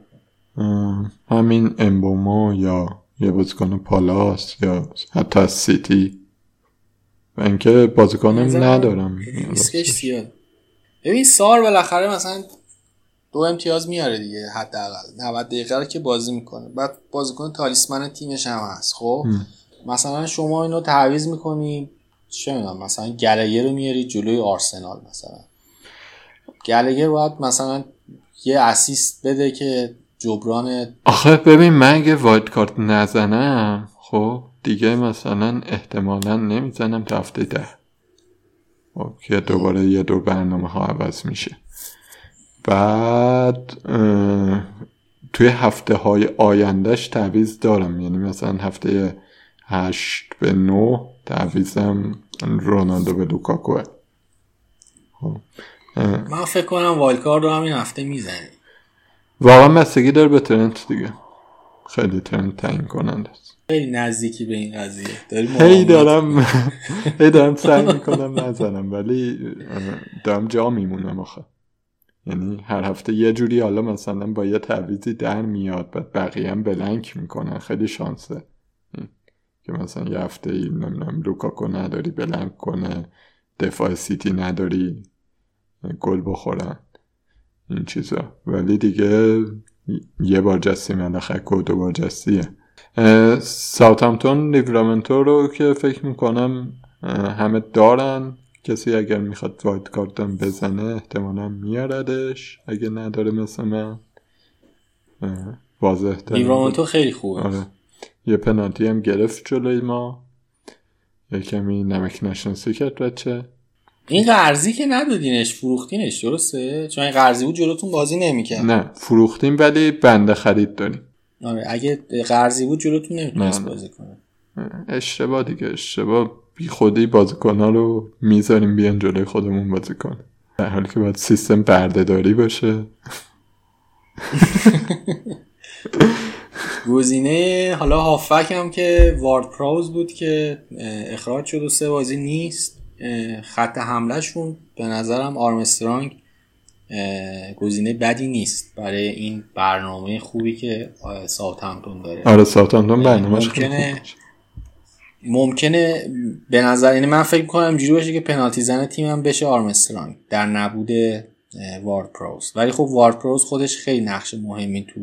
همین امبومو یا یه بازیکن پالاس یا حتی از سیتی. و اینکه بازیکنم ندارم. ریسکش زیاد. ببین سار بالاخره مثلا دو امتیاز میاره دیگه حداقل. 90 دقیقه رو که بازی می‌کنه. بعد بازیکن تالیسمن تیمش هم هست خب؟ مثلا شما اینو تعویض می‌کنی چه می‌دونم مثلا گلگر رو میاری جلوی آرسنال مثلا. گلگر باید مثلا یه اسیست بده که جبران آخه ببین من اگه وایت کارت نزنم خب دیگه مثلا احتمالا نمی‌زنم تا هفته ده. خب که دوباره یه دور برنامه ها عوض میشه. بعد توی هفته های آیندهش تعویز دارم. یعنی مثلا هفته هشت به نو تعویزم رونالدو به لوکاکوه. خب من فکر کنم وایلکارد رو همین هفته می‌زنی. واقعا مسیگی داره به ترنت دیگه. خیلی ترنت تعیین کننده است. خیلی نزدیکی به این قضیه. هی دارم هی دارم سعی می‌کنم نزنم ولی دارم جا میمونم آخه. یعنی هر هفته یه جوری حالا مثلا با یه تعویضی در میاد بعد بقیه هم blank می‌کنن خیلی شانسه. که مثلا یه هفته ای نمی‌دونم لوکاکو نداری blank کنه دفاع سیتی نداری گل بخورن این چیزا. ولی دیگه یه بار جستی ملخک و دو بار جستیه. ساوتامتون لیورامنتو رو که فکر می‌کنم همه دارن. کسی اگر می‌خواد وایت کارتم بزنه احتمالا میاردش اگه نداره مثل من واضح لیورامنتو خیلی خوبه. آره. یه پنالتی هم گرفت جلوی ما. یه کمی نمک نشنسی کرد بچه. این قرضی که ندادینش فروختینش درسته؟ چون این قرضی بود جلوتون بازی نمی‌کرد. نه فروختیم ولی بنده خرید داریم. آره اگه قرضی بود جلوتون نمی‌تونست بازی کنه. اشتباه دیگه اشتباه. بی خودی بازیکن ها رو می‌ذاریم بیان جلوی خودمون بازی کن در حالی که باید سیستم بردهداری باشه. گزینه حالا هافک هم که وارد پراوز بود که اخراج شد و سه بازی نیست. خط حملهشون به نظرم آرمسترانگ گزینه بدی نیست برای این برنامه خوبی که ساوثهمپتون داره. آره ساوثهمپتون برنامه‌اش ممکنه ممکنه به نظر یعنی من فکر می‌کنم اینجوری باشه که پنالتی زن تیمم بشه آرمسترانگ در نبود وارد پروز ولی خب وارد پروز خودش خیلی نقش مهمی تو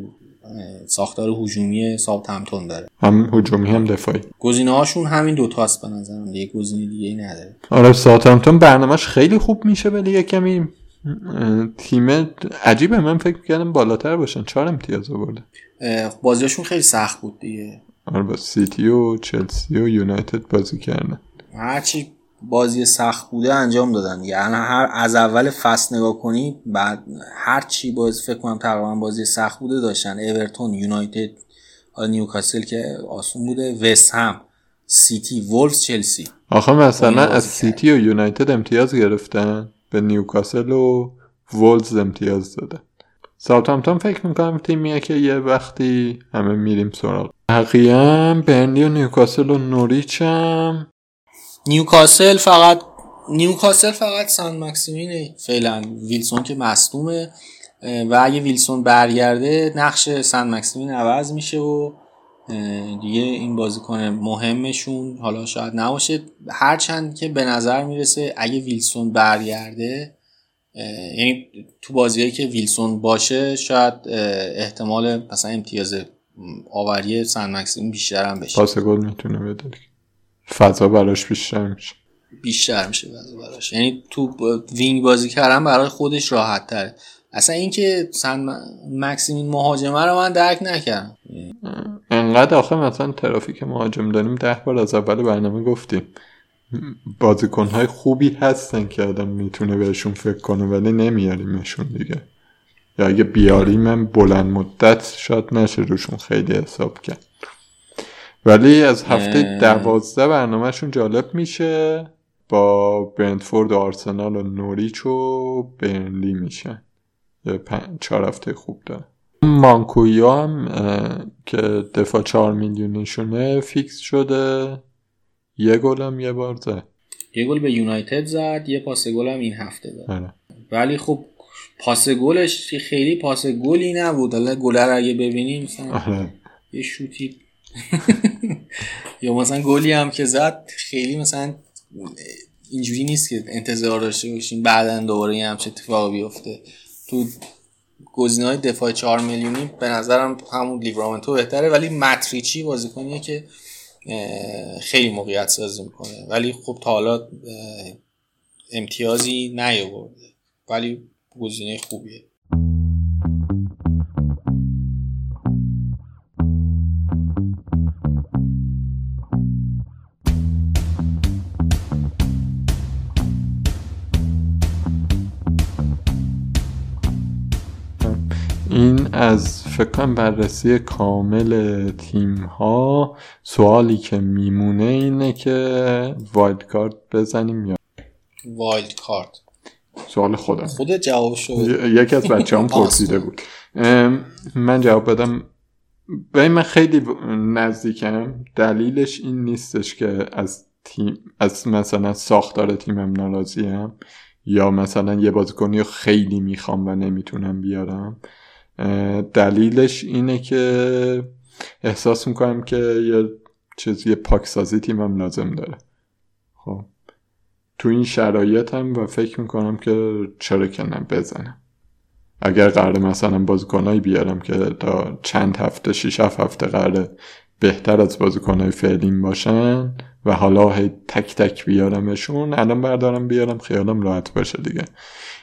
ساختار هجومی ساوثهمپتون داره. هم هجومی هم دفاعی. گزینه هاشون همین دوتاست به نظرم. دیگه گزینه دیگه ای نداره. آره ساوثهمپتون برنامهش خیلی خوب میشه ولی یه کمی تیم عجیبه. من فکر کردم بالاتر باشن. چهار امتیاز آورده بازیشون خیلی سخت بود دیگه. آره با سیتی و چلسی و یونایتد بازی کردن. هرچی بازی سخت بوده انجام دادن. یعنی هر از اول فصل نگاه کنی بعد هر چی باز فکر کنم تقریبا بازی سخت بوده داشتن. اورتون یونایتد نیوکاسل که آسون بوده. وست هم سیتی وولفز چلسی. آخه مثلا از سیتی و یونایتد امتیاز گرفتن به نیوکاسل و وولز امتیاز دادن. ساوثهمپتون فکر می‌کنم تیمیه که یه وقتی همه میریم سراغ. بقیه هم برنلی و نیوکاسل و نوریچ هم. نیوکاسل فقط نیوکاسل فقط سان مکسیمینه فعلا ویلسون که مصدومه. و اگه ویلسون برگرده نقش سن مکسیمین عوض میشه و دیگه این بازیکن مهمشون حالا شاید نباشه. هرچند که به نظر می‌رسه اگه ویلسون برگرده یعنی تو بازیهایی که ویلسون باشه شاید احتمال مثلا امتیاز آوری سن مکسیمین بیشتر هم بشه. پاس گل می‌تونه بده. فضا براش بیشتر میشه. بیشتر میشه فضا براش. یعنی تو وینگ بازی کردن برای خودش راحت تره. اصلا اینکه سن مکسیمین مهاجمه رو من درک نکردم. انقدر آخه مثلا ترافیک مهاجم داریم ده بار از اول برنامه گفتیم. بازیکنهای خوبی هستن که آدم می‌تونه بهشون فکر کنه ولی نمیاریمشون دیگه. یا اگه بیاریم من بلند مدت شاید نشه روشون خیلی حساب کرد. ولی از هفته دوازده برنامهشون جالب میشه. با برنتفورد و آرسنال و نوریچ و برنلی میشه چهار هفته خوب داره مانکویا هم که دفاع چهار میلیونیشونه فیکس شده. یه گل هم یه بار زد. یه گل به یونایتد زد یه پاس گل هم این هفته داد. آره. ولی خب پاس گلش خیلی پاس گلی نبود. حالا گل رو اگه ببینیم مثلا آره. یه شوتی یا مثلا گلی هم که زد خیلی مثلا اینجوری نیست که انتظار داشته باشیم بعدا دوباره یه همچه اتفاقی بیفته. تو گزینه های دفاع 4 میلیونی به نظرم همون لیورامنتو بهتره ولی ماتریچی بازیکنیه که خیلی موقعیت سازی می‌کنه. ولی خب تا حالا امتیازی نیاورده. ولی گزینه خوبیه. از فکر کنم بررسی کامل تیم ها سوالی که میمونه اینه که wildcard بزنیم یا wildcard سوال خودم. خود جواب شد یکی از بچه هم پرسیده بود. من جواب بدم. به من خیلی نزدیکم. دلیلش این نیستش که از تیم از مثلا ساختار تیمم ناراضیم یا مثلا یه بازیکنی رو خیلی می‌خوام و نمی‌تونم بیارم. دلیلش اینه که احساس می‌کنم که یه چیزی پاکسازی تیمم لازم داره. خب. تو این شرایط هم و فکر می‌کنم که چرا که بزنم اگر قرار مثلا بازیکنایی بیارم که تا چند هفته شیش هفته قراره بهتر از بازیکنهای فعلیم باشن و حالا هی تک تک بیارمشون الان بردارم بیارم خیالم راحت باشه دیگه.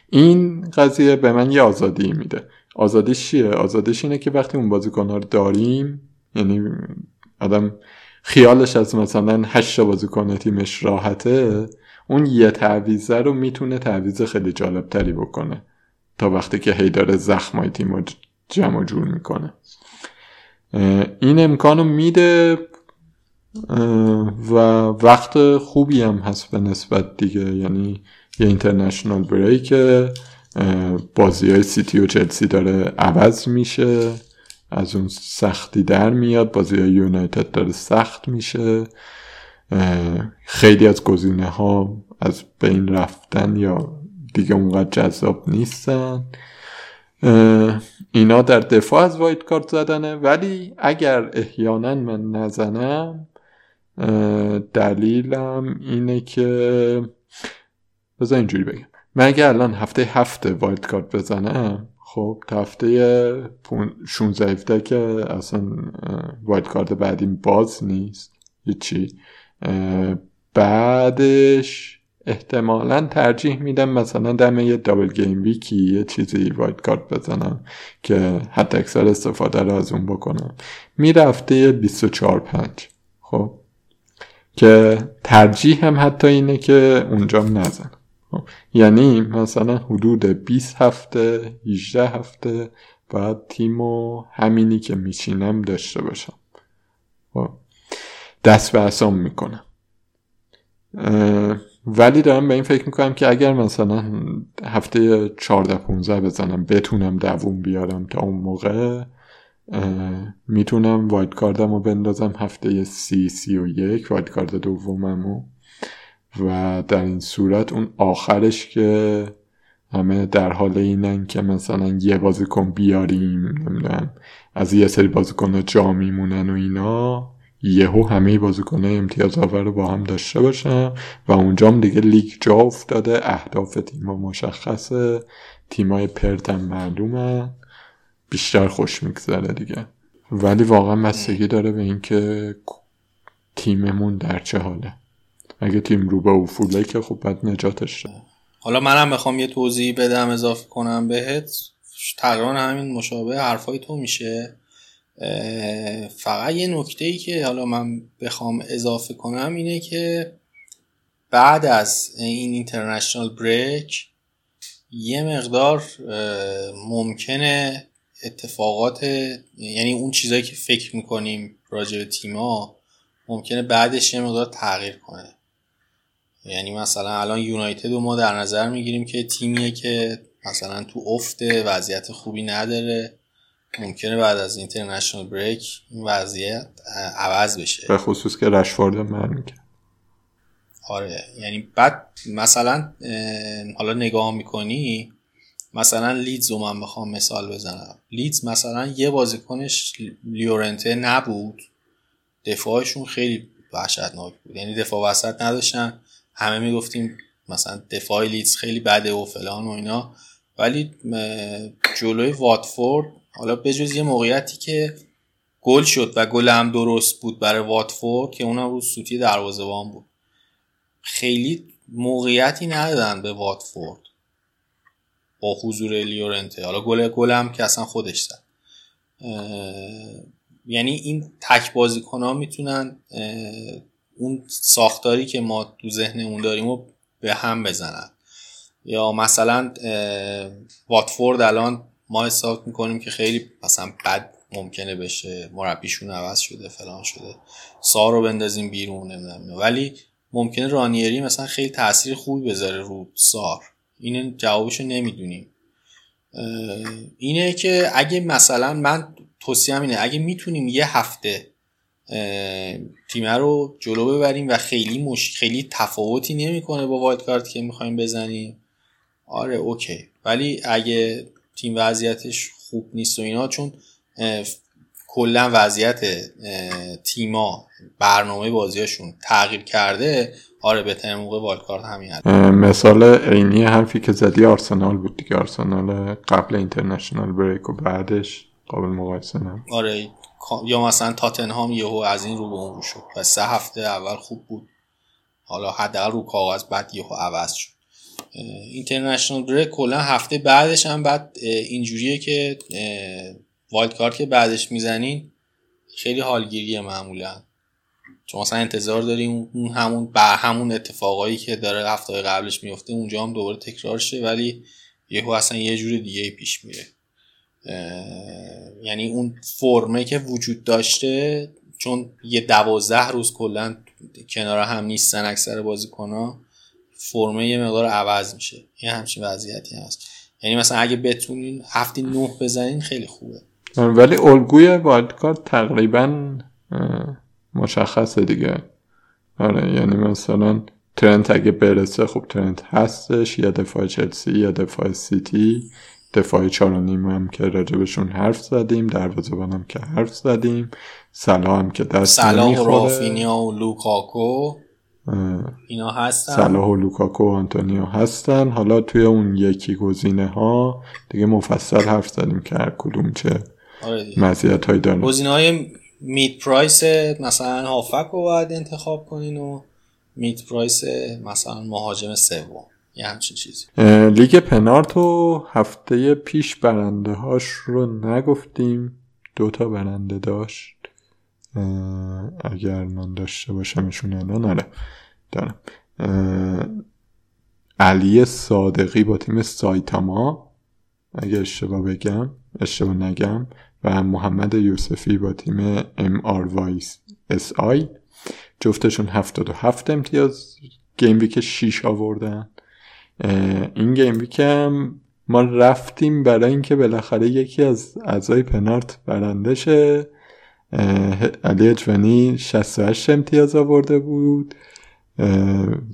این قضیه به من یه آزادی میده. آزادیش چیه؟ آزادیش اینه که وقتی اون بازیکن رو داریم یعنی آدم خیالش از مثلا هشت بازیکن تیمش راحته اون یه تعویزه رو می‌تونه تعویز خیلی جالب تری بکنه تا وقتی که هی داره زخمای تیم رو جمع جور می‌کنه. این امکانو میده و وقت خوبی هم هست به نسبت دیگه. یعنی یه اینترنشنال بریک بازی های سیتی و چلسی داره عوض میشه از اون سختی در میاد بازی های یونایتد داره سخت میشه. خیلی از گزینه ها از بین رفتن یا دیگه اونقدر جذاب نیستن. اینا در دفاع از wildcard زدنه ولی اگر احیانا من نزنم دلیلم اینه که بذار اینجوری بگم. من اگه الان هفته هفته wildcard بزنم خب تا هفته 16 که اصلا wildcard بعدیم باز نیست هیچی. بعدش احتمالا ترجیح میدم مثلا دم یه double game week ی یه چیزی wildcard بزنم که حتی اکثر استفاده رو از اون بکنم. می‌رفته 24 5 خب که ترجیح هم حتی اینه که اونجا نزن یعنی مثلا حدود 20 هفته 18 هفته باید تیم و همینی که میچینم داشته باشم خب. دست به اسام می‌کنم ولی دارم به این فکر می‌کنم که اگر مثلا هفته 14 15 بزنم بتونم دووم بیارم تا اون موقع می‌تونم وایت کاردم رو بندازم هفته سی سی و یک وایت کارد دوممو و در این صورت اون آخرش که همه در حال اینن که مثلا یه بازیکن بیاریم نمی‌دونم از یه سری بازیکن جا میمونن و اینا یهو همه بازیکن امتیاز آور رو با هم داشته باشن و اونجام دیگه لیگ جا افتاده اهداف تیم مشخصه تیمای پرت هم معلومن بیشتر خوش میگذره دیگه. ولی واقعا بستگی داره به اینکه تیممون در چه حاله. اگه تیم رو به افوله که خب بعد نجاتش حالا منم بخوام یه توضیح بدم اضافه کنم بهت. تقریبا همین مشابه حرفای تو میشه. فقط یه نکته ای که حالا من بخوام اضافه کنم اینه که بعد از این اینترنشنال بریک یه مقدار ممکنه اتفاقات یعنی اون چیزایی که فکر می‌کنیم راجع به تیما ممکنه بعدش یه مقدار تغییر کنه. یعنی مثلا الان یونایتد رو ما در نظر می‌گیریم که تیمیه که مثلا تو افت وضعیت خوبی نداره. ممکنه بعد از اینترنشنال بریک این وضعیت عوض بشه. به خصوص که رشفورد من آره یعنی بعد مثلا حالا نگاه می‌کنی مثلا لیدز رو من بخوام مثال بزنم. لیدز مثلا یه بازیکنش لیورنته نبود. دفاعشون خیلی وحشتناک بود. یعنی دفاع وسط نداشتن. همه می‌گفتیم مثلا دفاع لیدز خیلی بده و فلان و اینا. ولی جلوی واتفورد حالا بجز یه موقعیتی که گل شد و گل هم درست بود برای واتفورد که اونم رو سوتی دروازه‌بان بود. خیلی موقعیتی ندادن به واتفورد با حضور لیورنته. حالا گل گل هم که اصلا خودش زد. یعنی این تک بازیکن ها می‌تونن اون ساختاری که ما تو ذهنمون داریم رو به هم بزنن. یا مثلا واتفورد الان ما حساب می‌کنیم که خیلی مثلا بد ممکنه بشه مربیشون عوض شده فلان شده. سا رو بندازیم بیرون نمی‌دونم. ولی ممکنه رانیری مثلا خیلی تاثیر خوبی بذاره رو سار. این جوابشو نمی‌دونیم. اینه که اگه مثلا من توصیه اینه اگه می‌تونیم یه هفته تیمه رو جلو ببریم و خیلی مش... خیلی تفاوتی نمی‌کنه با وایت کارت که می‌خوایم بزنیم. آره اوکی. ولی اگه تیم وضعیتش خوب نیست و اینا چون کلا وضعیت تیما برنامه بازیاشون تغییر کرده آره بهترین موقع والکارت همین هست مثال عینی حرفی که زدی آرسنال بود دیگه. آرسنال قبل اینترنشنال بریک و بعدش قابل مقایسه نه آره یا مثلا تاتنهام یهو از این رو به اون رو شد. و سه هفته اول خوب بود. حالا حداقل رو کاغذ بعد یهو عوض شد. اینترنشنال بریک کلا هفته بعدش هم بعد اینجوریه که وایلد کارت که بعدش می‌زنین خیلی حالگیریه معمولا. چون مثلا انتظار داریم اون همون بر همون اتفاقایی که داره هفته قبلش میفته اونجا هم دوباره تکرار شه ولی یهو اصلا یه جور دیگه پیش میره. یعنی اون فرمه که وجود داشته چون یه دوازده روز کلا کنار هم نیستن اکثر ها فرمه یه مقدار عوض میشه. یه همچین وضعیتی هست. یعنی مثلا اگه بتونین هفته نه بزنین خیلی خوبه. ولی الگوی wild تقریبا مشخصه دیگه. آره یعنی مثلا ترنت اگه برسه خب ترنت هستش یا دفاع چلسی یا دفاع سیتی. دفاع چار و نیم هم که راجبشون حرف زدیم دروازه هم که حرف زدیم. صلاح هم که دست صلاح و رافینیا و لوکاکو. اینا هستن؟ سلاح و لوکاکو و آنتونیو هستن. حالا توی اون یکی گزینه ها دیگه مفصل حرف زدیم که هر کدوم چه آره مزیت هایی دارن. گزینه های mid price مثلا هافبک رو باید انتخاب کنین و mid price مثلا مهاجم سوم. یه همچین چیزی. لیگ پنارتو هفته پیش برنده هاش رو نگفتیم. دوتا برنده داشت. اگر من داشته باشمشون الان نره. دارم. علی صادقی با تیم سایتاما. اگر اشتباه بگم اشتباه نگم. و محمد یوسفی با تیم ام آر وایس اس آی 77 امتیاز. game week 6 آوردن. این game هم ما رفتیم برای اینکه بالاخره یکی از اعضای پنارت برنده شه علی اجوانی 68 امتیاز آورده بود.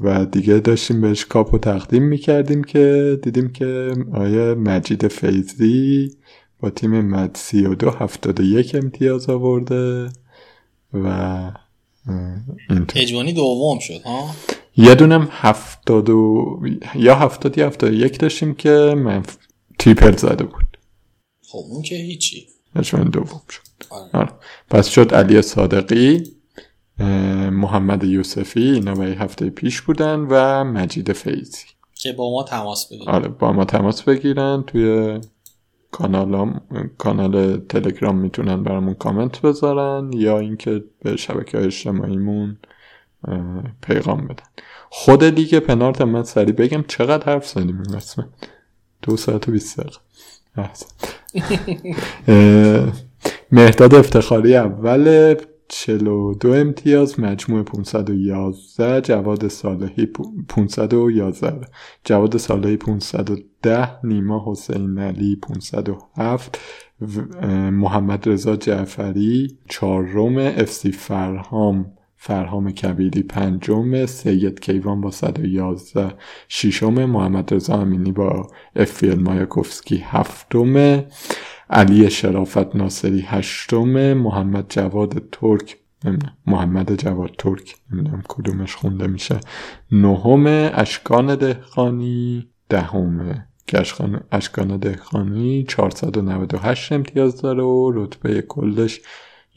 و دیگه داشتیم بهش کاپو تقدیم می‌کردیم که دیدیم که آیا مجید فیزی با تیم مد 32 71 امتیاز آورده و اجوانی دوم شد ها؟ یه دونم هفتاد و یا هفتاد یا هفتاد یک داشتیم که من تیپل زده بود. خب اون که هیچی. اجوانی دوم شد. آره. آره. پس شد علی صادقی محمد یوسفی اینا به هفته پیش بودن و مجید فیزی که با ما تماس بگیرن. آره با ما تماس بگیرن توی کانال کانال تلگرام می‌تونن برامون کامنت بذارن یا اینکه به شبکه های اجتماعیمون پیغام بدن. خود لیگ پنارت من سریع بگم چقدر حرف زدیم این قسمت؟ دو ساعت و بیست دقیقه. مهداد افتخاری اول 42 امتیاز مجموع 511 جواد صالحی 511 جواد صالحی 510 نیما حسین علی 507 محمد رضا جعفری چهارم افسی فرهام فرهام کبیری پنجم سید کیوان با 111 ششم محمد رضا امینی با افیل مایاکوفسکی هفتم. علی شرافت ناصری هشتم. محمد جواد ترک محمد جواد ترک نمی‌دونم کدومش خونده میشه. نهم اشکان دهخانی دهمه که اشکان دهخانی 498 امتیاز داره و رتبه کلش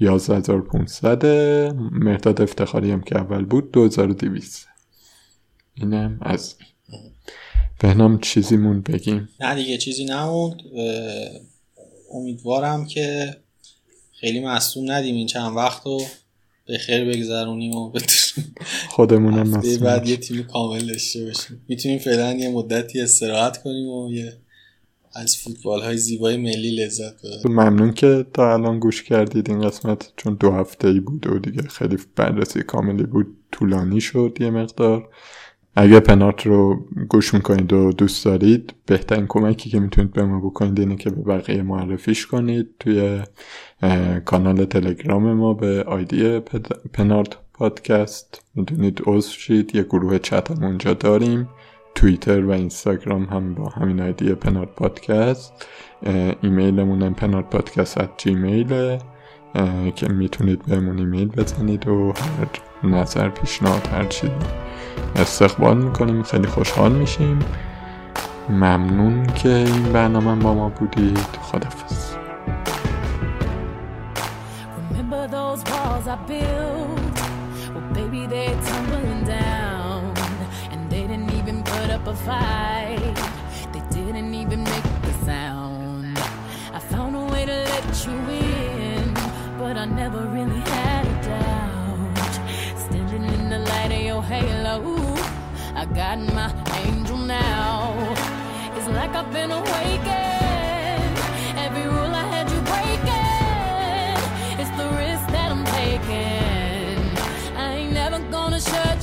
11500 مرداد افتخاری هم که اول بود 2200 اینم از بهنام چیزیمون بگیم. نه دیگه چیزی نموند امیدوارم که خیلی مصدوم ندیم این چند وقت رو. به خیر بگذرونیم و خودمونم بعد یه تیم کامل داشته باشیم. می‌تونیم فعلا یه مدتی استراحت کنیم و یه از فوتبال های زیبای ملی لذت ببریم ممنون که تا الان گوش کردید. این قسمت چون دو هفته ای بود و دیگه خیلی بررسی کاملی بود طولانی شد یه مقدار. اگه پنارت رو گوش می‌کنید و دوست دارید بهترین کمکی که می‌تونید به ما بکنید اینه که به بقیه معرفیش کنید. توی کانال تلگرام ما به آیدی پنارت پادکست می‌دونید عضو شید. یه گروه چت هم اونجا داریم. توییتر و اینستاگرام هم با همین آیدی پنارت پادکست. ایمیلمون هم پنارت پادکست ات جیمیله که می‌تونید بهمون ایمیل بزنید و هر نظر پیشنهاد هر چیزی. استقبال می‌کنیم. خیلی خوشحال میشیم. ممنون که این برنامه با ما بودید. خدافز I found a way to let you in, but I never really had a doubt. Standing in the light of your halo, I got my angel now. It's like I've been awakened. Every rule I had you breaking. It's the risk that I'm taking. I ain't never gonna show.